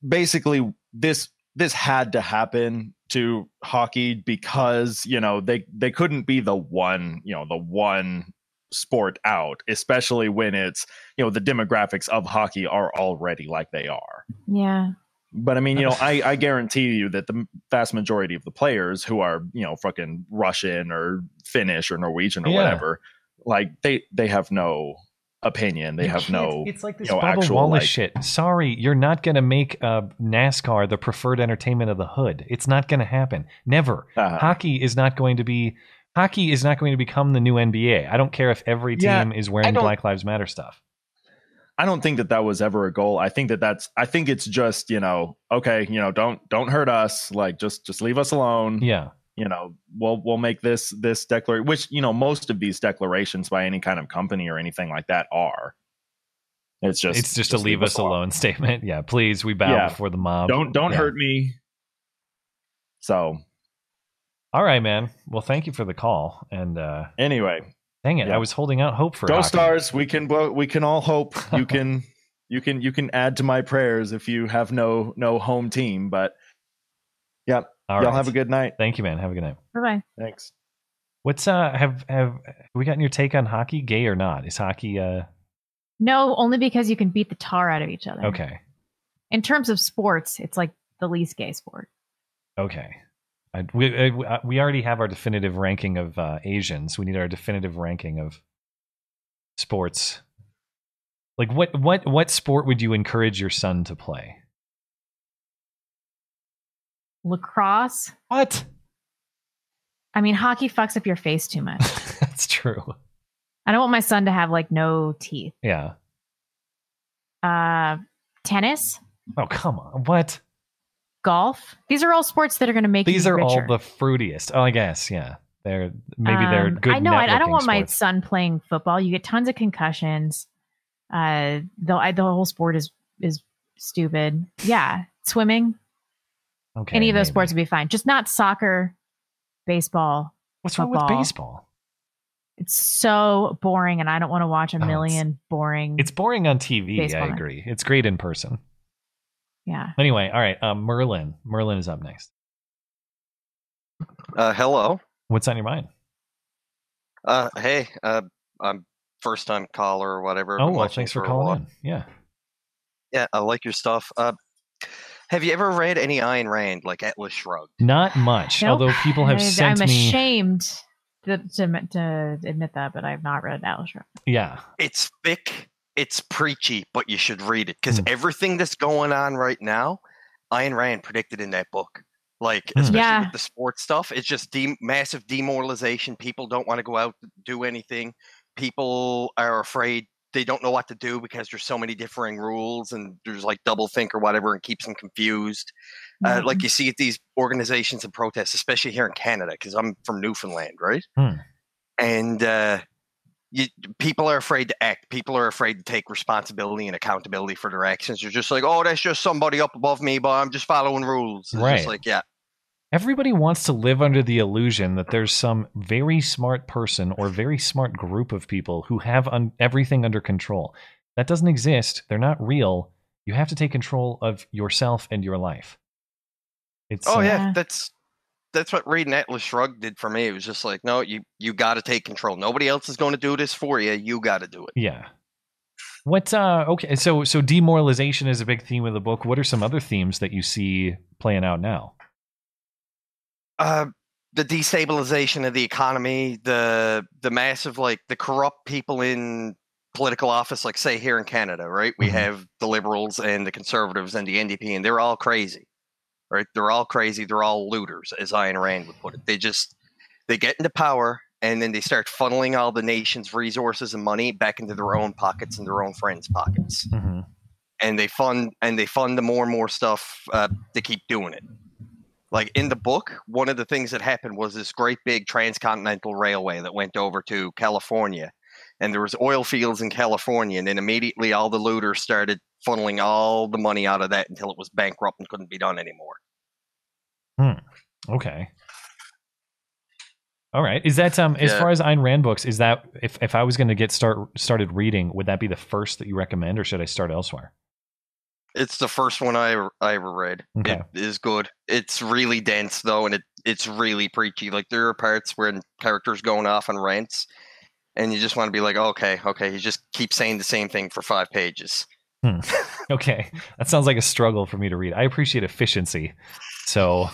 basically this this had to happen to hockey because you know they they couldn't be the one you know the one sport out, especially when it's you know the demographics of hockey are already like they are. Yeah. But I mean, you know, I, I guarantee you that the vast majority of the players who are, you know, fucking Russian or Finnish or Norwegian or Yeah. whatever, like they they have no opinion. They have no. It's like this you know, Bubba actual, Wallace like- shit. Sorry, you're not going to make uh, NASCAR the preferred entertainment of the hood. It's not going to happen. Never. Uh, Hockey is not going to be. Hockey is not going to become the new NBA. I don't care if every team Yeah, is wearing Black Lives Matter stuff. I don't think that that was ever a goal. I think that that's. I think it's just you know, okay, you know, don't don't hurt us. Like just just leave us alone. Yeah. You know, we'll we'll make this this declaration, which you know, most of these declarations by any kind of company or anything like that are. It's just it's just, a leave us alone statement. Yeah, please, we bow Yeah. before the mob. Don't don't Yeah. hurt me. So All right, man. Well, thank you for the call. And uh anyway, dang it, Yeah. I was holding out hope for go hockey. stars. We can bo- we can all hope. You can you can you can add to my prayers if you have no no home team. But yeah, All y'all right. have a good night. Thank you, man. Have a good night. Bye bye. Thanks. What's uh have have we gotten your take on hockey? Gay or not? Is hockey uh No, only because you can beat the tar out of each other. okay? In terms of sports, it's like the least gay sport. Okay. I, we uh, we already have our definitive ranking of uh, Asians. We need our definitive ranking of sports. Like what what what sport would you encourage your son to play? Lacrosse. What? I mean, hockey fucks up your face too much. That's true. I don't want my son to have like no teeth. Yeah. Uh, tennis. Oh come on. What? golf. These are all sports that are going to make These are all the fruitiest. Oh, I guess, yeah. They're maybe they're Um, good. I know. I, I don't want my son playing football. You get tons of concussions. Uh, the I, the whole sport is is stupid. Yeah, swimming. Okay, Any of those maybe. sports would be fine. Just not soccer, baseball. What's wrong with baseball? It's so boring, and I don't want to watch a Oh, it's- million boring. It's boring on TV. I agree. It's great in person. yeah. Anyway, all right. Um, Merlin. Merlin is up next. Uh, hello. What's on your mind? Uh, hey, uh, I'm first time caller or whatever. Oh well, thanks for a while. calling in. Yeah. Yeah, I like your stuff. Uh, have you ever read any Ayn Rand, like Atlas Shrugged? Not much. Nope. Although people have I- sent I'm me. ashamed to, to to admit that, but I've not read Atlas Shrugged. Yeah. It's thick, it's preachy, but you should read it because Hmm. everything that's going on right now, Ayn Rand predicted in that book. Like, Hmm. especially Yeah. with the sports stuff, it's just de- massive demoralization. People don't want to go out do anything. People are afraid. They don't know what to do because there's so many differing rules and there's like double think or whatever and keeps them confused. Uh, like you see at these organizations and protests, especially here in Canada, because I'm from Newfoundland, right? Hmm. And uh, you, people are afraid to act. People are afraid to take responsibility and accountability for their actions. They're just like, oh, that's just somebody up above me, but I'm just following rules. It's Right. just like, yeah, Everybody wants to live under the illusion that there's some very smart person or very smart group of people who have un- everything under control. That doesn't exist. They're not real. You have to take control of yourself and your life. It's oh uh, yeah, that's that's what reading Atlas Shrugged did for me. It was just like, no, you you got to take control. Nobody else is going to do this for you. You got to do it. Yeah. What uh okay, so so demoralization is a big theme of the book. What are some other themes that you see playing out now? Uh, the destabilization of the economy, the the massive like the corrupt people in political office, like say here in Canada, right? We Mhm. have the liberals and the conservatives and the NDP, and they're all crazy, right? They're all crazy. They're all looters, as Ayn Rand would put it. They just they get into power and then they start funneling all the nation's resources and money back into their own pockets and their own friends' pockets Mhm. and they fund and they fund the more and more stuff uh, to keep doing it. Like in the book, one of the things that happened was this great big transcontinental railway that went over to California, and there was oil fields in California, and then immediately all the looters started funneling all the money out of that until it was bankrupt and couldn't be done anymore. Hmm. Okay. All right. Is that um as Yeah. far as Ayn Rand books, is that if if I was going to get start started reading, would that be the first that you recommend or should I start elsewhere? It's the first one I ever, I ever read. Okay. It is good. It's really dense though, and it it's really preachy. Like there are parts where characters going off on rants, and you just want to be like, okay, okay, he just keeps saying the same thing for five pages. Hmm. Okay. That sounds like a struggle for me to read. I appreciate efficiency. So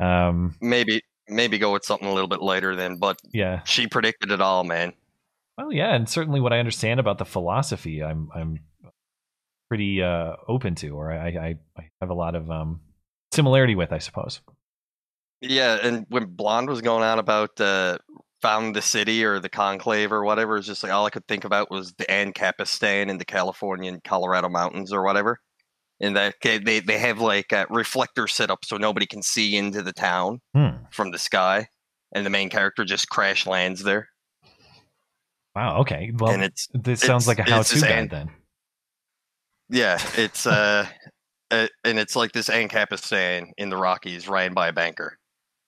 um Maybe maybe go with something a little bit later then, but yeah. she predicted it all, man. Well, yeah, and certainly what I understand about the philosophy, I'm I'm pretty uh, open to, or I, I I have a lot of um, similarity with, I suppose. Yeah, and when Blonde was going on about uh, found the city or the conclave or whatever, it's just like all I could think about was the Ancapistan in the California and Colorado mountains or whatever. And that they they have like a reflector set up so nobody can see into the town Hmm. from the sky, and the main character just crash lands there. Wow. Okay. Well, And it's- this sounds like a how-to guide an- then. Yeah, it's uh, uh, and it's like this Ancapistan in the Rockies ran by a banker.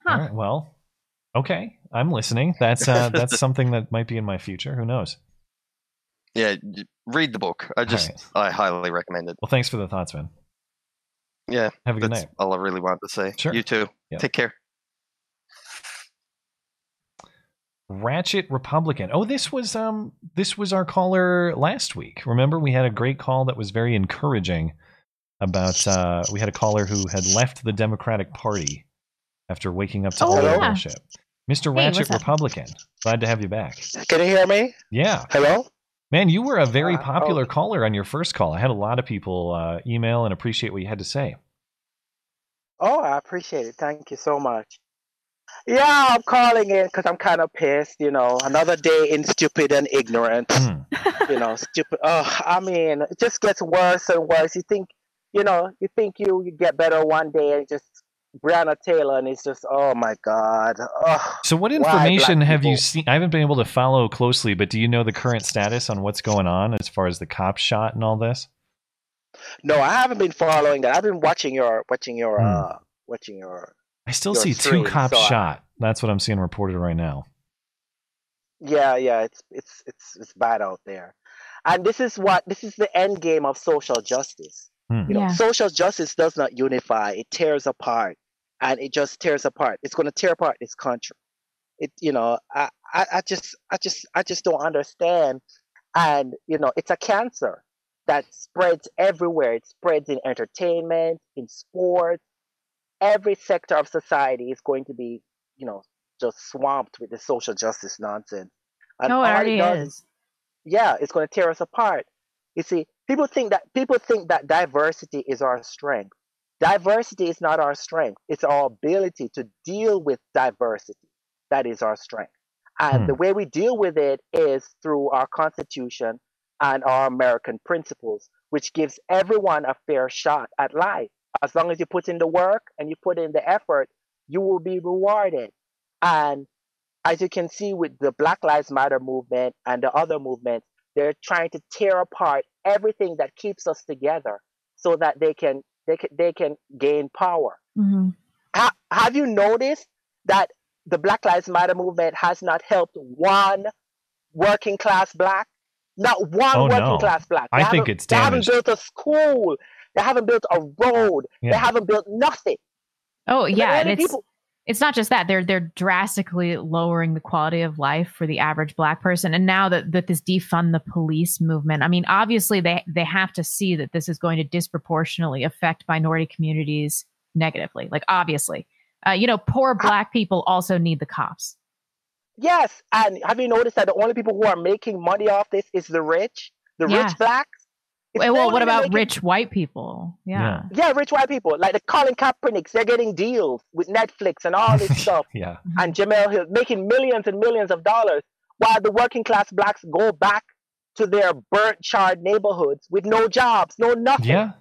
All right. Well, okay. I'm listening. That's uh, that's something that might be in my future. Who knows? Yeah, read the book. I just I highly recommend it. Well, thanks for the thoughts, man. Yeah, Have a good that's night. all I really wanted to say. Sure. You too. Yeah. Take care. Ratchet Republican. Oh, this was um this was our caller last week. Remember, we had a great call that was very encouraging about uh we had a caller who had left the Democratic Party after waking up to Oh, all that yeah. bullshit. Mr. Hey, Ratchet? Republican. Glad to have you back. Can you hear me? Yeah. Hello? Man, you were a very Uh, popular caller on your first call. I had a lot of people uh, email and appreciate what you had to say. Oh, I appreciate it. Thank you so much. Yeah, I'm calling in because I'm kind of pissed. You know, another day in stupid and ignorant. Hmm. you know, stupid. Oh, I mean, it just gets worse and worse. You think you know, you think you you get better one day and just Breonna Taylor, and it's just, oh my god. Ugh, So, what information have you seen? I haven't been able to follow closely, but do you know the current status on what's going on as far as the cop shot and all this? No, I haven't been following that. I've been watching your watching your Hmm. uh watching your I still your see two cops so I- shot. That's what I'm seeing reported right now. Yeah, yeah, it's it's it's it's bad out there. And this is what this is the end game of social justice. Hmm. You know, Yeah. social justice does not unify, it tears apart. And it just tears apart. It's gonna tear apart this country. It you know, I, I, I just I just I just don't understand. And you know, it's a cancer that spreads everywhere. It spreads in entertainment, in sports, every sector of society is going to be, you know, just swamped with the social justice nonsense. And No, it all already does is. yeah, it's going to tear us apart. You see, people think that people think that diversity is our strength. Diversity is not our strength. It's our ability to deal with diversity that is our strength. And Hmm. the way we deal with it is through our Constitution and our American principles, which gives everyone a fair shot at life. As long as you put in the work and you put in the effort, you will be rewarded. And as you can see with the Black Lives Matter movement and the other movements, they're trying to tear apart everything that keeps us together so that they can they can they can gain power. Mhm. Ha- have you noticed that the Black Lives Matter movement has not helped one working class black? Not one Oh, working no. class black. I think haven't- it's They haven't built a school. They haven't built a road. Yeah. They haven't built nothing. Oh yeah, and it's people- it's not just that they're they're drastically lowering the quality of life for the average black person. And now that that this defund the police movement, I mean, obviously they they have to see that this is going to disproportionately affect minority communities negatively. Like obviously, uh, you know, poor black people also need the cops. Yes, and have you noticed that the only people who are making money off this is the rich, the Yeah. rich blacks? It's Well, what about making- rich white people? Yeah. Yeah, rich white people like the Colin Kaepernicks. They're getting deals with Netflix and all this stuff, Yeah. Mm-hmm. and Jemele Hill making millions and millions of dollars, while the working class blacks go back to their burnt, charred neighborhoods with no jobs, no nothing. Yeah.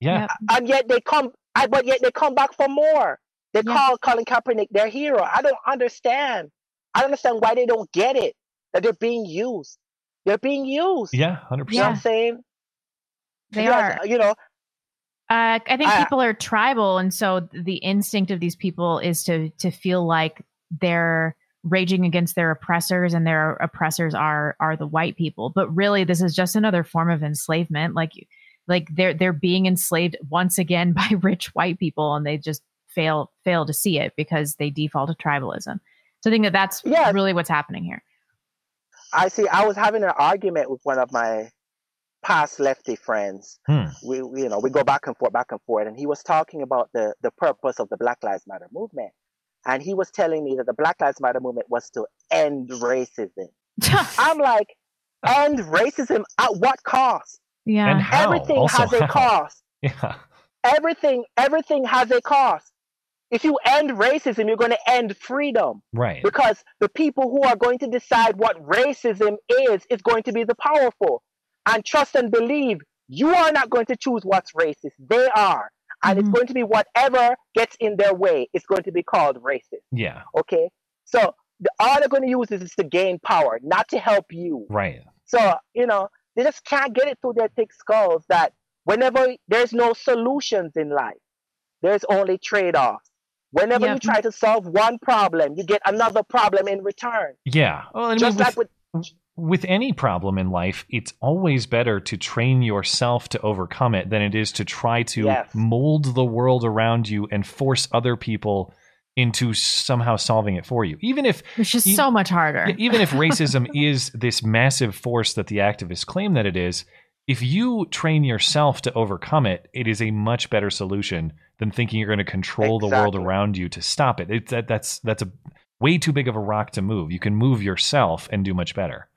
Yeah. and yet they come. I, but yet they come back for more. They call Colin Kaepernick their hero. I don't understand. I don't understand why they don't get it that they're being used. They're being used. Yeah. Hundred You know what I'm percent. saying? They Yes, are. You know, Uh, I think I- people are tribal, and so the instinct of these people is to to feel like they're raging against their oppressors, and their oppressors are are the white people. But really, this is just another form of enslavement. Like like they're they're being enslaved once again by rich white people, and they just fail fail to see it because they default to tribalism. So I think that that's really what's happening here. I see. I was having an argument with one of my past lefty friends. Hmm. We, we, you know, we go back and forth, back and forth, and he was talking about the the purpose of the Black Lives Matter movement, and he was telling me that the Black Lives Matter movement was to end racism. I'm like, end racism at what cost? Yeah. And how? Everything Also, has a cost. Yeah. Everything, everything has a cost. If you end racism, you're going to end freedom. Right. Because the people who are going to decide what racism is, is going to be the powerful. And trust and believe, you are not going to choose what's racist. They are. And it's mm-hmm. going to be whatever gets in their way. It's going to be called racist. Yeah. Okay? So the, all they're going to use is to gain power, not to help you. Right. So, you know, they just can't get it through their thick skulls that whenever there's no solutions in life, there's only trade offs. Whenever Yeah. you try to solve one problem, you get another problem in return. Yeah. Well, I mean, Just with, like with with any problem in life, it's always better to train yourself to overcome it than it is to try to Yes. mold the world around you and force other people into somehow solving it for you. Even if It's just e- so much harder. Even if racism is this massive force that the activists claim that it is, if you train yourself to overcome it, it is a much better solution than thinking you're going to control the world around you to stop it. It's that that's that's a way too big of a rock to move. You can move yourself and do much better.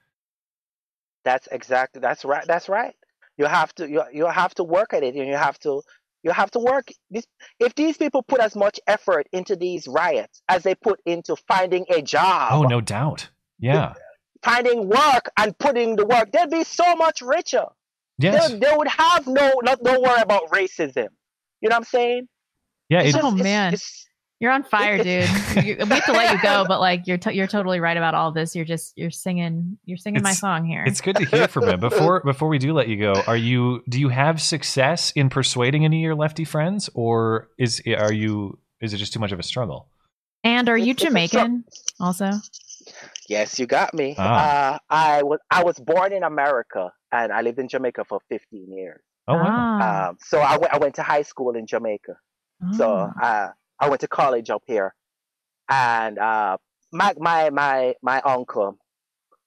That's exactly that's right. That's right. You have to you you have to work at it, and you have to you have to work. This, if these people put as much effort into these riots as they put into finding a job, Oh, no doubt. Yeah. finding work, and putting the work, they'd be so much richer. Yes. they, they would have no not no worry about racism. You know what I'm saying? Yeah, It's it, just- oh it's- man, it's- you're on fire, dude. You- we have to let you go, but like you're t- you're totally right about all this. You're just you're singing you're singing my song here. it's good to hear from him. Before before we do let you go, are you do you have success in persuading any of your lefty friends, or is are you is it just too much of a struggle? and are you it's a so- Jamaican also? Yes, you got me. Ah. Uh, I was I was born in America and I lived in Jamaica for 15 years. Oh wow. Ah, Um, so I went to high school in Jamaica. So ah. uh, I went to college up here, and uh, my my my my uncle,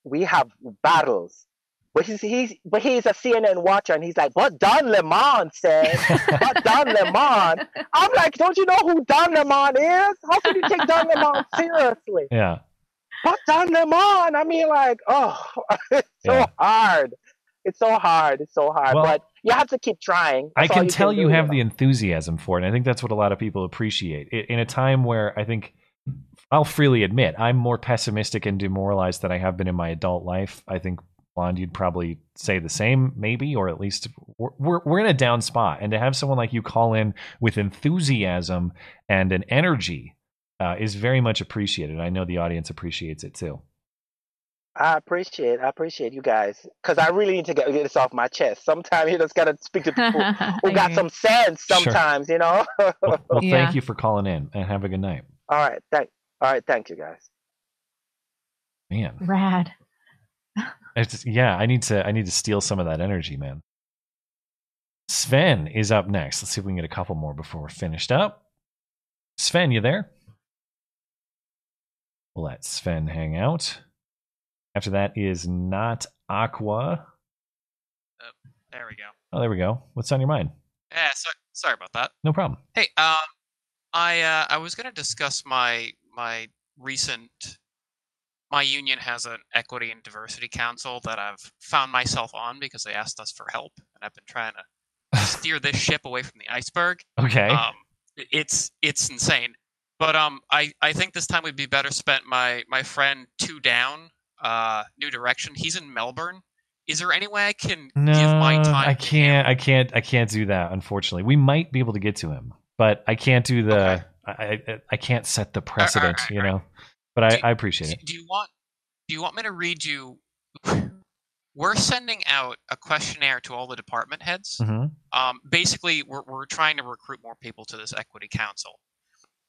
we have battles. But he's, he's but he's a CNN watcher, and he's like, "But Don Lemon said, but Don Lemon." I'm like, "Don't you know who Don Lemon is? How can you take Don Lemon seriously?" Yeah. But Don Lemon, I mean, like, oh, it's so Yeah. hard. It's so hard. It's so hard. Well, but you have to keep trying. I That's all can tell you have the enthusiasm for it. And I think that's what a lot of people appreciate. I- In a time where I think I'll freely admit I'm more pessimistic and demoralized than I have been in my adult life. I think Blonde, you'd probably say the same, maybe, or at least we're, we're, we're in a down spot. And to have someone like you call in with enthusiasm and an energy uh, is very much appreciated. I know the audience appreciates it too. I appreciate, I appreciate you guys, because I really need to get, get this off my chest. Sometimes you just gotta speak to people who got some sense. Sure. Sometimes, you know. Well, well Yeah. thank you for calling in and have a good night. all right, thank, all right, thank you guys. Man. Rad. It's just, yeah, I need to I need to steal some of that energy, man. Sven is up next. Let's see if we can get a couple more before we're finished up. Sven, you there? We'll let Sven hang out. After that is not Aqua. There we go. Oh, there we go. What's on your mind? Yeah, so, sorry about that. No problem. Hey, um, I uh, I was going to discuss my my recent. My union has an equity and diversity council that I've found myself on because they asked us for help, and I've been trying to steer this ship away from the iceberg. Okay. Um, it's it's insane, but um, I I think this time would be better spent. My my friend Two Down, uh, New Direction. He's in Melbourne. Is there any way I can No, give my time? I can't. I can't. I can't do that. Unfortunately, we might be able to get to him, but I can't do the. I, I I can't set the precedent. you know. But I, I appreciate it. Do you want do you want me to read you we're sending out a questionnaire to all the department heads. Mhm. Um, basically, we're, we're trying to recruit more people to this equity council.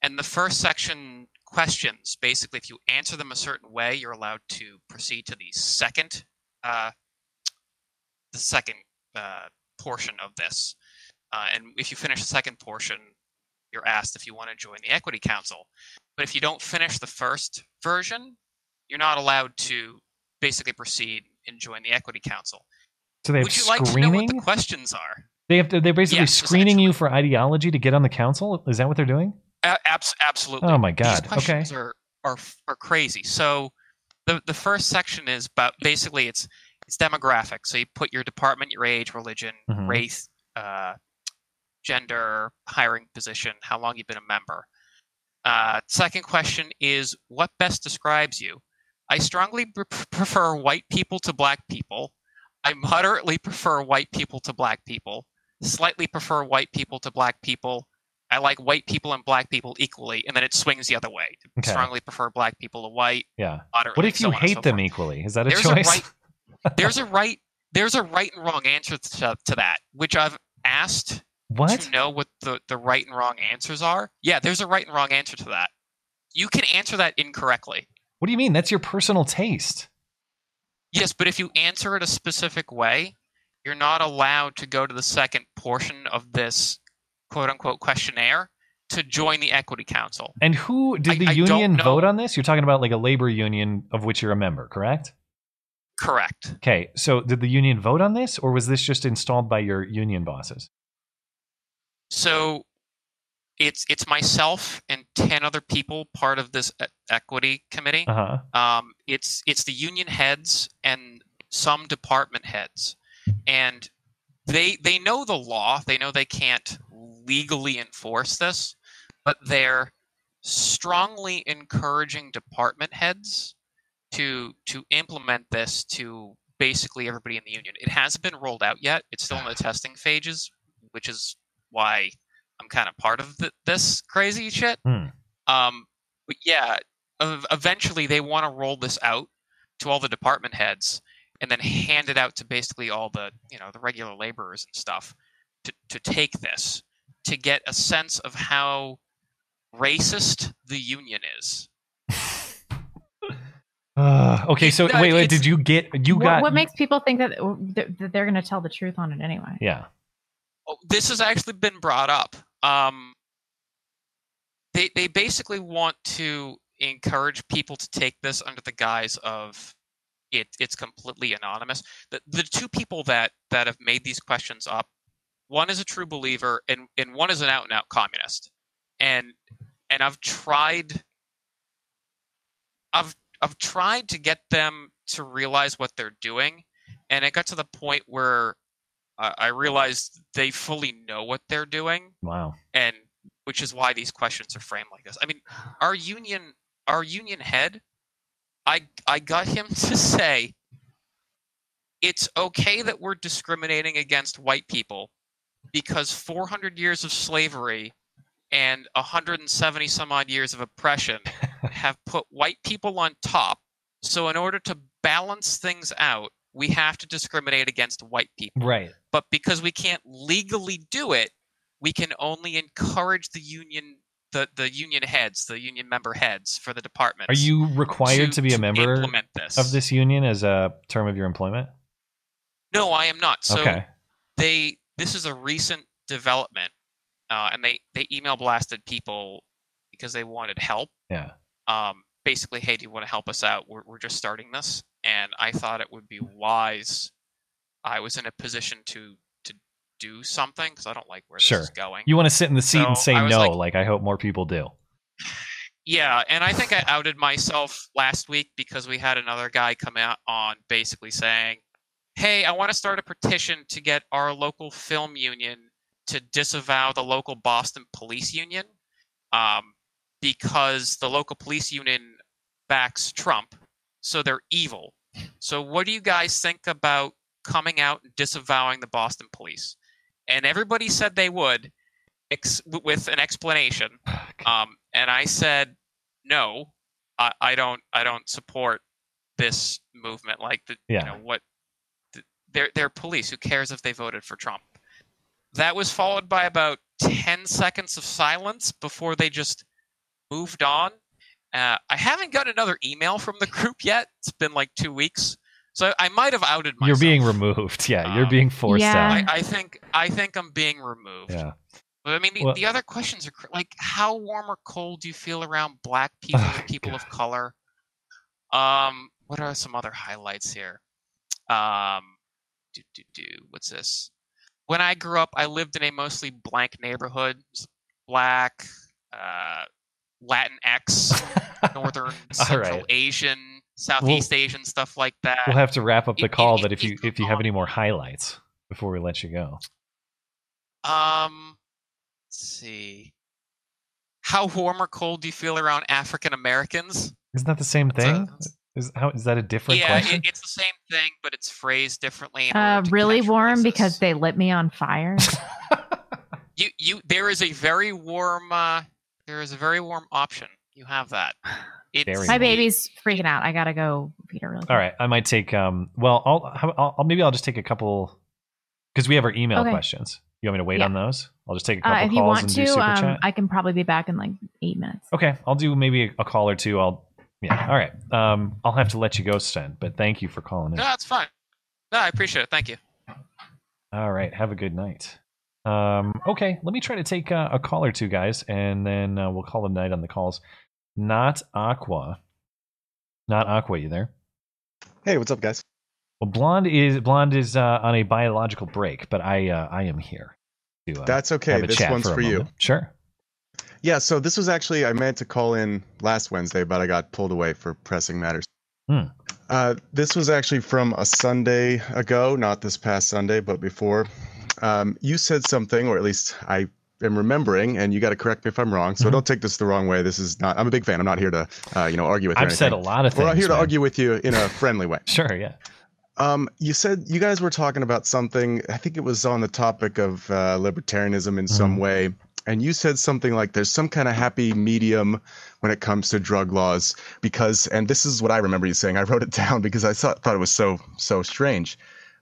And the first section questions basically, if you answer them a certain way, you're allowed to proceed to the second, uh, the second uh, portion of this. Uh, and if you finish the second portion, you're asked if you want to join the equity council. But if you don't finish the first version, you're not allowed to basically proceed and join the equity council. So they have Would you like to know what the screening? questions are? They have to, they're basically Yes, screening you for ideology to get on the council. Is that what they're doing? Abs- absolutely. Oh my god. These questions okay. are, are are crazy. So the the first section is about basically it's it's demographic. So you put your department, your age, religion, Mhm. race, uh, gender, hiring position, how long you've been a member. Uh, second question is what best describes you? I strongly pre- prefer white people to black people. I moderately prefer white people to black people. Slightly prefer white people to black people. I like white people and black people equally, and then it swings the other way. Okay. Strongly prefer black people to white. Yeah. Moderately, What if you and hate so them forth. equally? Is that a There's choice? A right, there's a right. There's a right and wrong answer to, to that, which I've asked What? to know what the, the right and wrong answers are. Yeah, there's a right and wrong answer to that. You can answer that incorrectly. What do you mean? That's your personal taste. Yes, but if you answer it a specific way, you're not allowed to go to the second portion of this quote unquote questionnaire to join the equity council. And who did the I union know. vote on this? You're talking about like a labor union of which you're a member, correct? Correct. Okay, so did the union vote on this, or was this just installed by your union bosses? So it's it's myself and ten other people part of this equity committee. Uh huh. Um, it's it's the union heads and some department heads, and they they know the law. They know they can't legally enforce this, but they're strongly encouraging department heads to to implement this to basically everybody in the union. It hasn't been rolled out yet. It's still in the testing phases, which is why I'm kind of part of the, this crazy shit. Hmm. Um, but yeah, eventually they want to roll this out to all the department heads and then hand it out to basically all the you know the regular laborers and stuff to, to take this to get a sense of how racist the union is. Uh, okay, so No, wait, wait. Did you get you what, got? what makes people think that, that that they're going to tell the truth on it anyway? yeah. Oh, this has actually been brought up. Um, they they basically want to encourage people to take this under the guise of it it's completely anonymous. The the two people that that have made these questions up, one is a true believer and and one is an out and out communist. And and I've tried I've I've tried to get them to realize what they're doing, and it got to the point where I I realized they fully know what they're doing, Wow. and which is why these questions are framed like this. I mean, our union, our union head, I I got him to say it's okay that we're discriminating against white people because 400 years of slavery and 170 some odd years of oppression have put white people on top. So in order to balance things out, we have to discriminate against white people. Right. But because we can't legally do it, we can only encourage the union the, the union heads, the union member heads for the department. Are you required to, be a member this. of this union as a term of your employment? No, I am not. So Okay. they this is a recent development, uh, and they they email blasted people because they wanted help. Yeah. Um, basically, hey, do you want to help us out? We're we're just starting this, and I thought it would be wise. I was in a position to to do something because I don't like where Sure. this is going. You want to sit in the seat and say no, like- like, I hope more people do. Yeah, and I think I outed myself last week because we had another guy come out on basically saying, "Hey, I want to start a petition to get our local film union to disavow the local Boston police union, um, because the local police union backs Trump, so they're evil. So, what do you guys think about coming out and disavowing the Boston police?" And everybody said they would, ex- with an explanation. Um, and I said, no, I, I don't, I don't support this movement. Like the, Yeah. you know, what, they're, they're police. Who cares if they voted for Trump? That was followed by about 10 seconds of silence before they just moved on. Uh, I haven't got another email from the group yet. It's been like two weeks. So I might have outed myself. You're being removed. Yeah, Um, you're being forced out. I, I think I think I'm being removed. Yeah. But I mean, the, Well- the other questions are like, how warm or cold do you feel around black people Oh, and people of color? Um, what are some other highlights here? Um, do do do. What's this? When I grew up, I lived in a mostly blank neighborhood. Black, uh, Latinx, Northern, Central right. Asian, Southeast Asian, stuff like that. We'll have to wrap up the It- call, it- but if you if you have any more highlights before we let you go. Um, let's see. How warm or cold do you feel around African Americans? Isn't that the same thing? Is how is that a different Yeah, question? it, it's the same thing, but it's phrased differently. Uh, really warm because they lit me on fire. you you there is a very warm uh there is a very warm option. You have that. It's My baby's freaking out. I gotta go feed her really quick. All right, I might take. Um, well, I'll, I'll, I'll maybe I'll just take a couple because we have our email Okay. questions. You want me to wait Yeah. on those? I'll just take a couple Uh, if calls you want and to, do super um, chat. I can probably be back in like eight minutes. Okay, I'll do maybe a, a call or two. I'll yeah. All right. Um, I'll have to let you go, Sten. But thank you for calling in. No, it's fine. No, I appreciate it. Thank you. All right. Have a good night. Um, okay, let me try to take uh, a call or two, guys, and then uh, we'll call it a night on the calls. Not Aqua. Not Aqua, you there? Hey, what's up, guys? Well, Blonde is Blonde is uh, on a biological break, but I uh, I am here. To, uh, That's okay. have a This chat one's for, a for you. Sure. Yeah, so this was actually I meant to call in last Wednesday, but I got pulled away for pressing matters. Hmm. Uh, this was actually from a Sunday ago, not this past Sunday, but before. Um, you said something, or at least I am remembering, and you got to correct me if I'm wrong. Mm-hmm. So don't take this the wrong way. This is not. I'm a big fan. I'm not here to, uh, you know, argue with you. I've said a lot of things. We're here to argue with you in a friendly way. Sure. Yeah. Um, you said you guys were talking about something. I think it was on the topic of uh, libertarianism in some Mhm. way, and you said something like there's some kind of happy medium when it comes to drug laws because, and this is what I remember you saying. I wrote it down because I thought thought it was so so strange.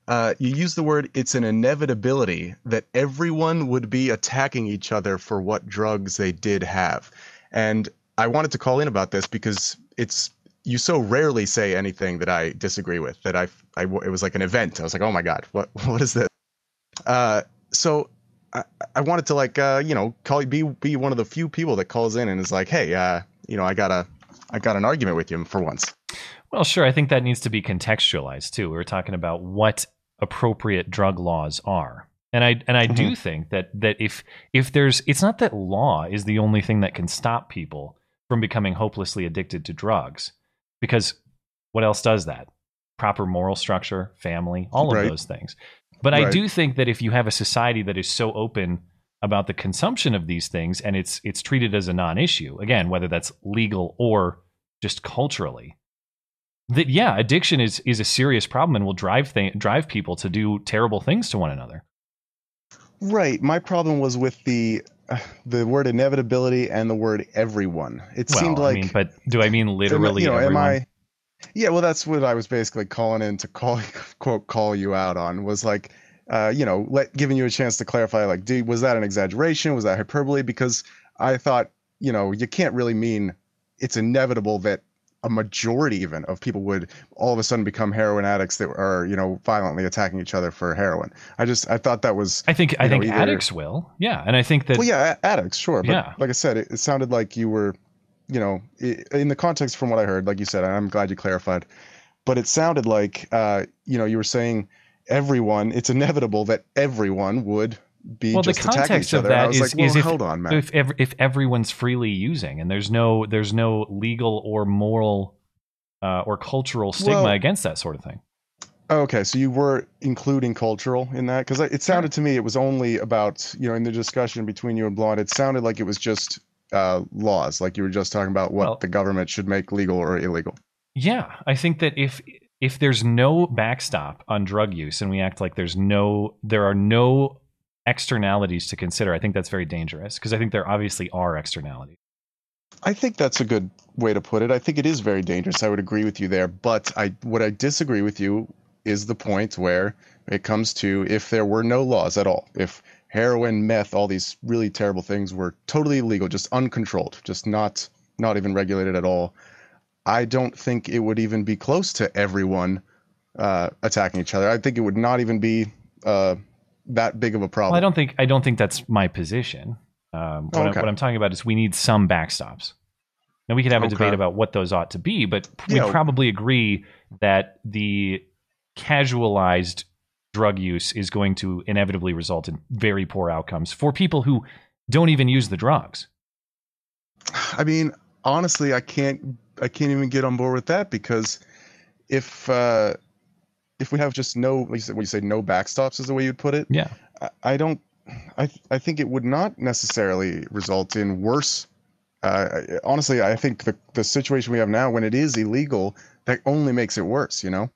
Uh, you use the word it's an inevitability that everyone would be attacking each other for what drugs they did have, and I wanted to call in about this because it's you so rarely say anything that I disagree with that I, I it was like an event. I was like, oh my god, what what is this? Uh, so I, I wanted to like uh, you know call be be one of the few people that calls in and is like, hey, uh, you know, I got a I got an argument with you for once. Well, sure. I think that needs to be contextualized too. We were talking about what appropriate drug laws are. And I and I do Mhm. think that that if if there's it's not that law is the only thing that can stop people from becoming hopelessly addicted to drugs. Because what else does that? Proper moral structure, family, all of Right. those things. But I do think that if you have a society that is so open about the consumption of these things and it's it's treated as a non-issue, again, whether that's legal or just culturally, that yeah, addiction is is a serious problem and will drive th- drive people to do terrible things to one another. Right. My problem was with the uh, the word inevitability and the word everyone. It well, seemed like I mean, but do I mean literally you know, everyone? am I? Yeah, well, that's what I was basically calling in to call quote call you out on was like, uh, you know, let giving you a chance to clarify. Like, do, was that an exaggeration? Was that hyperbole? Because I thought, you know, you can't really mean it's inevitable that a majority even of people would all of a sudden become heroin addicts that are, you know, violently attacking each other for heroin. I just I thought that was. I think I know, think either- addicts will. Yeah, and I think that well, yeah, addicts, sure. But Yeah. like I said, it, it sounded like you were, you know, in the context from what I heard, like you said, I'm glad you clarified, but it sounded like, uh, you know, you were saying everyone, it's inevitable that everyone would be well, the context each of other. And I was is, like, well, is if, hold on, man. if if everyone's freely using and there's no there's no legal or moral uh, or cultural stigma Well- against that sort of thing. Okay, so you were including cultural in that because it sounded to me it was only about you know in the discussion between you and Blonde, it sounded like it was just uh, laws, like you were just talking about what Well- the government should make legal or illegal. Yeah, I think that if if there's no backstop on drug use and we act like there's no there are no externalities to consider, I think that's very dangerous because I think there obviously are externalities. I think that's a good way to put it. I think it is very dangerous. I would agree with you there, but I what I disagree with you is the point where it comes to if there were no laws at all, if heroin, meth, all these really terrible things were totally illegal, just uncontrolled, just not not even regulated at all. I don't think it would even be close to everyone uh, attacking each other. I think it would not even be uh, that big of a problem. Well, I don't think I don't think that's my position. Um, what, Oh, I'm, okay. what I'm talking about is we need some backstops. Now we could have a Okay. debate about what those ought to be, but we probably agree that the casualized drug use is going to inevitably result in very poor outcomes for people who don't even use the drugs. I mean, honestly, I can't I can't even get on board with that because if uh if we have just no like you said, what you say no backstops is the way you'd put it. Yeah. I, I don't I I think it would not necessarily result in worse uh, honestly, I think the the situation we have now, when it is illegal, that only makes it worse. You know.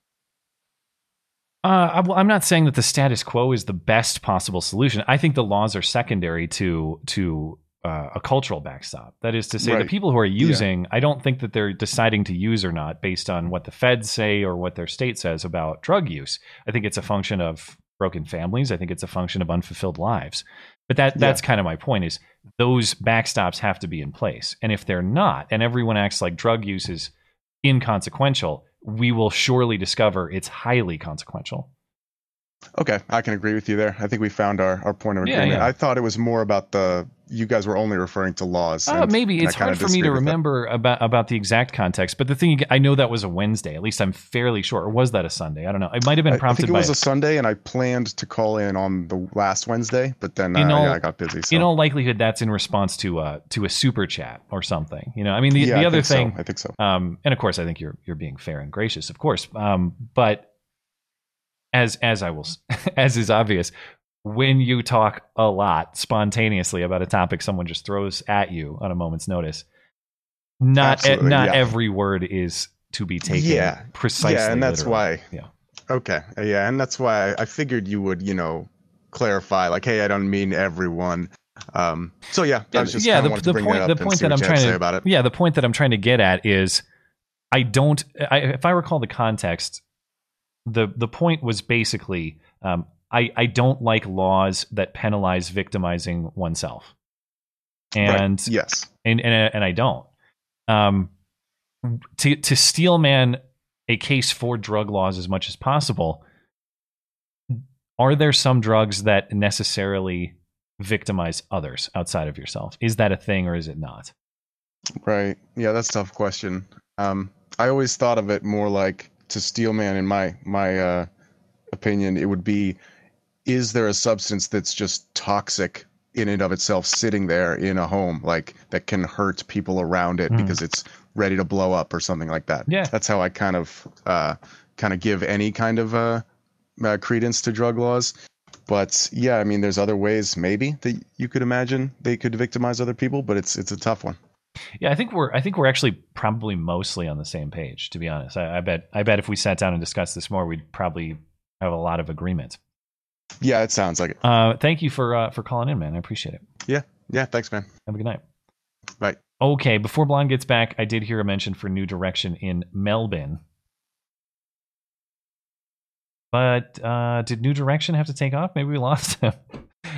Uh, I'm not saying that the status quo is the best possible solution. I think the laws are secondary to to uh, a cultural backstop. That is to say, the people who are Yeah. using, I don't think that they're deciding to use or not based on what the feds say or what their state says about drug use. I think it's a function of broken families. I think it's a function of unfulfilled lives. But that that's kind of my point is those backstops have to be in place. And if they're not, and everyone acts like drug use is inconsequential, we will surely discover it's highly consequential. Okay, I can agree with you there. I think we found our, our point of agreement. yeah. I thought it was more about the you guys were only referring to laws. Uh, and- maybe and it's hard for me to with that. remember about about the exact context. But the thing, I know that was a Wednesday. At least I'm fairly sure. Or was that a Sunday? I don't know. It might have been I- I prompted think it was a Sunday, and I planned to call in on the last Wednesday, but then uh, all, yeah, I got busy. So. in all likelihood, that's in response to uh to a super chat or something. You know, I mean, the, Yeah, the I other think so. thing, I think so. Um, and of course, I think you're you're being fair and gracious, of course. Um, but as as I will, as is obvious, when you talk a lot spontaneously about a topic someone just throws at you on a moment's notice, not e- not yeah. every word is to be taken yeah, precisely. Yeah, and that's literally. why. Yeah. Okay, yeah, and that's why I, figured you would, you know, clarify, like, hey, I don't mean everyone. Um, so yeah, I was just yeah. The, the point, the point that I'm trying to to say about it. yeah, the point that I'm trying to get at is, I don't. I, if I recall the context, the the point was basically, um, I I don't like laws that penalize victimizing oneself, Right, and yes, and and and I don't. Um, to to steel man a case for drug laws as much as possible. Are there some drugs that necessarily victimize others outside of yourself? Is that a thing or is it not? Right. Yeah, that's a tough question. Um, I always thought of it more like to Steelman, in my my uh, opinion, it would be: is there a substance that's just toxic in and of itself, sitting there in a home, like that can hurt people around it Mhm. because it's ready to blow up or something like that? Yeah. that's how I kind of uh, kind of give any kind of uh, uh, credence to drug laws. But yeah, I mean, there's other ways maybe that you could imagine they could victimize other people, but it's it's a tough one. Yeah, I think we're I think we're actually probably mostly on the same page. To be honest, I, I bet I bet if we sat down and discussed this more, we'd probably have a lot of agreement. Yeah, it sounds like it. Uh, thank you for uh, for calling in, man. I appreciate it. Yeah, yeah. Thanks, man. Have a good night. Bye. Okay, before Blonde gets back, I did hear a mention for New Direction in Melbourne. But uh, did New Direction have to take off? Maybe we lost him.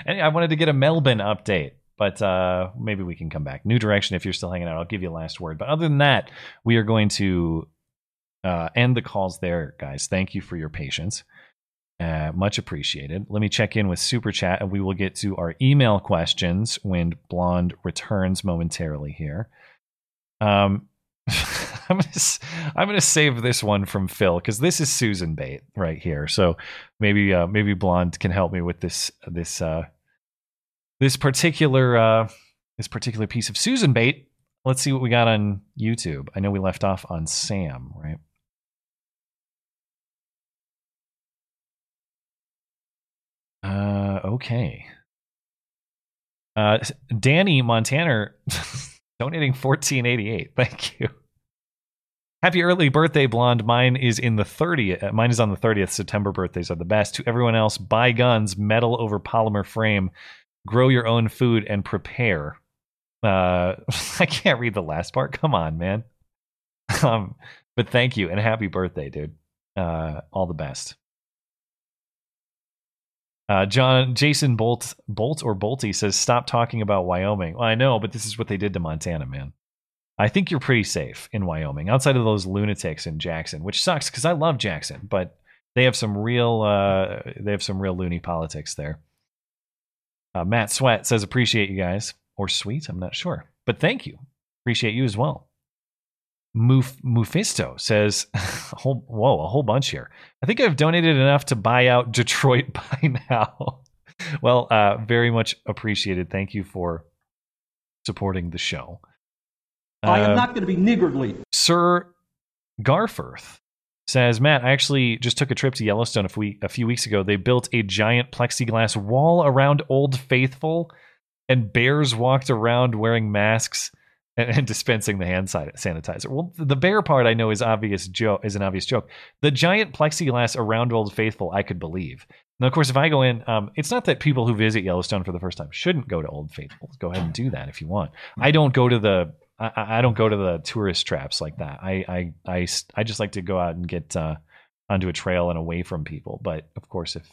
I wanted to get a Melbourne update, but uh, maybe we can come back. New Direction, if you're still hanging out, I'll give you a last word. But other than that, we are going to uh, end the calls there, guys. Thank you for your patience. Uh, much appreciated. Let me check in with Super Chat, and we will get to our email questions when Blonde returns momentarily here. Um, I'm gonna I'm gonna save this one from Phil because this is Susan bait right here. So maybe uh, maybe Blonde can help me with this this uh, this particular uh, this particular piece of Susan bait. Let's see what we got on YouTube. I know we left off on Sam, right? Uh, okay. Uh, Danny Montana donating fourteen eighty eight. Thank you. Happy early birthday, blonde. Mine is in the 30th. Mine is on the 30th. September birthdays are the best. To everyone else, buy guns, metal over polymer frame, grow your own food, and prepare. Uh, I can't read the last part. Come on, man. Um, but thank you and happy birthday, dude. Uh, all the best. Uh, John Jason Bolt Bolt or Bolty says stop talking about Wyoming. Well, I know, but this is what they did to Montana, man. I think you're pretty safe in Wyoming, outside of those lunatics in Jackson, which sucks because I love Jackson, but they have some real uh, they have some real loony politics there. Uh, Matt Sweat says appreciate you guys or sweet, I'm not sure, but thank you, appreciate you as well. Muf- Mufisto says, whole, "Whoa, a whole bunch here. I think I've donated enough to buy out Detroit by now." well, uh, very much appreciated. Thank you for supporting the show. I am Uh, not going to be niggardly. Sir Garforth says, Matt, I actually just took a trip to Yellowstone a, fe- a few weeks ago. They built a giant plexiglass wall around Old Faithful, and bears walked around wearing masks and, and dispensing the hand sanitizer. Well, the bear part I know is obvious joke is an obvious joke. The giant plexiglass around Old Faithful, I could believe. Now, of course, if I go in, um, it's not that people who visit Yellowstone for the first time shouldn't go to Old Faithful. Go ahead and do that if you want. I don't go to the I- I, don't go to the tourist traps like that. I, I, I, I just like to go out and get uh, onto a trail and away from people. But of course, if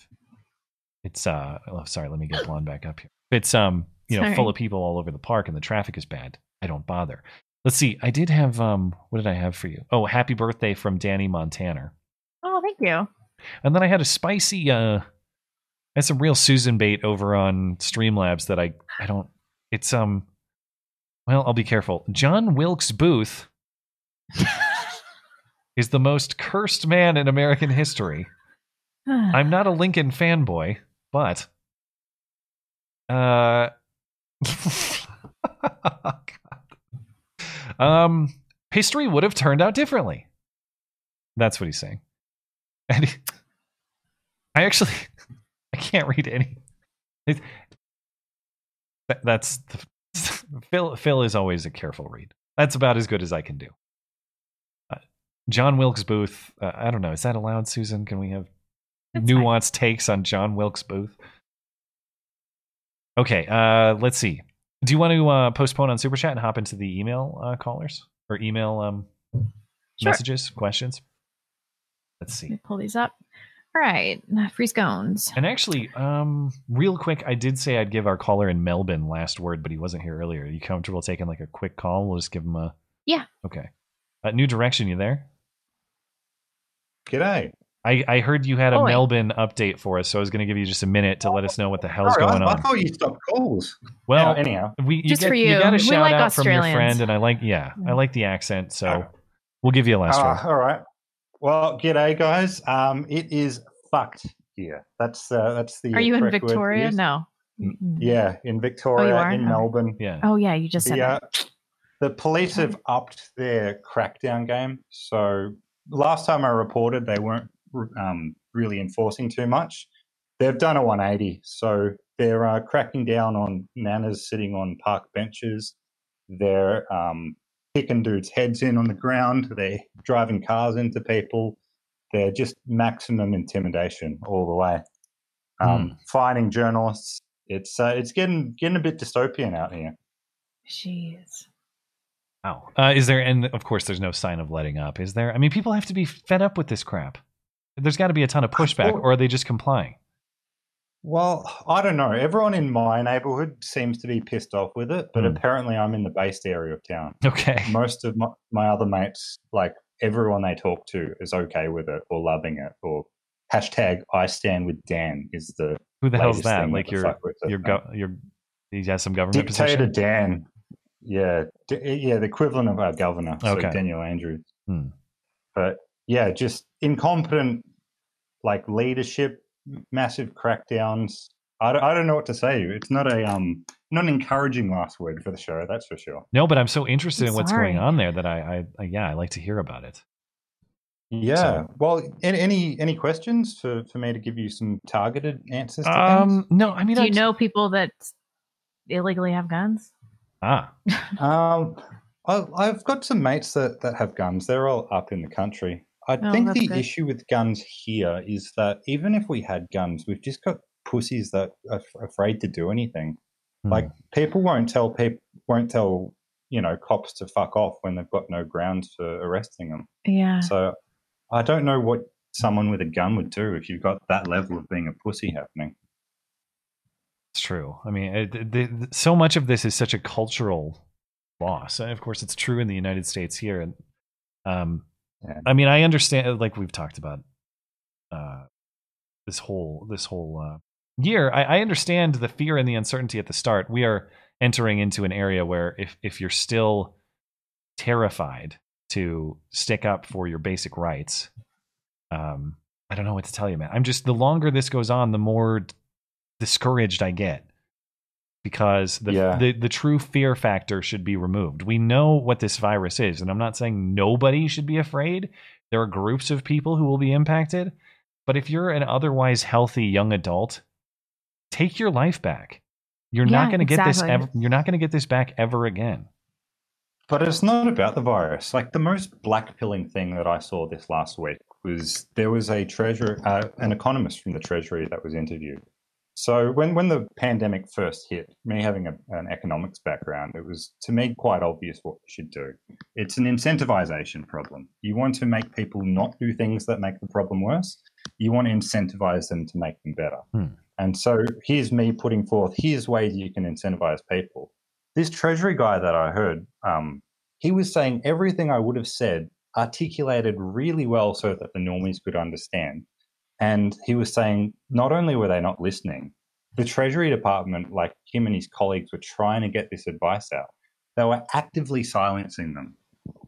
it's uh, oh, sorry, let me get blonde back up here. If it's um, you know, Sorry. full of people all over the park and the traffic is bad, I don't bother. Let's see. I did have um, what did I have for you? Oh, happy birthday from Danny Montana. Oh, thank you. And then I had a spicy uh I had some real Susan bait over on Streamlabs that I I don't it's um well, I'll be careful. John Wilkes Booth is the most cursed man in American history. I'm not a Lincoln fanboy, but uh um history would have turned out differently. That's what he's saying. And he- I actually I can't read any. It, that's the, Phil. Phil is always a careful read. That's about as good as I can do. Uh, John Wilkes Booth. Uh, I don't know. Is that allowed, Susan? Can we have That's nuanced takes on John Wilkes Booth? Okay. Uh, let's see. Do you want to uh, postpone on Super Chat and hop into the email uh, callers or email um, Sure. messages, questions? Let's see. Let me pull these up. All right, free scones. And actually, um, real quick, I did say I'd give our caller in Melbourne last word, but he wasn't here earlier. Are you comfortable taking like a quick call? We'll just give him a. Yeah. Okay. Uh, New Direction, you there? G'day. I, I heard you had a Oi. Melbourne update for us, so I was going to give you just a minute to let us know what the hell's Sorry, going I, I on. thought you stopped calls. Well, Now, anyhow, we you Just get for you you. got a We shout like out from your Australians. friend, and I like yeah, I like the accent, so we'll give you a last Ah, try. all right. Well, g'day, guys. Um, it is fucked here. That's uh, that's the. Are you in correct word to Victoria? No. Yeah, in Victoria, are? in Okay. Melbourne. Yeah. Oh yeah, you just said the, uh, the police have upped their crackdown game. So last time I reported, they weren't um, really enforcing too much. They've done a 180. So they're uh, cracking down on nanas sitting on park benches. They're um, kicking dudes' heads in on the ground. They're driving cars into people. They're just maximum intimidation all the way. Um, Fining journalists. It's uh, it's getting getting a bit dystopian out here. Jeez. Wow. Uh, is there? And of course, there's no sign of letting up. Is there? I mean, people have to be fed up with this crap. There's got to be a ton of pushback, or are they just complying? Well, I don't know. Everyone in my neighborhood seems to be pissed off with it, but Hmm. apparently I'm in the based area of town. Okay. Most of my, my other mates, like everyone they talk to, is okay with it or loving it or hashtag I stand with Dan is the Who the hell's that? Like the your fuck with it. your go, your he has some government dictator position. Dan. Yeah, D- yeah, the equivalent of our governor, so Daniel Andrews. Hmm. But yeah, just incompetent, like leadership, massive crackdowns. I don't, I don't know what to say. It's not a um not an encouraging last word for the show. That's for sure. No, but I'm so interested in what's Sorry. going on there that I, I, I yeah, I like to hear about it. Yeah. well, any any any questions for for me to give you some targeted answers? To Um, no, I mean, do I you know people that illegally have guns? Ah, Um, I, I've got some mates that, that have guns. They're all up in the country. I Oh, think the good. issue with guns here is that even if we had guns, we've just got pussies that are f- afraid to do anything. Hmm. Like people won't tell people won't tell you know cops to fuck off when they've got no grounds for arresting them. Yeah. So I don't know what someone with a gun would do if you've got that level of being a pussy happening. It's true. I mean, it, the, the, so much of this is such a cultural loss, and of course, it's true in the United States here. And um, I mean, I understand. Like we've talked about uh, this whole this whole uh, year. I, I understand the fear and the uncertainty at the start. We are entering into an area where if if you're still terrified to stick up for your basic rights, um, I don't know what to tell you, man. I'm just the longer this goes on, the more discouraged I get because the, Yeah. the the true fear factor should be removed. We know what this virus is, and I'm not saying nobody should be afraid. There are groups of people who will be impacted, but if you're an otherwise healthy young adult, take your life back. You're Yeah, not going to get this. Ever, you're not going to get this back ever again. But it's not about the virus. Like the most blackpilling thing that I saw this last week was there was a treasurer, uh, an economist from the Treasury that was interviewed. So when when the pandemic first hit, me having a, an economics background, it was to me quite obvious what we should do. It's an incentivization problem. You want to make people not do things that make the problem worse. You want to incentivize them to make them better. Hmm. And so here's me putting forth here's ways you can incentivize people. This treasury guy that I heard, um, he was saying everything I would have said articulated really well so that the normies could understand. And he was saying not only were they not listening, the Treasury Department, like him and his colleagues, were trying to get this advice out. They were actively silencing them.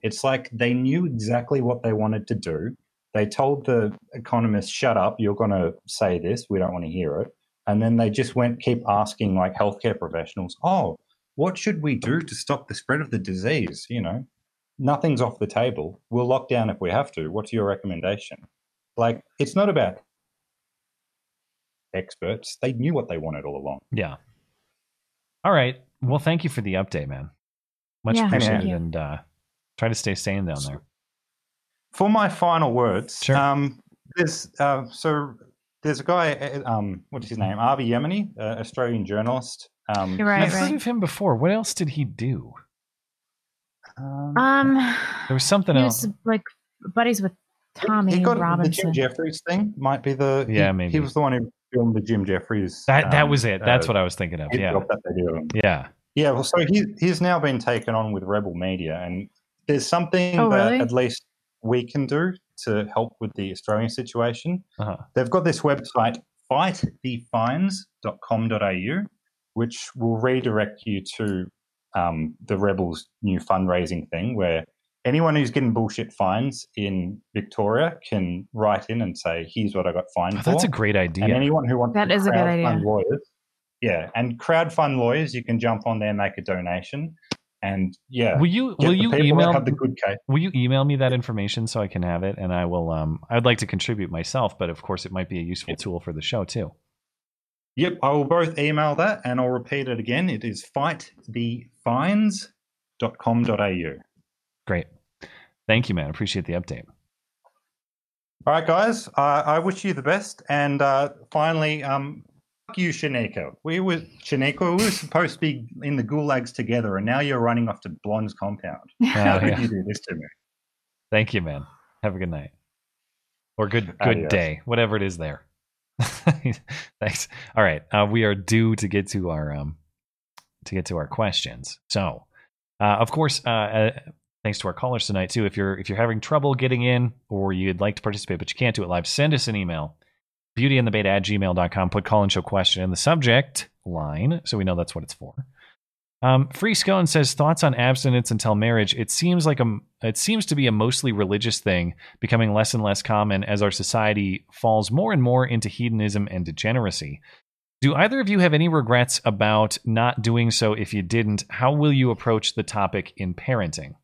It's like they knew exactly what they wanted to do. They told the economists, shut up, you're going to say this, we don't want to hear it. And then they just went, keep asking like healthcare professionals, oh, what should we do to stop the spread of the disease? You know, nothing's off the table. We'll lock down if we have to. What's your recommendation? Like, it's not about experts. They knew what they wanted all along. Yeah. All right. Well, thank you for the update, man. Much Yeah, thank appreciated, and uh, try to stay sane down there. for my final words, um, there's uh, so there's a guy. uh, Um, what is his name? Avi Yemini, uh, Australian journalist. Um, I've heard of him before. What else did he do? Um, There was something he else. was like buddies with Tommy he got the Jim Jeffries thing. Might be the he- Yeah, He maybe. was the one who filmed the Jim Jeffries. That that um, was it. That's uh, what I was thinking of. Yeah. job that they do. Yeah. Yeah, well, so he he's now been taken on with Rebel Media, and there's something Oh, that really? at least we can do to help with the Australian situation. Uh-huh. They've got this website, fightthefines.com.au, which will redirect you to um, the Rebels' new fundraising thing, where anyone who's getting bullshit fines in Victoria can write in and say, "Here's what I got fined Oh, for." that's a great idea. And anyone who wants That to is a good idea. lawyers, yeah, and crowdfund lawyers, you can jump on there, make a donation, and yeah. Will you will you email have the good case? Will you email me that information so I can have it and I will um I'd like to contribute myself, but of course it might be a useful tool for the show too. Yep, I will both email that and I'll repeat it again. It is fightthefines.com.au. Great. Thank you, man. Appreciate the update. All right, guys. Uh, I wish you the best. And uh, finally, um, fuck you, Shaneko. We were Shaneko. We were supposed to be in the gulags together, and now you're running off to Blonde's compound. How Oh, could yeah. you do this to me? Thank you, man. Have a good night. Or good good Adios. day, whatever it is there. Thanks. All right. Uh, we are due to get to our um to get to our questions. So, uh, of course, uh, uh, thanks to our callers tonight too. If you're if you're having trouble getting in or you'd like to participate but you can't do it live, send us an email. Beautyandthebeta at gmail.com. Put call-in show question in the subject line so we know that's what it's for. Um, Free Scone says thoughts on abstinence until marriage. It seems like a it seems to be a mostly religious thing, becoming less and less common as our society falls more and more into hedonism and degeneracy. Do either of you have any regrets about not doing so? If you didn't, how will you approach the topic in parenting?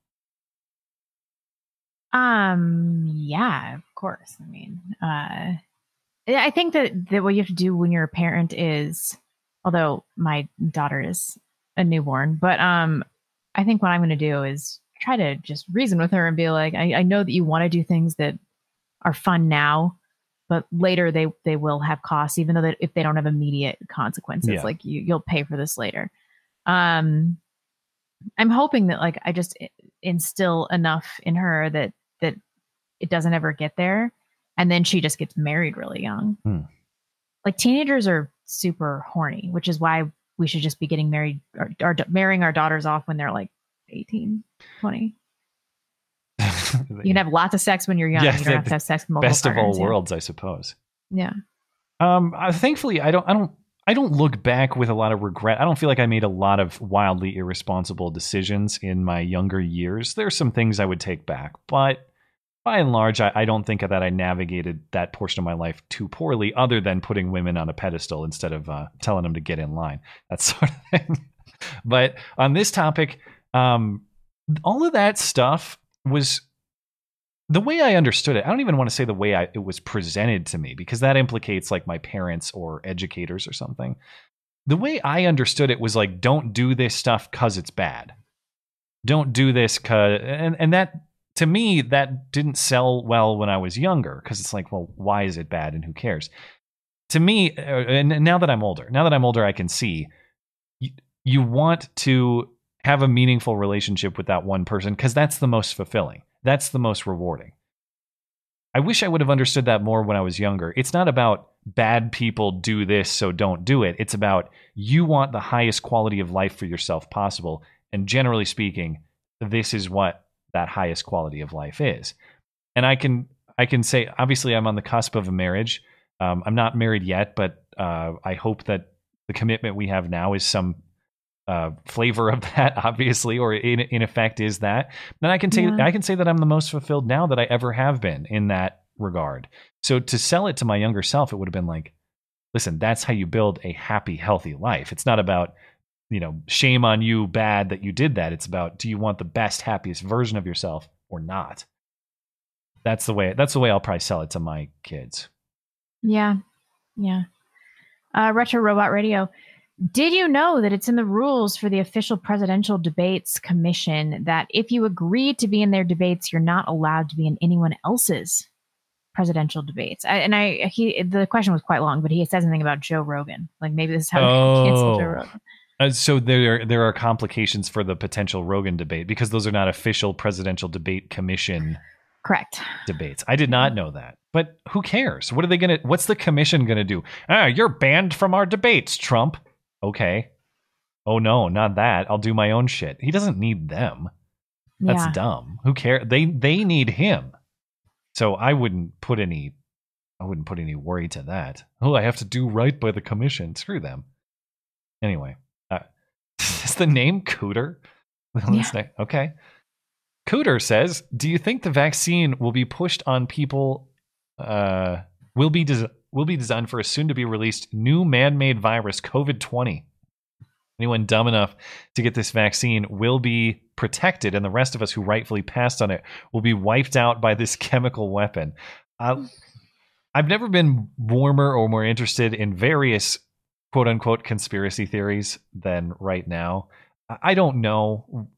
Um, yeah, of course. I mean, uh, I think that, that what you have to do when you're a parent is, although my daughter is a newborn, but um, I think what I'm going to do is try to just reason with her and be like, I, I know that you want to do things that are fun now, but later they they will have costs, even though that if they don't have immediate consequences, Yeah. like you you'll pay for this later. Um, I'm hoping that like I just instill enough in her that that it doesn't ever get there, and then she just gets married really young. Hmm. Like teenagers are super horny, which is why we should just be getting married or, or marrying our daughters off when they're like 18, 20. You can have lots of sex when you're young. Yeah, you don't have to have sex with multiple Best of all yeah. worlds, I suppose. Yeah. Um, thankfully, I don't, I don't, I don't look back with a lot of regret. I don't feel like I made a lot of wildly irresponsible decisions in my younger years. There's some things I would take back, but by and large, I, I don't think that I navigated that portion of my life too poorly, other than putting women on a pedestal instead of uh, telling them to get in line. That sort of thing. but on this topic, um, all of that stuff was the way I understood it, I don't even want to say the way I, it was presented to me because that implicates like my parents or educators or something. The way I understood it was like, don't do this stuff because it's bad. Don't do this because, and, and that to me, that didn't sell well when I was younger because it's like, well, why is it bad and who cares? To me, uh, and now that I'm older, now that I'm older, I can see you, you want to have a meaningful relationship with that one person because that's the most fulfilling. That's the most rewarding. I wish I would have understood that more when I was younger. It's not about bad people do this, so don't do it. It's about you want the highest quality of life for yourself possible. And generally speaking, this is what that highest quality of life is. And I can I can say obviously I'm on the cusp of a marriage. Um, I'm not married yet, but uh, I hope that the commitment we have now is some uh, flavor of that, obviously, or in, in effect is that. Then I can say Yeah. I can say that I'm the most fulfilled now that I ever have been in that regard. So to sell it to my younger self, it would have been like, listen, that's how you build a happy, healthy life. It's not about you know shame on you, bad that you did that. It's about do you want the best, happiest version of yourself or not. That's the way. That's the way I'll probably sell it to my kids. Yeah. Yeah. Uh, Retro Robot Radio. Did you know that it's in the rules for the official presidential debates commission that if you agree to be in their debates, you're not allowed to be in anyone else's presidential debates? I, and I, he, the question was quite long, but he says something about Joe Rogan. Like maybe this is how they cancel Joe Oh. Rogan. Uh, so there there are complications for the potential Rogan debate because those are not official presidential debate commission Correct. debates. I did not know that. But who cares? What are they going to what's the commission going to do? Ah, you're banned from our debates, Trump. Okay. Oh no, not that. I'll do my own shit. He doesn't need them. That's Yeah. dumb. Who care? They they need him. So I wouldn't put any I wouldn't put any worry to that. Oh, I have to do right by the commission. Screw them. Anyway, is the name Cooter? Ne- Okay. Cooter says, "Do you think the vaccine will be pushed on people? Uh, will be des- will be designed for a soon to be released new man-made virus, COVID twenty? Anyone dumb enough to get this vaccine will be protected, and the rest of us who rightfully passed on it will be wiped out by this chemical weapon." Uh, I've never been warmer or more interested in various quote unquote conspiracy theories than right now. I- don't know.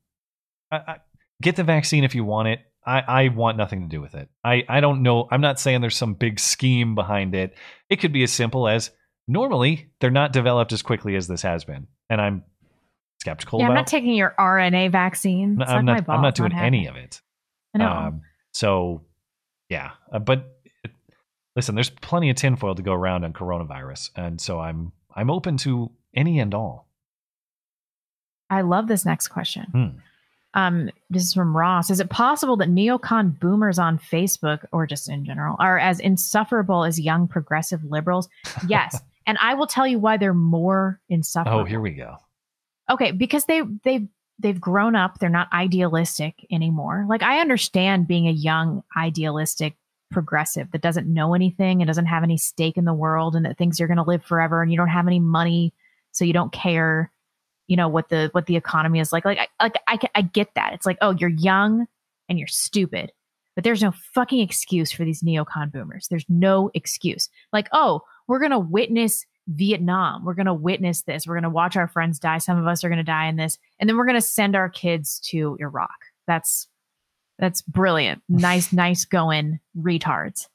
I, I, get the vaccine if you want it. I, I want nothing to do with it. I, I don't know. I'm not saying there's some big scheme behind it. It could be as simple as normally they're not developed as quickly as this has been. And I'm skeptical Yeah, I'm about not taking your RNA vaccine. no, I'm not. I'm not doing having any of it. I know. Um, so, yeah, uh, but listen, there's plenty of tinfoil to go around on coronavirus, and so I'm I'm open to any and all. I love this next question. Hmm. Um, this is from Ross. Is it possible that neocon boomers on Facebook or just in general are as insufferable as young progressive liberals? Yes. and I will tell you why they're more insufferable. Oh, here we go. Okay, because they they they've grown up. They're not idealistic anymore. Like I understand being a young idealistic progressive that doesn't know anything and doesn't have any stake in the world and that thinks you're going to live forever and you don't have any money so you don't care you know what the what the economy is like. Like I, like I, I get that. It's like oh you're young and you're stupid but there's no fucking excuse for these neocon boomers. There's no excuse. Like oh we're going to witness Vietnam. We're going to witness this. We're going to watch our friends die. Some of us are going to die in this. And then we're going to send our kids to Iraq. That's that's brilliant nice nice going retards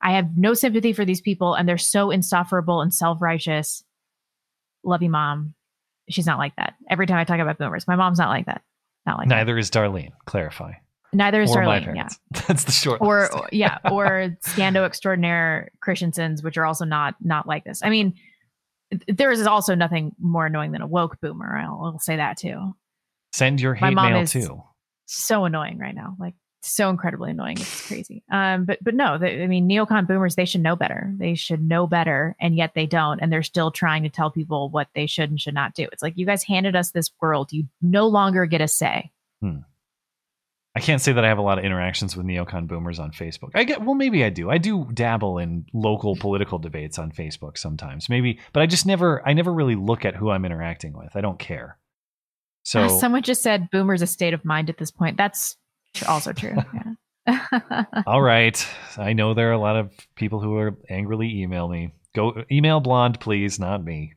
I have no sympathy for these people and they're so insufferable and self-righteous love you mom she's not like that. Every time I talk about boomers, my mom's not like that. Not like Neither is Darlene. Clarify. Neither is or Darlene. Yeah. That's the short. Or list. or- yeah, or Scando Extraordinaire Christiansens, which are also not not like this. I mean, there is also nothing more annoying than a woke boomer. I'll, I'll say that too. Send your hate mom mail is- too. So annoying right now, like so incredibly annoying. It's crazy. Um, but but no, they, I mean, neocon boomers they should know better. They should know better, and yet they don't, and they're still trying to tell people what they should and should not do. It's like you guys handed us this world. You no longer get a say. Hmm. I can't say that I have a lot of interactions with neocon boomers on Facebook. I get well, maybe I do. I do dabble in local political debates on Facebook sometimes, maybe, but I just never, I never really look at who I'm interacting with. I don't care. So Uh, someone just said boomers a state of mind at this point. That's also true. Yeah. all right, I know there are a lot of people who are angrily email me. Go email blonde, please, not me.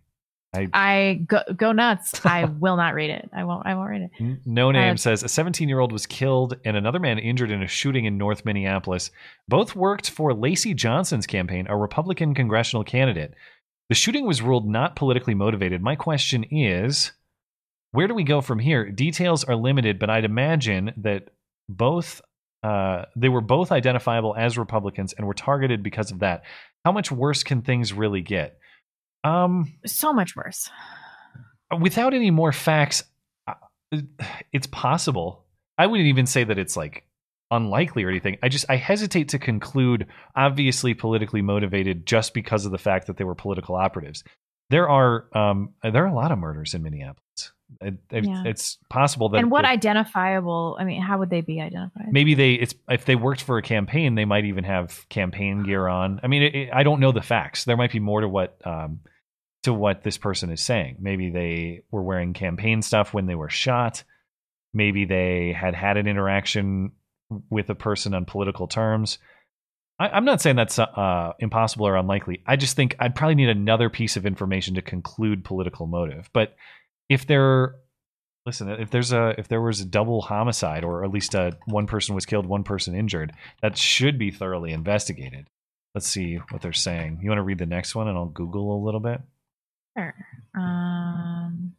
I I go go nuts. I will not read it. I won't. I won't read it. No name Uh, says a 17 year old was killed and another man injured in a shooting in North Minneapolis. Both worked for Lacy Johnson's campaign, a Republican congressional candidate. The shooting was ruled not politically motivated. My question is where do we go from here? Details are limited, but I'd imagine that both. Uh, they were both identifiable as Republicans and were targeted because of that. How much worse can things really get? Um, so much worse. Without any more facts, uh, it's possible. I wouldn't even say that it's like unlikely or anything. I just I hesitate to conclude obviously politically motivated just because of the fact that they were political operatives. There are um there are a lot of murders in Minneapolis. It, it- Yeah. It's possible that and what that identifiable? I mean, how would they be identified? maybe they it's if they worked for a campaign, they might even have campaign gear on. I mean, it, I don't know the facts. There might be more to what um to what this person is saying. Maybe they were wearing campaign stuff when they were shot. Maybe they had had an interaction with a person on political terms. I, I'm not saying that's uh, impossible or unlikely. I just think I'd probably need another piece of information to conclude political motive. But if there, listen, if there's a if there was a double homicide or at least a one person was killed, one person injured, that should be thoroughly investigated. Let's see what they're saying. You want to read the next one, and I'll Google a little bit. Sure. Um,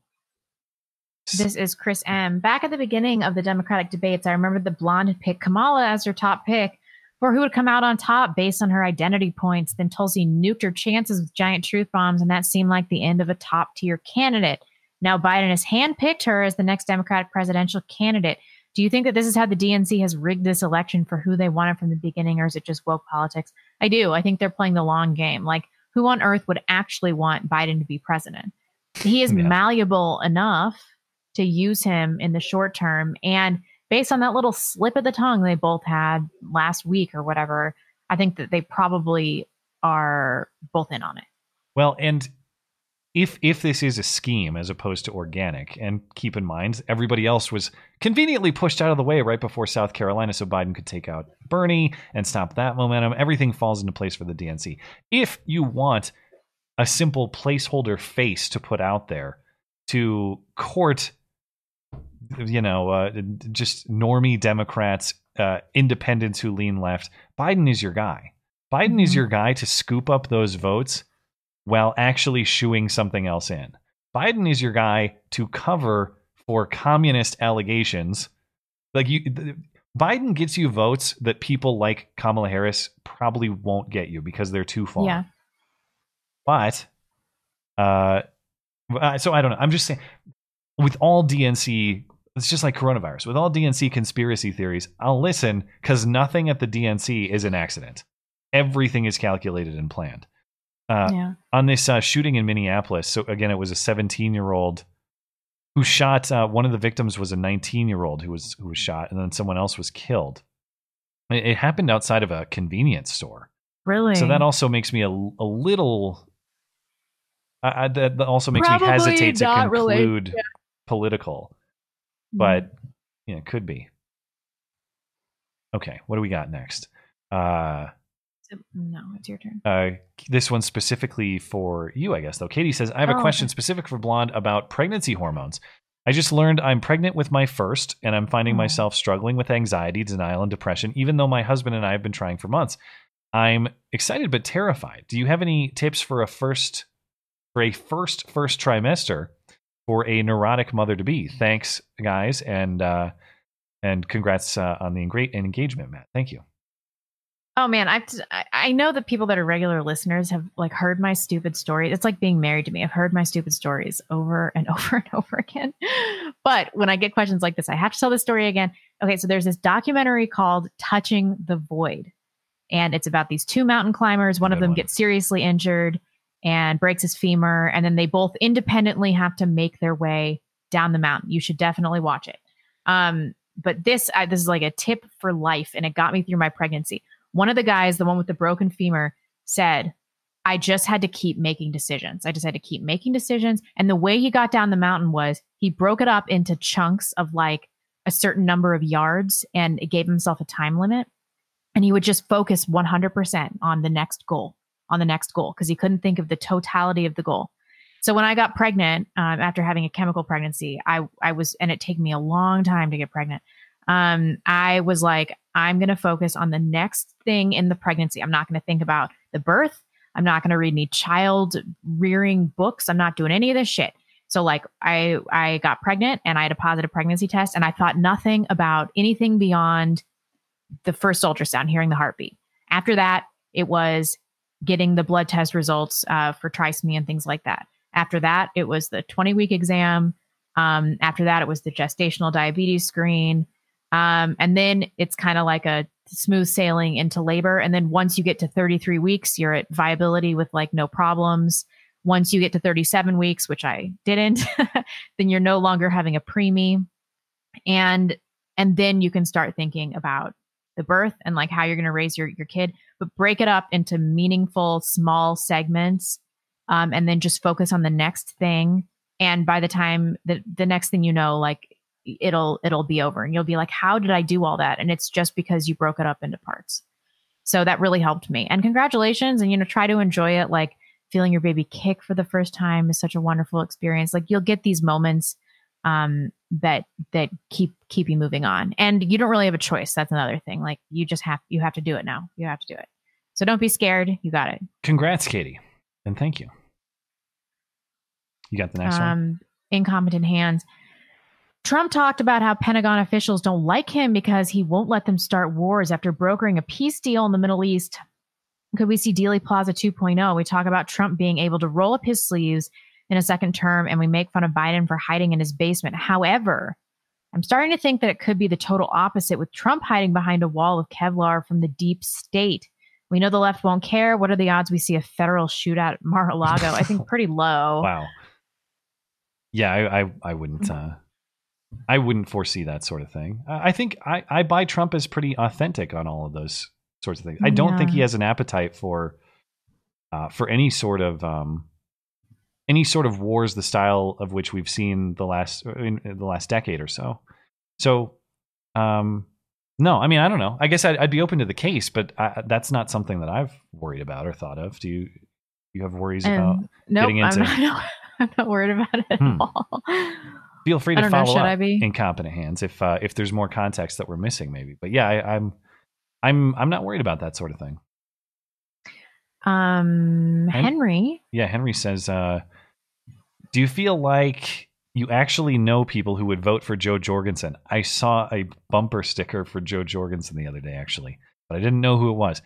this is Chris M. Back at the beginning of the Democratic debates, I remember the blonde had picked Kamala as her top pick for who would come out on top based on her identity points. Then Tulsi nuked her chances with giant truth bombs, and that seemed like the end of a top tier candidate. Now Biden has handpicked her as the next Democratic presidential candidate. Do you think that this is how the DNC has rigged this election for who they wanted from the beginning, or is it just woke politics? I do. I think they're playing the long game. Like, who on earth would actually want Biden to be president? He is Yeah. malleable enough to use him in the short term. And based on that little slip of the tongue they both had last week or whatever, I think that they probably are both in on it. Well, and if if this is a scheme as opposed to organic, and keep in mind everybody else was conveniently pushed out of the way right before South Carolina, so Biden could take out Bernie and stop that momentum. Everything falls into place for the DNC. If you want a simple placeholder face to put out there to court, you know, uh, just normie Democrats, uh, independents who lean left, Biden is your guy. Biden is your guy to scoop up those votes while actually shooing something else in. Biden is your guy to cover for communist allegations. Like you th- Biden gets you votes that people like Kamala Harris probably won't get you because they're too far. Yeah. But uh uh, so I don't know. I'm just saying with all DNC it's just like coronavirus. With all DNC conspiracy theories, I'll listen cuz nothing at the DNC is an accident. Everything is calculated and planned. Uh, Yeah. On this uh, shooting in Minneapolis, so again, it was a 17 year old who shot. Uh, one of the victims was a 19 year old who was who was shot, and then someone else was killed. It, it happened outside of a convenience store. Really? So that also makes me a, a little. I, I, that also makes Probably me hesitate to conclude yeah. political, but yeah, it could be. Okay, what do we got next? Uh, no, it's your turn. uh, this one's specifically for you, I guess, though. Katie says, I have a Oh, question specific for Blonde about pregnancy hormones. I just learned I'm pregnant with my first, and I'm finding myself struggling with anxiety, denial, and depression, even though my husband and I have been trying for months. I'm excited but terrified. Do you have any tips for a first, for a first first trimester for a neurotic mother to be? Thanks, guys, and uh, and congrats uh, on the great engagement, Matt. Thank you. Oh man, I've I- I know that people that are regular listeners have like heard my stupid story. It's like being married to me. I've heard my stupid stories over and over and over again. But when I get questions like this, I have to tell the story again. Okay, so there's this documentary called Touching the Void. And it's about these two mountain climbers. One of them gets seriously injured and breaks his femur, and then they both independently have to make their way down the mountain. You should definitely watch it. Um, but this I, this is like a tip for life, and it got me through my pregnancy. One of the guys, the one with the broken femur, said, "I just had to keep making decisions. I just had to keep making decisions." And the way he got down the mountain was he broke it up into chunks of like a certain number of yards, and it gave himself a time limit. And he would just focus 100% on the next goal, on the next goal, because he couldn't think of the totality of the goal. So when I got pregnant um, after having a chemical pregnancy, I I was and it took me a long time to get pregnant. Um, I was like, I'm going to focus on the next thing in the pregnancy. I'm not going to think about the birth. I'm not going to read any child rearing books. I'm not doing any of this shit. So like I I got pregnant and I had a positive pregnancy test and I thought nothing about anything beyond the first ultrasound, hearing the heartbeat. After that, it was getting the blood test results uh, for trisomy and things like that. After that, it was the 20 week exam. Um, after that, it was the gestational diabetes screen. Um, and then it's kind of like a smooth sailing into labor. And then once you get to 33 weeks, you're at viability with like no problems. Once you get to 37 weeks, which I didn't, then you're no longer having a preemie. And and then you can start thinking about the birth and like how you're going to raise your your kid, but break it up into meaningful small segments, um, and then just focus on the next thing. And by the time the the next thing you know, like it'll it'll be over, and you'll be like, how did I do all that? And it's just because you broke it up into parts. So that really helped me. And congratulations. And, you know, try to enjoy it. Like feeling your baby kick for the first time is such a wonderful experience. Like you'll get these moments um, that that keep keep you moving on. And you don't really have a choice. That's another thing. Like you just have you have to do it now. You have to do it. So don't be scared. You got it. Congrats, Katie, and thank you. You got the next one. um, incompetent hands. Trump talked about how Pentagon officials don't like him because he won't let them start wars after brokering a peace deal in the Middle East. Could we see Dealey Plaza 2.0? We talk about Trump being able to roll up his sleeves in a second term, and we make fun of Biden for hiding in his basement. However, I'm starting to think that it could be the total opposite with Trump hiding behind a wall of Kevlar from the deep state. We know the left won't care. What are the odds we see a federal shootout at Mar-a-Lago? I think pretty low. Wow. Yeah, I, I, I wouldn't. Uh, I wouldn't foresee that sort of thing. I think I, I buy Trump as pretty authentic on all of those sorts of things. I don't think he has an appetite for, uh, for any sort of, um, any sort of wars, the style of which we've seen the last in the last decade or so. So, um, no, I mean I don't know. I guess I'd, I'd be open to the case, but I, that's not something that I've worried about or thought of. Do you? You have worries about And nope, getting into? I'm not, I'm not worried about it at Hmm. all. Feel free to know, follow should up incompetent hands if uh, if there's more context that we're missing, maybe. But yeah, I, I'm I'm I'm not worried about that sort of thing. Um, Hen- Henry, Yeah, Henry says, uh, "Do you feel like you actually know people who would vote for Jo Jorgensen?" I saw a bumper sticker for Jo Jorgensen the other day, actually, but I didn't know who it was.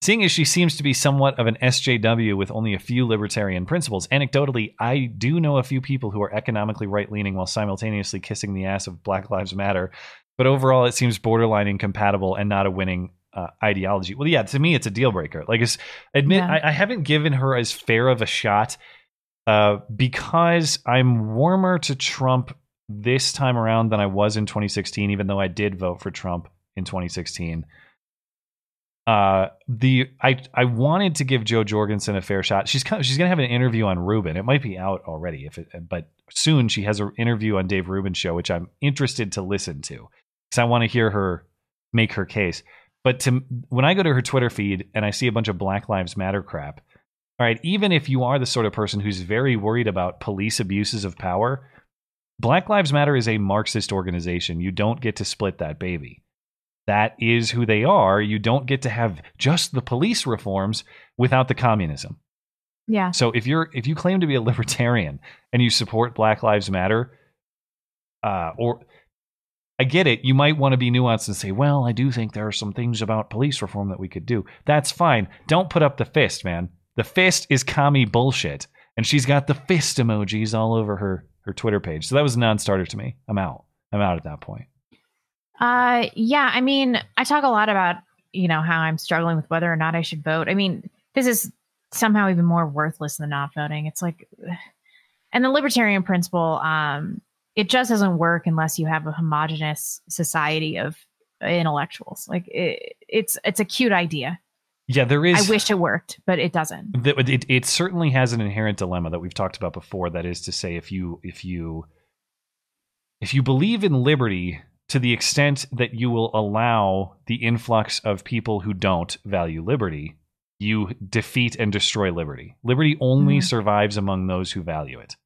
Seeing as she seems to be somewhat of an SJW with only a few libertarian principles, anecdotally, I do know a few people who are economically right leaning while simultaneously kissing the ass of Black Lives Matter. But overall, it seems borderline incompatible and not a winning uh, ideology. Well, yeah, to me, it's a deal breaker. Like, it's, admit Yeah. I, I haven't given her as fair of a shot uh, because I'm warmer to Trump this time around than I was in 2016, even though I did vote for Trump in 2016 uh the I I wanted to give Jo Jorgensen a fair shot. She's kind of, she's gonna have an interview on Rubin. It might be out already if it but soon she has an interview on Dave Rubin's show, which I'm interested to listen to because I want to hear her make her case. But to when I go to her Twitter feed and I see a bunch of Black Lives Matter crap, all right, even if you are the sort of person who's very worried about police abuses of power, Black Lives Matter is a Marxist organization. You don't get to split that baby that is who they are. You don't get to have just the police reforms without the communism. yeah, So if you're if you claim to be a libertarian and you support Black Lives Matter, uh, or I get it, you might want to be nuanced and say, well, I do think there are some things about police reform that we could do. That's fine. Don't put up the fist, man. The fist is commie bullshit, and she's got the fist emojis all over her her Twitter page. So that was a non-starter to me. I'm out. I'm out at that point. Uh, yeah. I mean, I talk a lot about you know how I'm struggling with whether or not I should vote. I mean, this is somehow even more worthless than not voting. It's like, and the libertarian principle, um, it just doesn't work unless you have a homogenous society of intellectuals. Like it, it's it's a cute idea. Yeah, there is. I wish it worked, but it doesn't. that it, it certainly has an inherent dilemma that we've talked about before that is to say if you if you if you believe in liberty to the extent that you will allow the influx of people who don't value liberty you defeat and destroy liberty liberty only Mhm. survives among those who value it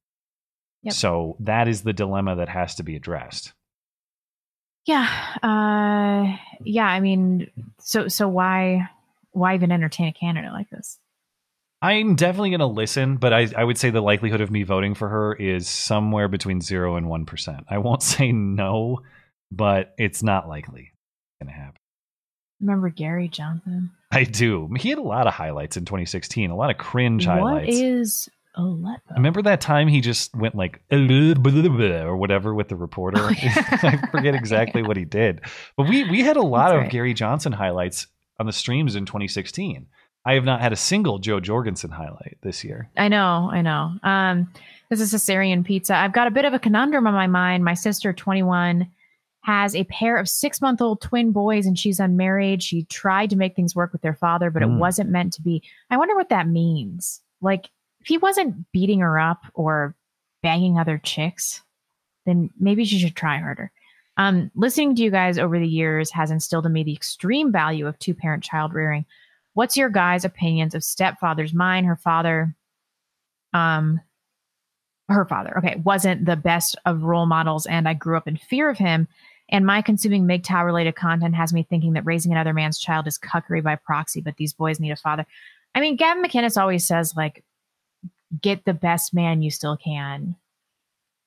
Yep. so that is the dilemma that has to be addressed Yeah. Uh, yeah. I mean, so so why why even entertain a candidate like this? I'm definitely going to listen, but I, I would say the likelihood of me voting for her is somewhere between zero and one percent. I won't say no, but it's not likely going to happen. Remember Gary Johnson? I do. He had a lot of highlights in 2016, a lot of cringe What highlights. is Aleppo? Remember that time he just went like or whatever with the reporter? Oh, I forget exactly what he did, but we we had a lot That's of right. Gary Johnson highlights on the streams in 2016. I have not had a single Jo Jorgensen highlight this year. I know, I know. Um, this is Caesarean pizza. I've got a bit of a conundrum on my mind. My sister, 21, has a pair of six month old twin boys and she's unmarried. She tried to make things work with their father, but Hmm. it wasn't meant to be. I wonder what that means. Like, if he wasn't beating her up or banging other chicks, then maybe she should try harder. Um, listening to you guys over the years has instilled in me the extreme value of two parent child rearing. What's your guys' opinions of stepfathers? Mine, her father, um, her father, okay, wasn't the best of role models, and I grew up in fear of him. And my consuming MGTOW related content has me thinking that raising another man's child is cuckery by proxy, but these boys need a father. I mean, Gavin McInnes always says, like, get the best man you still can.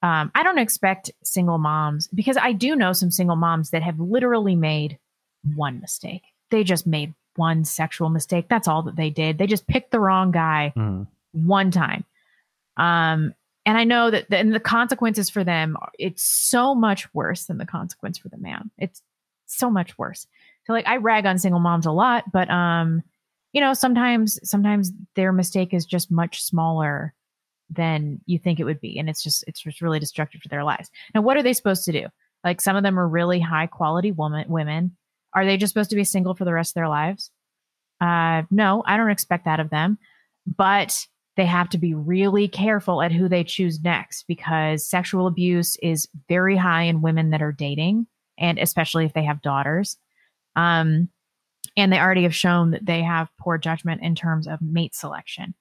Um, I don't expect single moms because I do know some single moms that have literally made one mistake. They just made one sexual mistake. That's all that they did. They just picked the wrong guy one time. Um, and I know that the, and the consequences for them, it's so much worse than the consequence for the man. It's so much worse. So like I rag on single moms a lot, but um, you know, sometimes sometimes their mistake is just much smaller than you think it would be. And it's just it's just really destructive to their lives. Now, what are they supposed to do? Like some of them are really high quality woman women. Are they just supposed to be single for the rest of their lives? Uh no, I don't expect that of them. But they have to be really careful at who they choose next because sexual abuse is very high in women that are dating and especially if they have daughters um, and they already have shown that they have poor judgment in terms of mate selection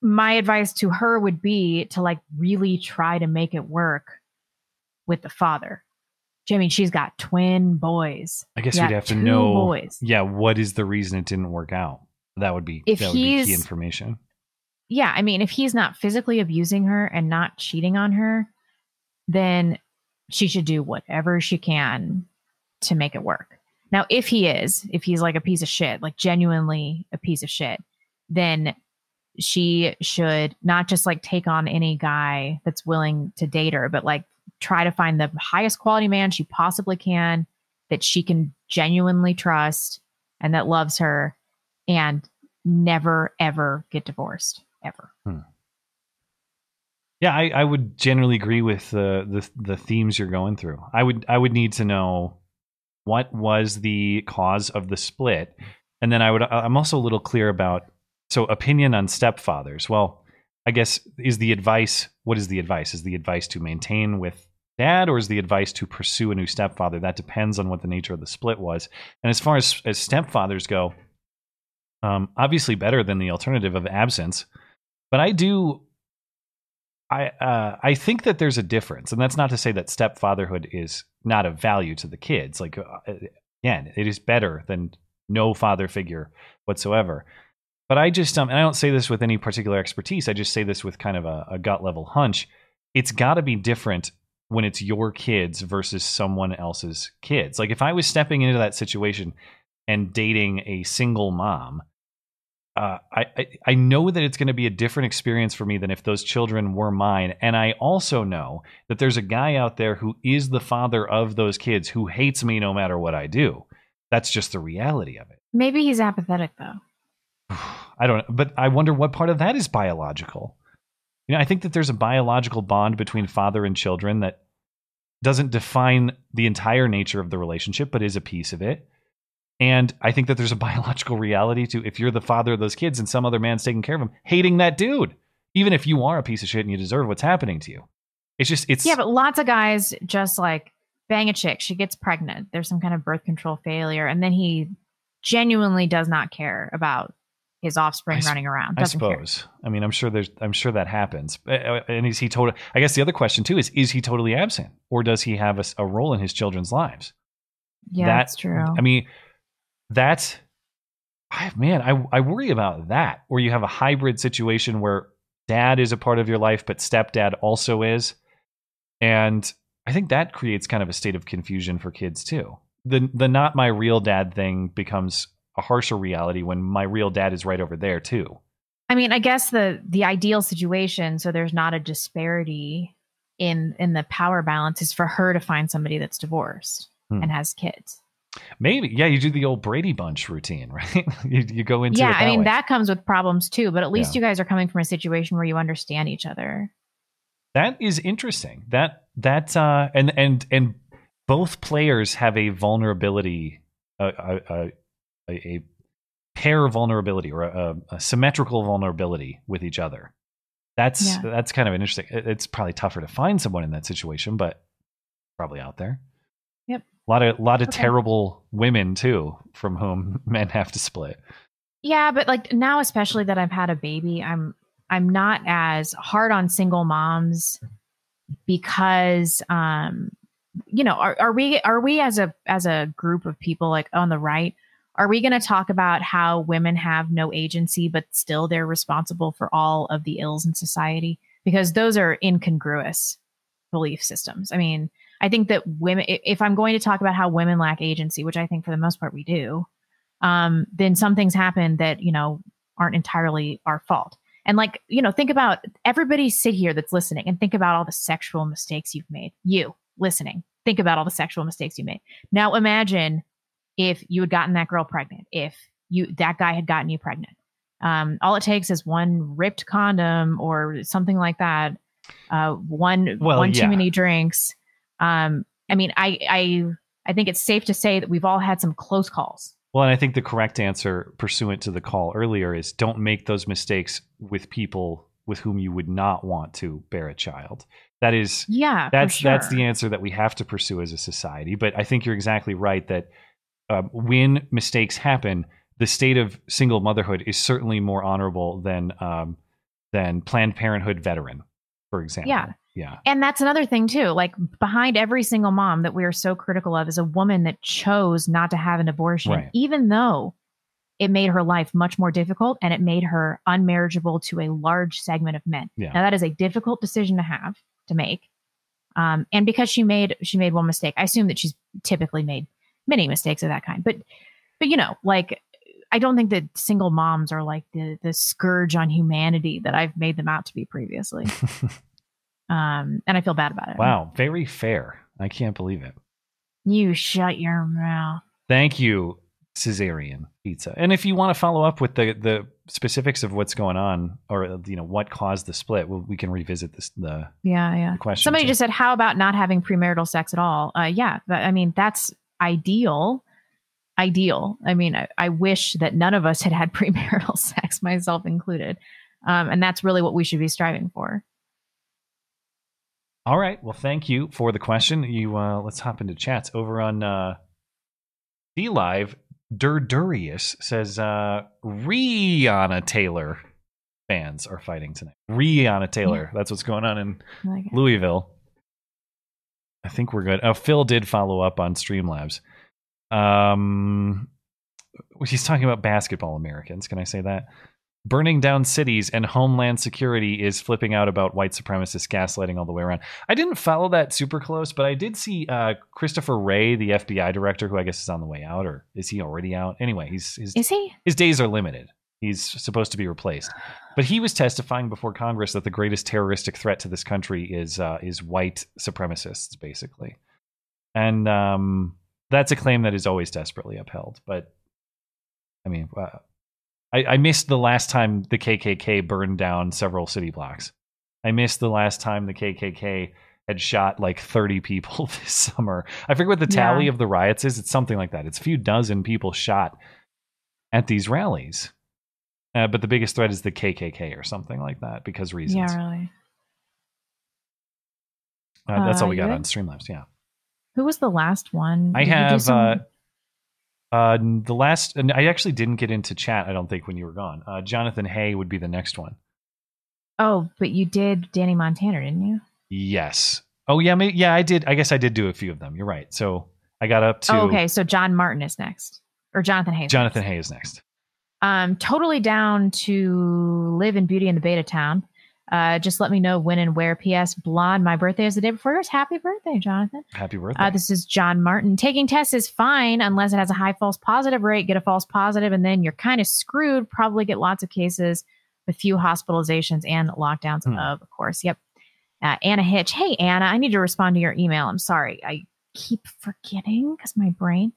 my advice to her would be to like really try to make it work with the father Jimmy, she's got twin boys. I guess we'd have to know. boys. Yeah, what is the reason it didn't work out? That would be If that would be key he's- information. yeah, I mean, if he's not physically abusing her and not cheating on her, then she should do whatever she can to make it work. Now, if he is, if he's like a piece of shit, like genuinely a piece of shit, then she should not just like take on any guy that's willing to date her, but like try to find the highest quality man she possibly can that she can genuinely trust and that loves her and never ever get divorced ever. Hmm. Yeah, I, I would generally agree with the, the the themes you're going through. I would I would need to know what was the cause of the split, and then I would I'm also a little clear about so opinion on stepfathers. Well, I guess is the advice what is the advice? Is the advice to maintain with dad, or is the advice to pursue a new stepfather? That depends on what the nature of the split was. And as far as as stepfathers go, um, obviously better than the alternative of absence. But I do I uh, I think that there's a difference, and that's not to say that stepfatherhood is not of value to the kids. Like uh, again, it is better than no father figure whatsoever. But I just um, and I don't say this with any particular expertise. I just say this with kind of a, a gut level hunch. It's got to be different when it's your kids versus someone else's kids. Like if I was stepping into that situation and dating a single mom, uh, I, I I know that it's going to be a different experience for me than if those children were mine, and I also know that there's a guy out there who is the father of those kids who hates me no matter what I do. That's just the reality of it. Maybe he's apathetic though. I don't, know, but I wonder what part of that is biological. You know, I think that there's a biological bond between father and children that doesn't define the entire nature of the relationship, but is a piece of it. And I think that there's a biological reality to if you're the father of those kids and some other man's taking care of them, hating that dude, even if you are a piece of shit and you deserve what's happening to you. It's just, it's yeah, but lots of guys just like bang a chick, she gets pregnant, there's some kind of birth control failure, and then he genuinely does not care about his offspring I running around. I Doesn't care. suppose. I mean, I'm sure there's. I'm sure that happens. Uh, uh, And is he total? I guess the other question too is: Is he totally absent, or does he have a role in his children's lives? Yeah, That- that's true. I mean, that's I, man. I I worry about that. Where you have a hybrid situation where dad is a part of your life, but stepdad also is, and I think that creates kind of a state of confusion for kids too. The the not my real dad thing becomes a harsher reality when my real dad is right over there too. I mean, I guess the the ideal situation, so there's not a disparity in in the power balance, is for her to find somebody that's divorced Hmm. and has kids. Maybe, yeah, you do the old Brady Bunch routine, right? you, you go into yeah, I mean way. that comes with problems too, but at least Yeah. you guys are coming from a situation where you understand each other. that is interesting. That that uh, and and and both players have a vulnerability, a a, a, a pair vulnerability or a, a symmetrical vulnerability with each other. That's Yeah. that's kind of an interesting. It's probably tougher to find someone in that situation, but probably out there. A lot of lot of Okay. terrible women too, from whom men have to split. Yeah, but like now, especially that I've had a baby, I'm I'm not as hard on single moms because um you know are, are we are we as a as a group of people like on the right are we going to talk about how women have no agency but still they're responsible for all of the ills in society because those are incongruous belief systems i mean i think that women if i'm going to talk about how women lack agency which i think for the most part we do um, then some things happen that you know aren't entirely our fault. And like you know, think about everybody sit here that's listening and think about all the sexual mistakes you've made. You listening, think about all the sexual mistakes you made. Now imagine if you had gotten that girl pregnant, if you that guy had gotten you pregnant. Um, all it takes is one ripped condom or something like that. Uh, one Well, one yeah. too many drinks. Um, I mean, I I I think it's safe to say that we've all had some close calls. Well, and I think the correct answer, pursuant to the call earlier, is don't make those mistakes with people with whom you would not want to bear a child. That is, Yeah, that's that's the answer that we have to pursue as a society. But I think you're exactly right that um, when mistakes happen, the state of single motherhood is certainly more honorable than um, than Planned Parenthood veteran, for example. Yeah. Yeah. And that's another thing too. Like behind every single mom that we are so critical of is a woman that chose not to have an abortion, Right. even though it made her life much more difficult and it made her unmarriageable to a large segment of men. Yeah. Now that is a difficult decision to have to make. Um, and because she made she made one mistake, I assume that she's typically made many mistakes of that kind. But but you know, like I don't think that single moms are like the the scourge on humanity that I've made them out to be previously. um, and I feel bad about it. Wow, very fair. I can't believe it. You shut your mouth. Thank you, Caesarean Pizza. And if you want to follow up with the the specifics of what's going on, or you know what caused the split, well, we can revisit this. The Yeah, yeah. The question, Somebody too. just said, "How about not having premarital sex at all?" Uh, yeah, but, I mean that's ideal. Ideal. I mean, I, I wish that none of us had had premarital sex, myself included, um, and that's really what we should be striving for. All right. Well, thank you for the question. You uh, let's hop into chats over on uh, DLive. Durdurius says uh, Breonna Taylor fans are fighting tonight. Breonna Taylor. That's what's going on in like. Louisville. I think we're good. Oh, Phil did follow up on Streamlabs. Um, he's talking about basketball Americans. Can I say that? Burning down cities and Homeland Security is flipping out about white supremacist gaslighting all the way around. I didn't follow that super close, but I did see uh, Christopher Wray, the FBI director, who I guess is on the way out, or is he already out? Anyway, he's his, Is he? his days are limited. He's supposed to be replaced, but he was testifying before Congress that the greatest terroristic threat to this country is uh, is white supremacists, basically, and um, that's a claim that is always desperately upheld. But I mean, uh, I, I missed the last time the KKK burned down several city blocks. I missed the last time the KKK had shot like 30 people this summer. I forget what the tally Yeah. of the riots is. It's something like that. It's a few dozen people shot at these rallies. Uh, but the biggest threat is the KKK or something like that because reasons. Yeah, really. Uh, that's Uh, all we got on? Streamlabs. Yeah. Who was the last one? I Did have some- uh, the last, and I actually didn't get into chat, I don't think, when you were gone. Uh, Jonathan Hay would be the next one. oh, but you did Danny Montana, didn't you? Yes. Oh, yeah. Maybe, yeah, I did. I guess I did do a few of them. You're right. So I got up to Oh, okay, so John Martin is next, or Jonathan Hay. Jonathan Hay is next. Um, totally down to live in Beauty in the Beta Town. Uh, just let me know when and where. P.S. Blonde, my birthday is the day before yours. Happy birthday, Jonathan. Happy birthday. Uh, this is John Martin. Taking tests is fine unless it has a high false positive rate. Get a false positive, and then you're kind of screwed. Probably get lots of cases with few hospitalizations and lockdowns, of course. Yep. Uh, Anna Hitch. Hey, Anna, I need to respond to your email. I'm sorry. I keep forgetting because my brain.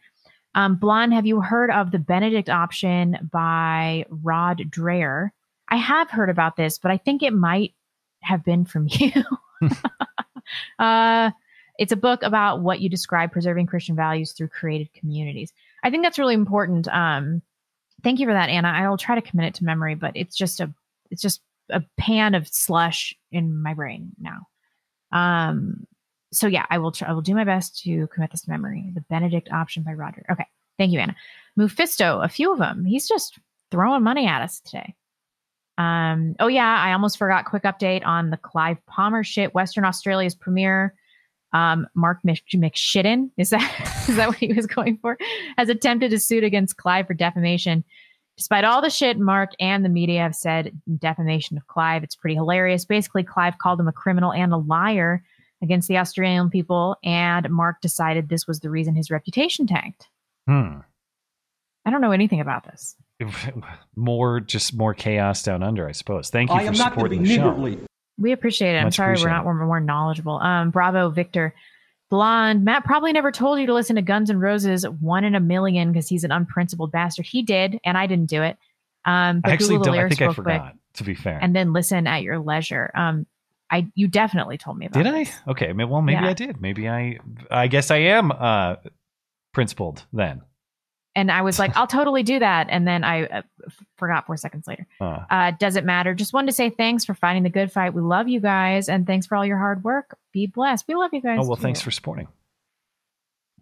Um, Blonde, have you heard of the Benedict option by Rod Dreher? I have heard about this, but I think it might have been from you. uh, it's a book about what you describe preserving Christian values through created communities. I think that's really important. Um, thank you for that, Anna. I will try to commit it to memory, but it's just a it's just a pan of slush in my brain now. Um, so yeah, I will. Try, I will do my best to commit this to memory. The Benedict option by Roger. Okay, thank you, Anna. Mephisto, a few of them. He's just throwing money at us today. Um, oh yeah, I almost forgot. Quick update on the Clive Palmer shit. Western Australia's premier, um, Mark Mc- McShitten, is that is that what he was going for? Has attempted to suit against Clive for defamation. Despite all the shit Mark and the media have said defamation of Clive, it's pretty hilarious. Basically, Clive called him a criminal and a liar against the Australian people, and Mark decided this was the reason his reputation tanked. Hmm. I don't know anything about this. more, just more chaos down under, I suppose. Thank you I for am not going to supporting be the show. We appreciate it. I'm sorry we're not we're more knowledgeable. Um, bravo, Victor. Blonde. Matt probably never told you to listen to Guns N' Roses one in a million because he's an unprincipled bastard. He did, and I didn't do it. Um, but I actually Google the don't. I think I real quick forgot. To be fair, and then listen at your leisure. Um, I you definitely told me about. did I? Okay. Well, maybe Yeah. I did. Maybe I. I guess I am uh, principled then. And I was like, I'll totally do that. And then I uh, forgot four seconds later. Uh, Uh, doesn't matter. Just wanted to say thanks for fighting the good fight. We love you guys, and thanks for all your hard work. Be blessed. We love you guys. oh well, too. thanks for supporting.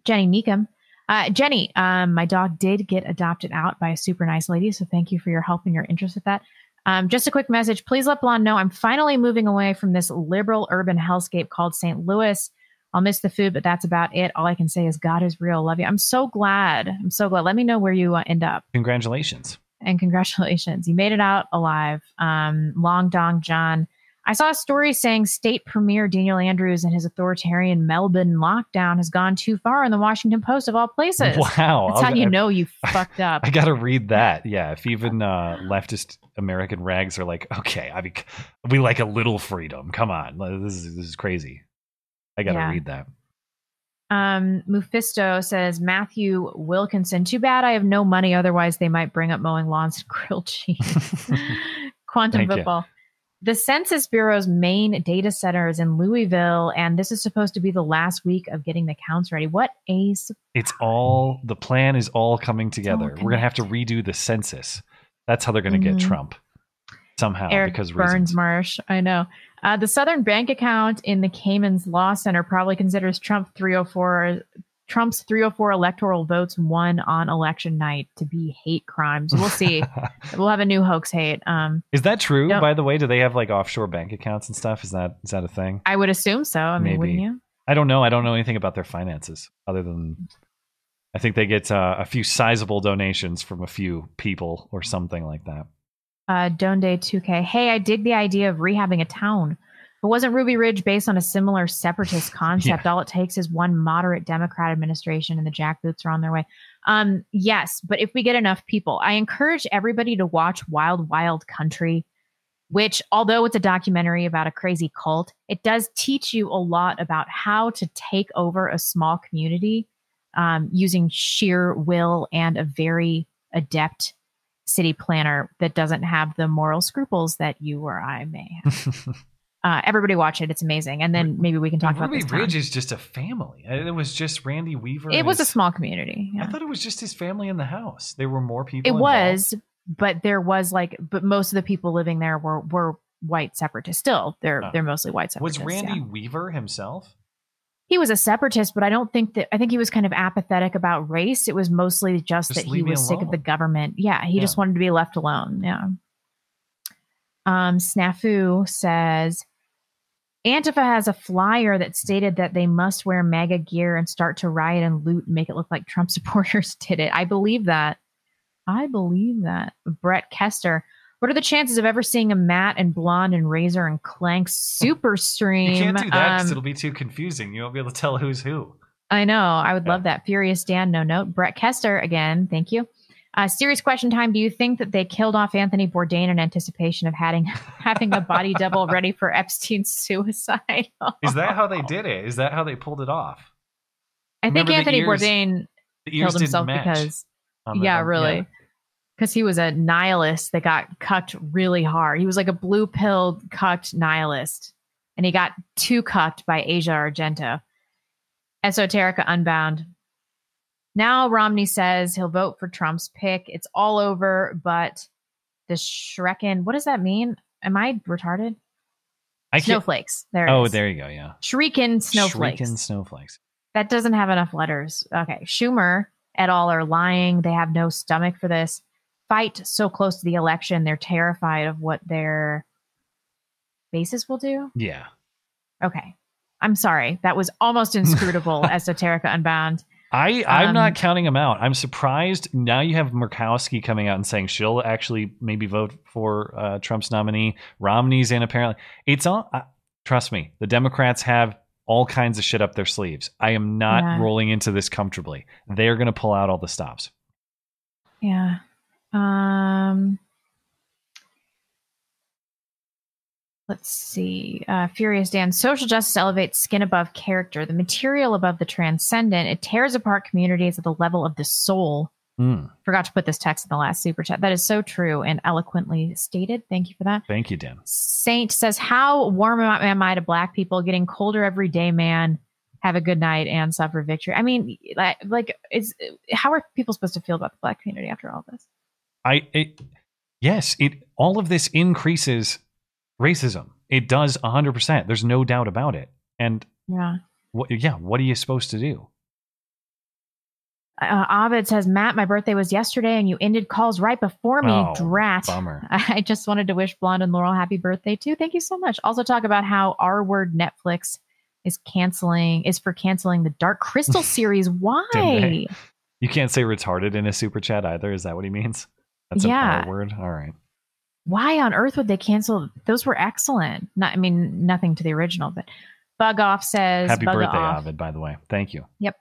Jenny Neekum. Uh, Jenny, um, my dog did get adopted out by a super nice lady, so thank you for your help and your interest with that. Um, just a quick message. Please let Blonde know I'm finally moving away from this liberal urban hellscape called St. Louis. I'll miss the food, but that's about it. All I can say is God is real. Love you. I'm so glad. I'm so glad. Let me know where you uh, end up. Congratulations. And congratulations. You made it out alive. Um, Long Dong John. I saw a story saying state premier Daniel Andrews and his authoritarian Melbourne lockdown has gone too far in the Washington Post of all places. Wow. That's how I'll- you I- know you fucked up. I got to read that. Yeah. If even uh, leftist American rags are like, okay, I mean, we like a little freedom. Come on. This is, this is crazy. I got to Yeah. read that. Um, Mephisto says Matthew Wilkinson. Too bad I have no money. Otherwise, they might bring up mowing lawns and grilled cheese. Quantum Thank you. football. The Census Bureau's main data center is in Louisville, and this is supposed to be the last week of getting the counts ready. What a su- It's all, the plan is all coming together. We're going to have to redo the census. That's how they're going to Mhm. get Trump somehow Eric because Burns reasons. Marsh. I know. Uh, the Southern Bank account in the Cayman's Law Center probably considers Trump 304 Trump's 304 electoral votes won on election night to be hate crimes. We'll see. we'll have a new hoax hate. Um, Is that true? By the way, do they have like offshore bank accounts and stuff? Is that is that a thing? I would assume so. I mean, wouldn't Maybe. you? I don't know. I don't know anything about their finances other than I think they get uh, a few sizable donations from a few people or something like that. Uh, Donde 2K. Hey, I dig the idea of rehabbing a town. But wasn't Ruby Ridge based on a similar separatist concept? All it takes is one moderate Democrat administration and the jackboots are on their way. Um, yes, but if we get enough people, I encourage everybody to watch Wild Wild Country, which, although it's a documentary about a crazy cult, it does teach you a lot about how to take over a small community um, using sheer will and a very adept city planner that doesn't have the moral scruples that you or I may have. uh, everybody watch it; it's amazing. And then maybe we can talk about Ruby. Ridge is just a family. It was just Randy Weaver. It was a small community. I thought it was just his family in the house. There were more people. It involved. was, but there was like, but most of the people living there were were white separatists. Still, they're Oh. they're mostly white separatists. Was. Randy yeah. Weaver himself? He was a separatist, but I don't think that. I think he was kind of apathetic about race. It was mostly just, Just that he was sick of the government. Yeah, he Yeah. just wanted to be left alone. Yeah. Um, Snafu says Antifa has a flyer that stated that they must wear MAGA gear and start to riot and loot and make it look like Trump supporters did it. I believe that. I believe that. Brett Kester. What are the chances of ever seeing a Matt and Blonde and Razor and Clank super stream? You can't do that because Um, it'll be too confusing. You won't be able to tell who's who. I know. I would love that. Furious Dan, no note. Brett Kester, again, thank you. Uh, serious question time. Do you think that they killed off Anthony Bourdain in anticipation of having having a body double ready for Epstein's suicide? Is that how they did it? Is that how they pulled it off? I think Remember the Anthony ears- Bourdain killed himself because, the- yeah, really, yeah. Because he was a nihilist that got cucked really hard. He was like a blue pill cucked nihilist, and he got too cucked by Asia Argento. Esoterica Unbound. Now Romney says he'll vote for Trump's pick. It's all over, but the Shrekin, what does that mean? Am I retarded? I snowflakes. There. it oh, is. there you go. Yeah. Shrieking snowflakes. Shrieking snowflakes. That doesn't have enough letters. Okay. Schumer et al. are lying. They have no stomach for this. Fight so close to the election. They're terrified of what their bases will do. Yeah. Okay. I'm sorry. That was almost inscrutable, Esoterica Unbound. I, I'm Um, not counting them out. I'm surprised now you have Murkowski coming out and saying she'll actually maybe vote for uh, Trump's nominee. Romney's in apparently. It's all. Uh, trust me, the Democrats have all kinds of shit up their sleeves. I am not Yeah. rolling into this comfortably. They're going to pull out all the stops. Yeah. Um Let's see. Uh, Furious Dan. Social justice elevates skin above character, the material above the transcendent. It tears apart communities at the level of the soul. Mm, Forgot to put this text in the last super chat. That is so true and eloquently stated. Thank you for that. thank you, Dan. Saint says, How warm am I- to black people? Getting colder every day, man. Have a good night and suffer victory. I mean, like, like is how are people supposed to feel about the black community after all this? I it, yes, it all of this increases racism. It does 100%. There's no doubt about it. And Yeah. what yeah, what are you supposed to do? Uh, Abed says, Matt, my birthday was yesterday and you ended calls right before me. Oh, Drat. bummer. I just wanted to wish Blonde and Laurel happy birthday too. Thank you so much. Also, talk about how R Word Netflix is canceling, is for canceling the Dark Crystal series. Why? You can't say retarded in a super chat either. Is that what he means? That's Yeah. word. All right. Why on earth would they cancel? Those were excellent. Not, I mean, nothing to the original, but Bug Off says, Happy Bug birthday, Off. Ovid, by the way. Thank you. Yep.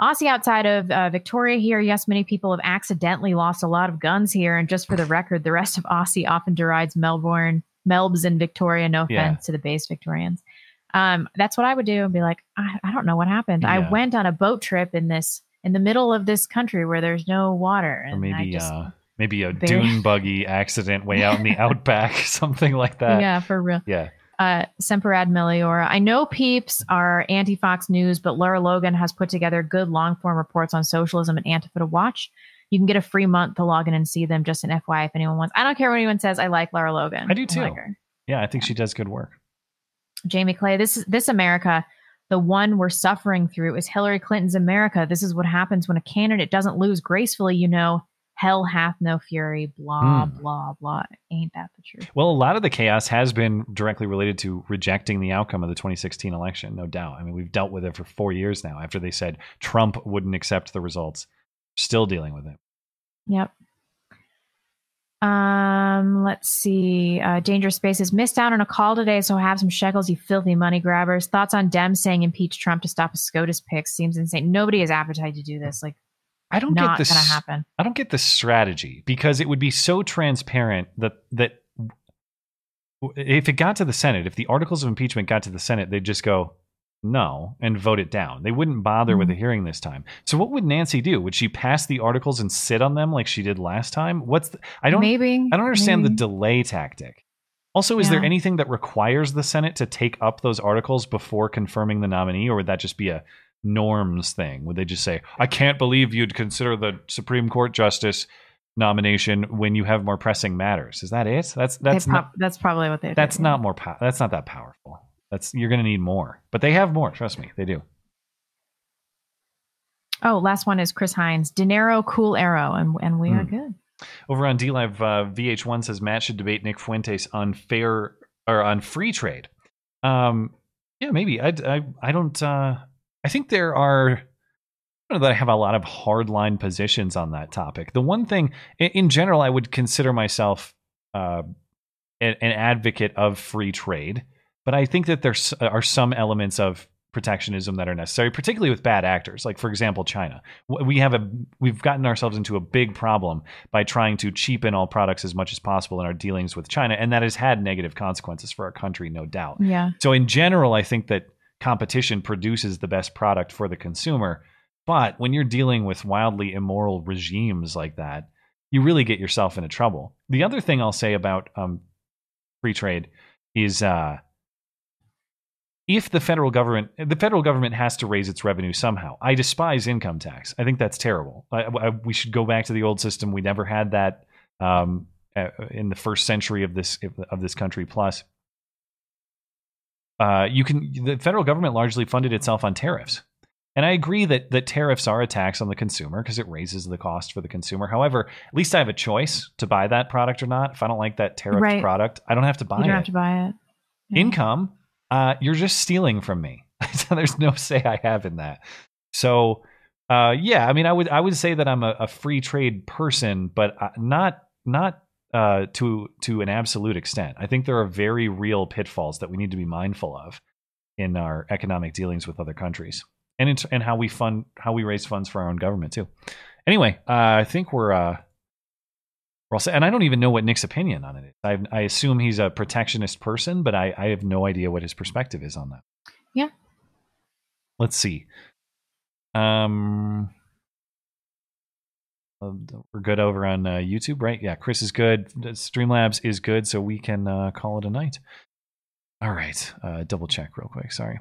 Aussie outside of uh, Victoria here. Yes, many people have accidentally lost a lot of guns here. And just for the record, the rest of Aussie often derides Melbourne, Melbs, and Victoria. No offense Yeah. to the base Victorians. Um, that's what I would do and be like, I, I don't know what happened. Yeah. I went on a boat trip in this in the middle of this country where there's no water, Or and I maybe just uh maybe a Very- dune buggy accident way out in the outback, something like that. yeah, for real. Yeah. uh, Semper Ad Meliora. I know peeps are anti Fox News, but Laura Logan has put together good long form reports on socialism and Antifa to watch. You can get a free month to log in and see them just an FYI if anyone wants. I don't care what anyone says. I like Laura Logan. I do too. like. Yeah, I think she does good work. Jamie Clay, this is this America, the one we're suffering through is Hillary Clinton's America. This is what happens when a candidate doesn't lose gracefully, you know. Hell hath no fury, blah, Hmm. blah, blah. Ain't that the truth? Well, a lot of the chaos has been directly related to rejecting the outcome of the 2016 election, no doubt. I mean, we've dealt with it for four years now after they said Trump wouldn't accept the results. Still dealing with it. Yep. Um, let's see. Uh, Dangerous Spaces missed out on a call today, so have some shekels, you filthy money grabbers. Thoughts on Dem saying impeach Trump to stop a SCOTUS pick seems insane. Nobody has appetite to do this. Like, I don't not get this. gonna happen. I don't get the strategy because it would be so transparent that that if it got to the Senate, if the articles of impeachment got to the Senate, they'd just go no and vote it down. They wouldn't bother with a Mm-hmm. hearing this time. So what would Nancy do? Would she pass the articles and sit on them like she did last time? What's the, I don't Maybe. I don't understand maybe. the delay tactic. Also, is there anything that requires the Senate to take up those articles before confirming the nominee, or would that just be a norms thing? Would they just say, "I can't believe you'd consider the Supreme Court justice nomination when you have more pressing matters"? Is that it? That's that's prob- not, that's probably what they. that's not more. pow- that's not that powerful. That's you're going to need more, but they have more. Trust me, they do. Oh, last one is Chris Hines. Dinero, cool arrow, and and we are Hmm. good. Over on DLive, uh, VH1 says Matt should debate Nick Fuentes on fair or on free trade. Um, yeah, maybe. I, I, I don't. Uh, I think there are. I don't know that I have a lot of hardline positions on that topic. The one thing, in, general, I would consider myself uh, an, an advocate of free trade, but I think that there are some elements of protectionism that are necessary, particularly with bad actors. Like, for example, China. We have a we've gotten ourselves into a big problem by trying to cheapen all products as much as possible in our dealings with China, and that has had negative consequences for our country, no doubt. Yeah. So, in general, I think that competition produces the best product for the consumer. But when you're dealing with wildly immoral regimes like that, you really get yourself into trouble. The other thing I'll say about um, free trade is uh, if the federal government the federal government has to raise its revenue somehow. I despise income tax. I think that's terrible. I, I, we should go back to the old system. We never had that um, uh, in the first century of this of this country. Plus, uh, you can the federal government largely funded itself on tariffs. And I agree that that tariffs are a tax on the consumer because it raises the cost for the consumer. However, at least I have a choice to buy that product or not. If I don't like that tariff Right. product, I don't have to buy you don't it. have to buy it. Income, uh, you're just stealing from me. There's no say I have in that. So, uh, yeah, I mean, I would I would say that I'm a, a free trade person, but uh, not not uh, to to an absolute extent. I think there are very real pitfalls that we need to be mindful of in our economic dealings with other countries, and in, and how we fund how we raise funds for our own government too. Anyway, uh, I think we're uh, we're all set. And I don't even know what Nick's opinion on it is. I, I assume he's a protectionist person, but I, I have no idea what his perspective is on that. Yeah. Let's see. Um, we're good over on uh, YouTube, right? Yeah, Chris is good. Streamlabs is good, so we can uh, call it a night. All right, uh, double check real quick. Sorry.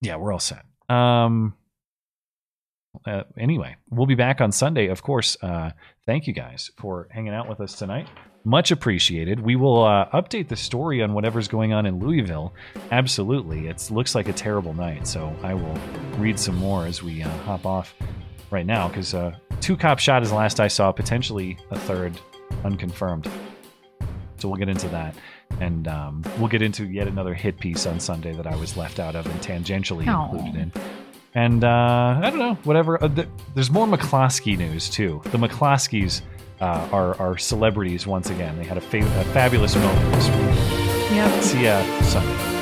Yeah, we're all set. Um. Uh, anyway, we'll be back on Sunday, of course. Uh, thank you guys for hanging out with us tonight. Much appreciated. We will uh, update the story on whatever's going on in Louisville. Absolutely, it looks like a terrible night. So I will read some more as we hop off right now because uh, two cop shot is the last I saw. Potentially a third, unconfirmed. So we'll get into that, and um, we'll get into yet another hit piece on Sunday that I was left out of and tangentially Aw. included in. And uh, I don't know, whatever. Uh, th- there's more McCloskey news too. The McCloskeys uh, are are celebrities once again. They had a, fa- a fabulous moment this week. Yep. See ya Sunday.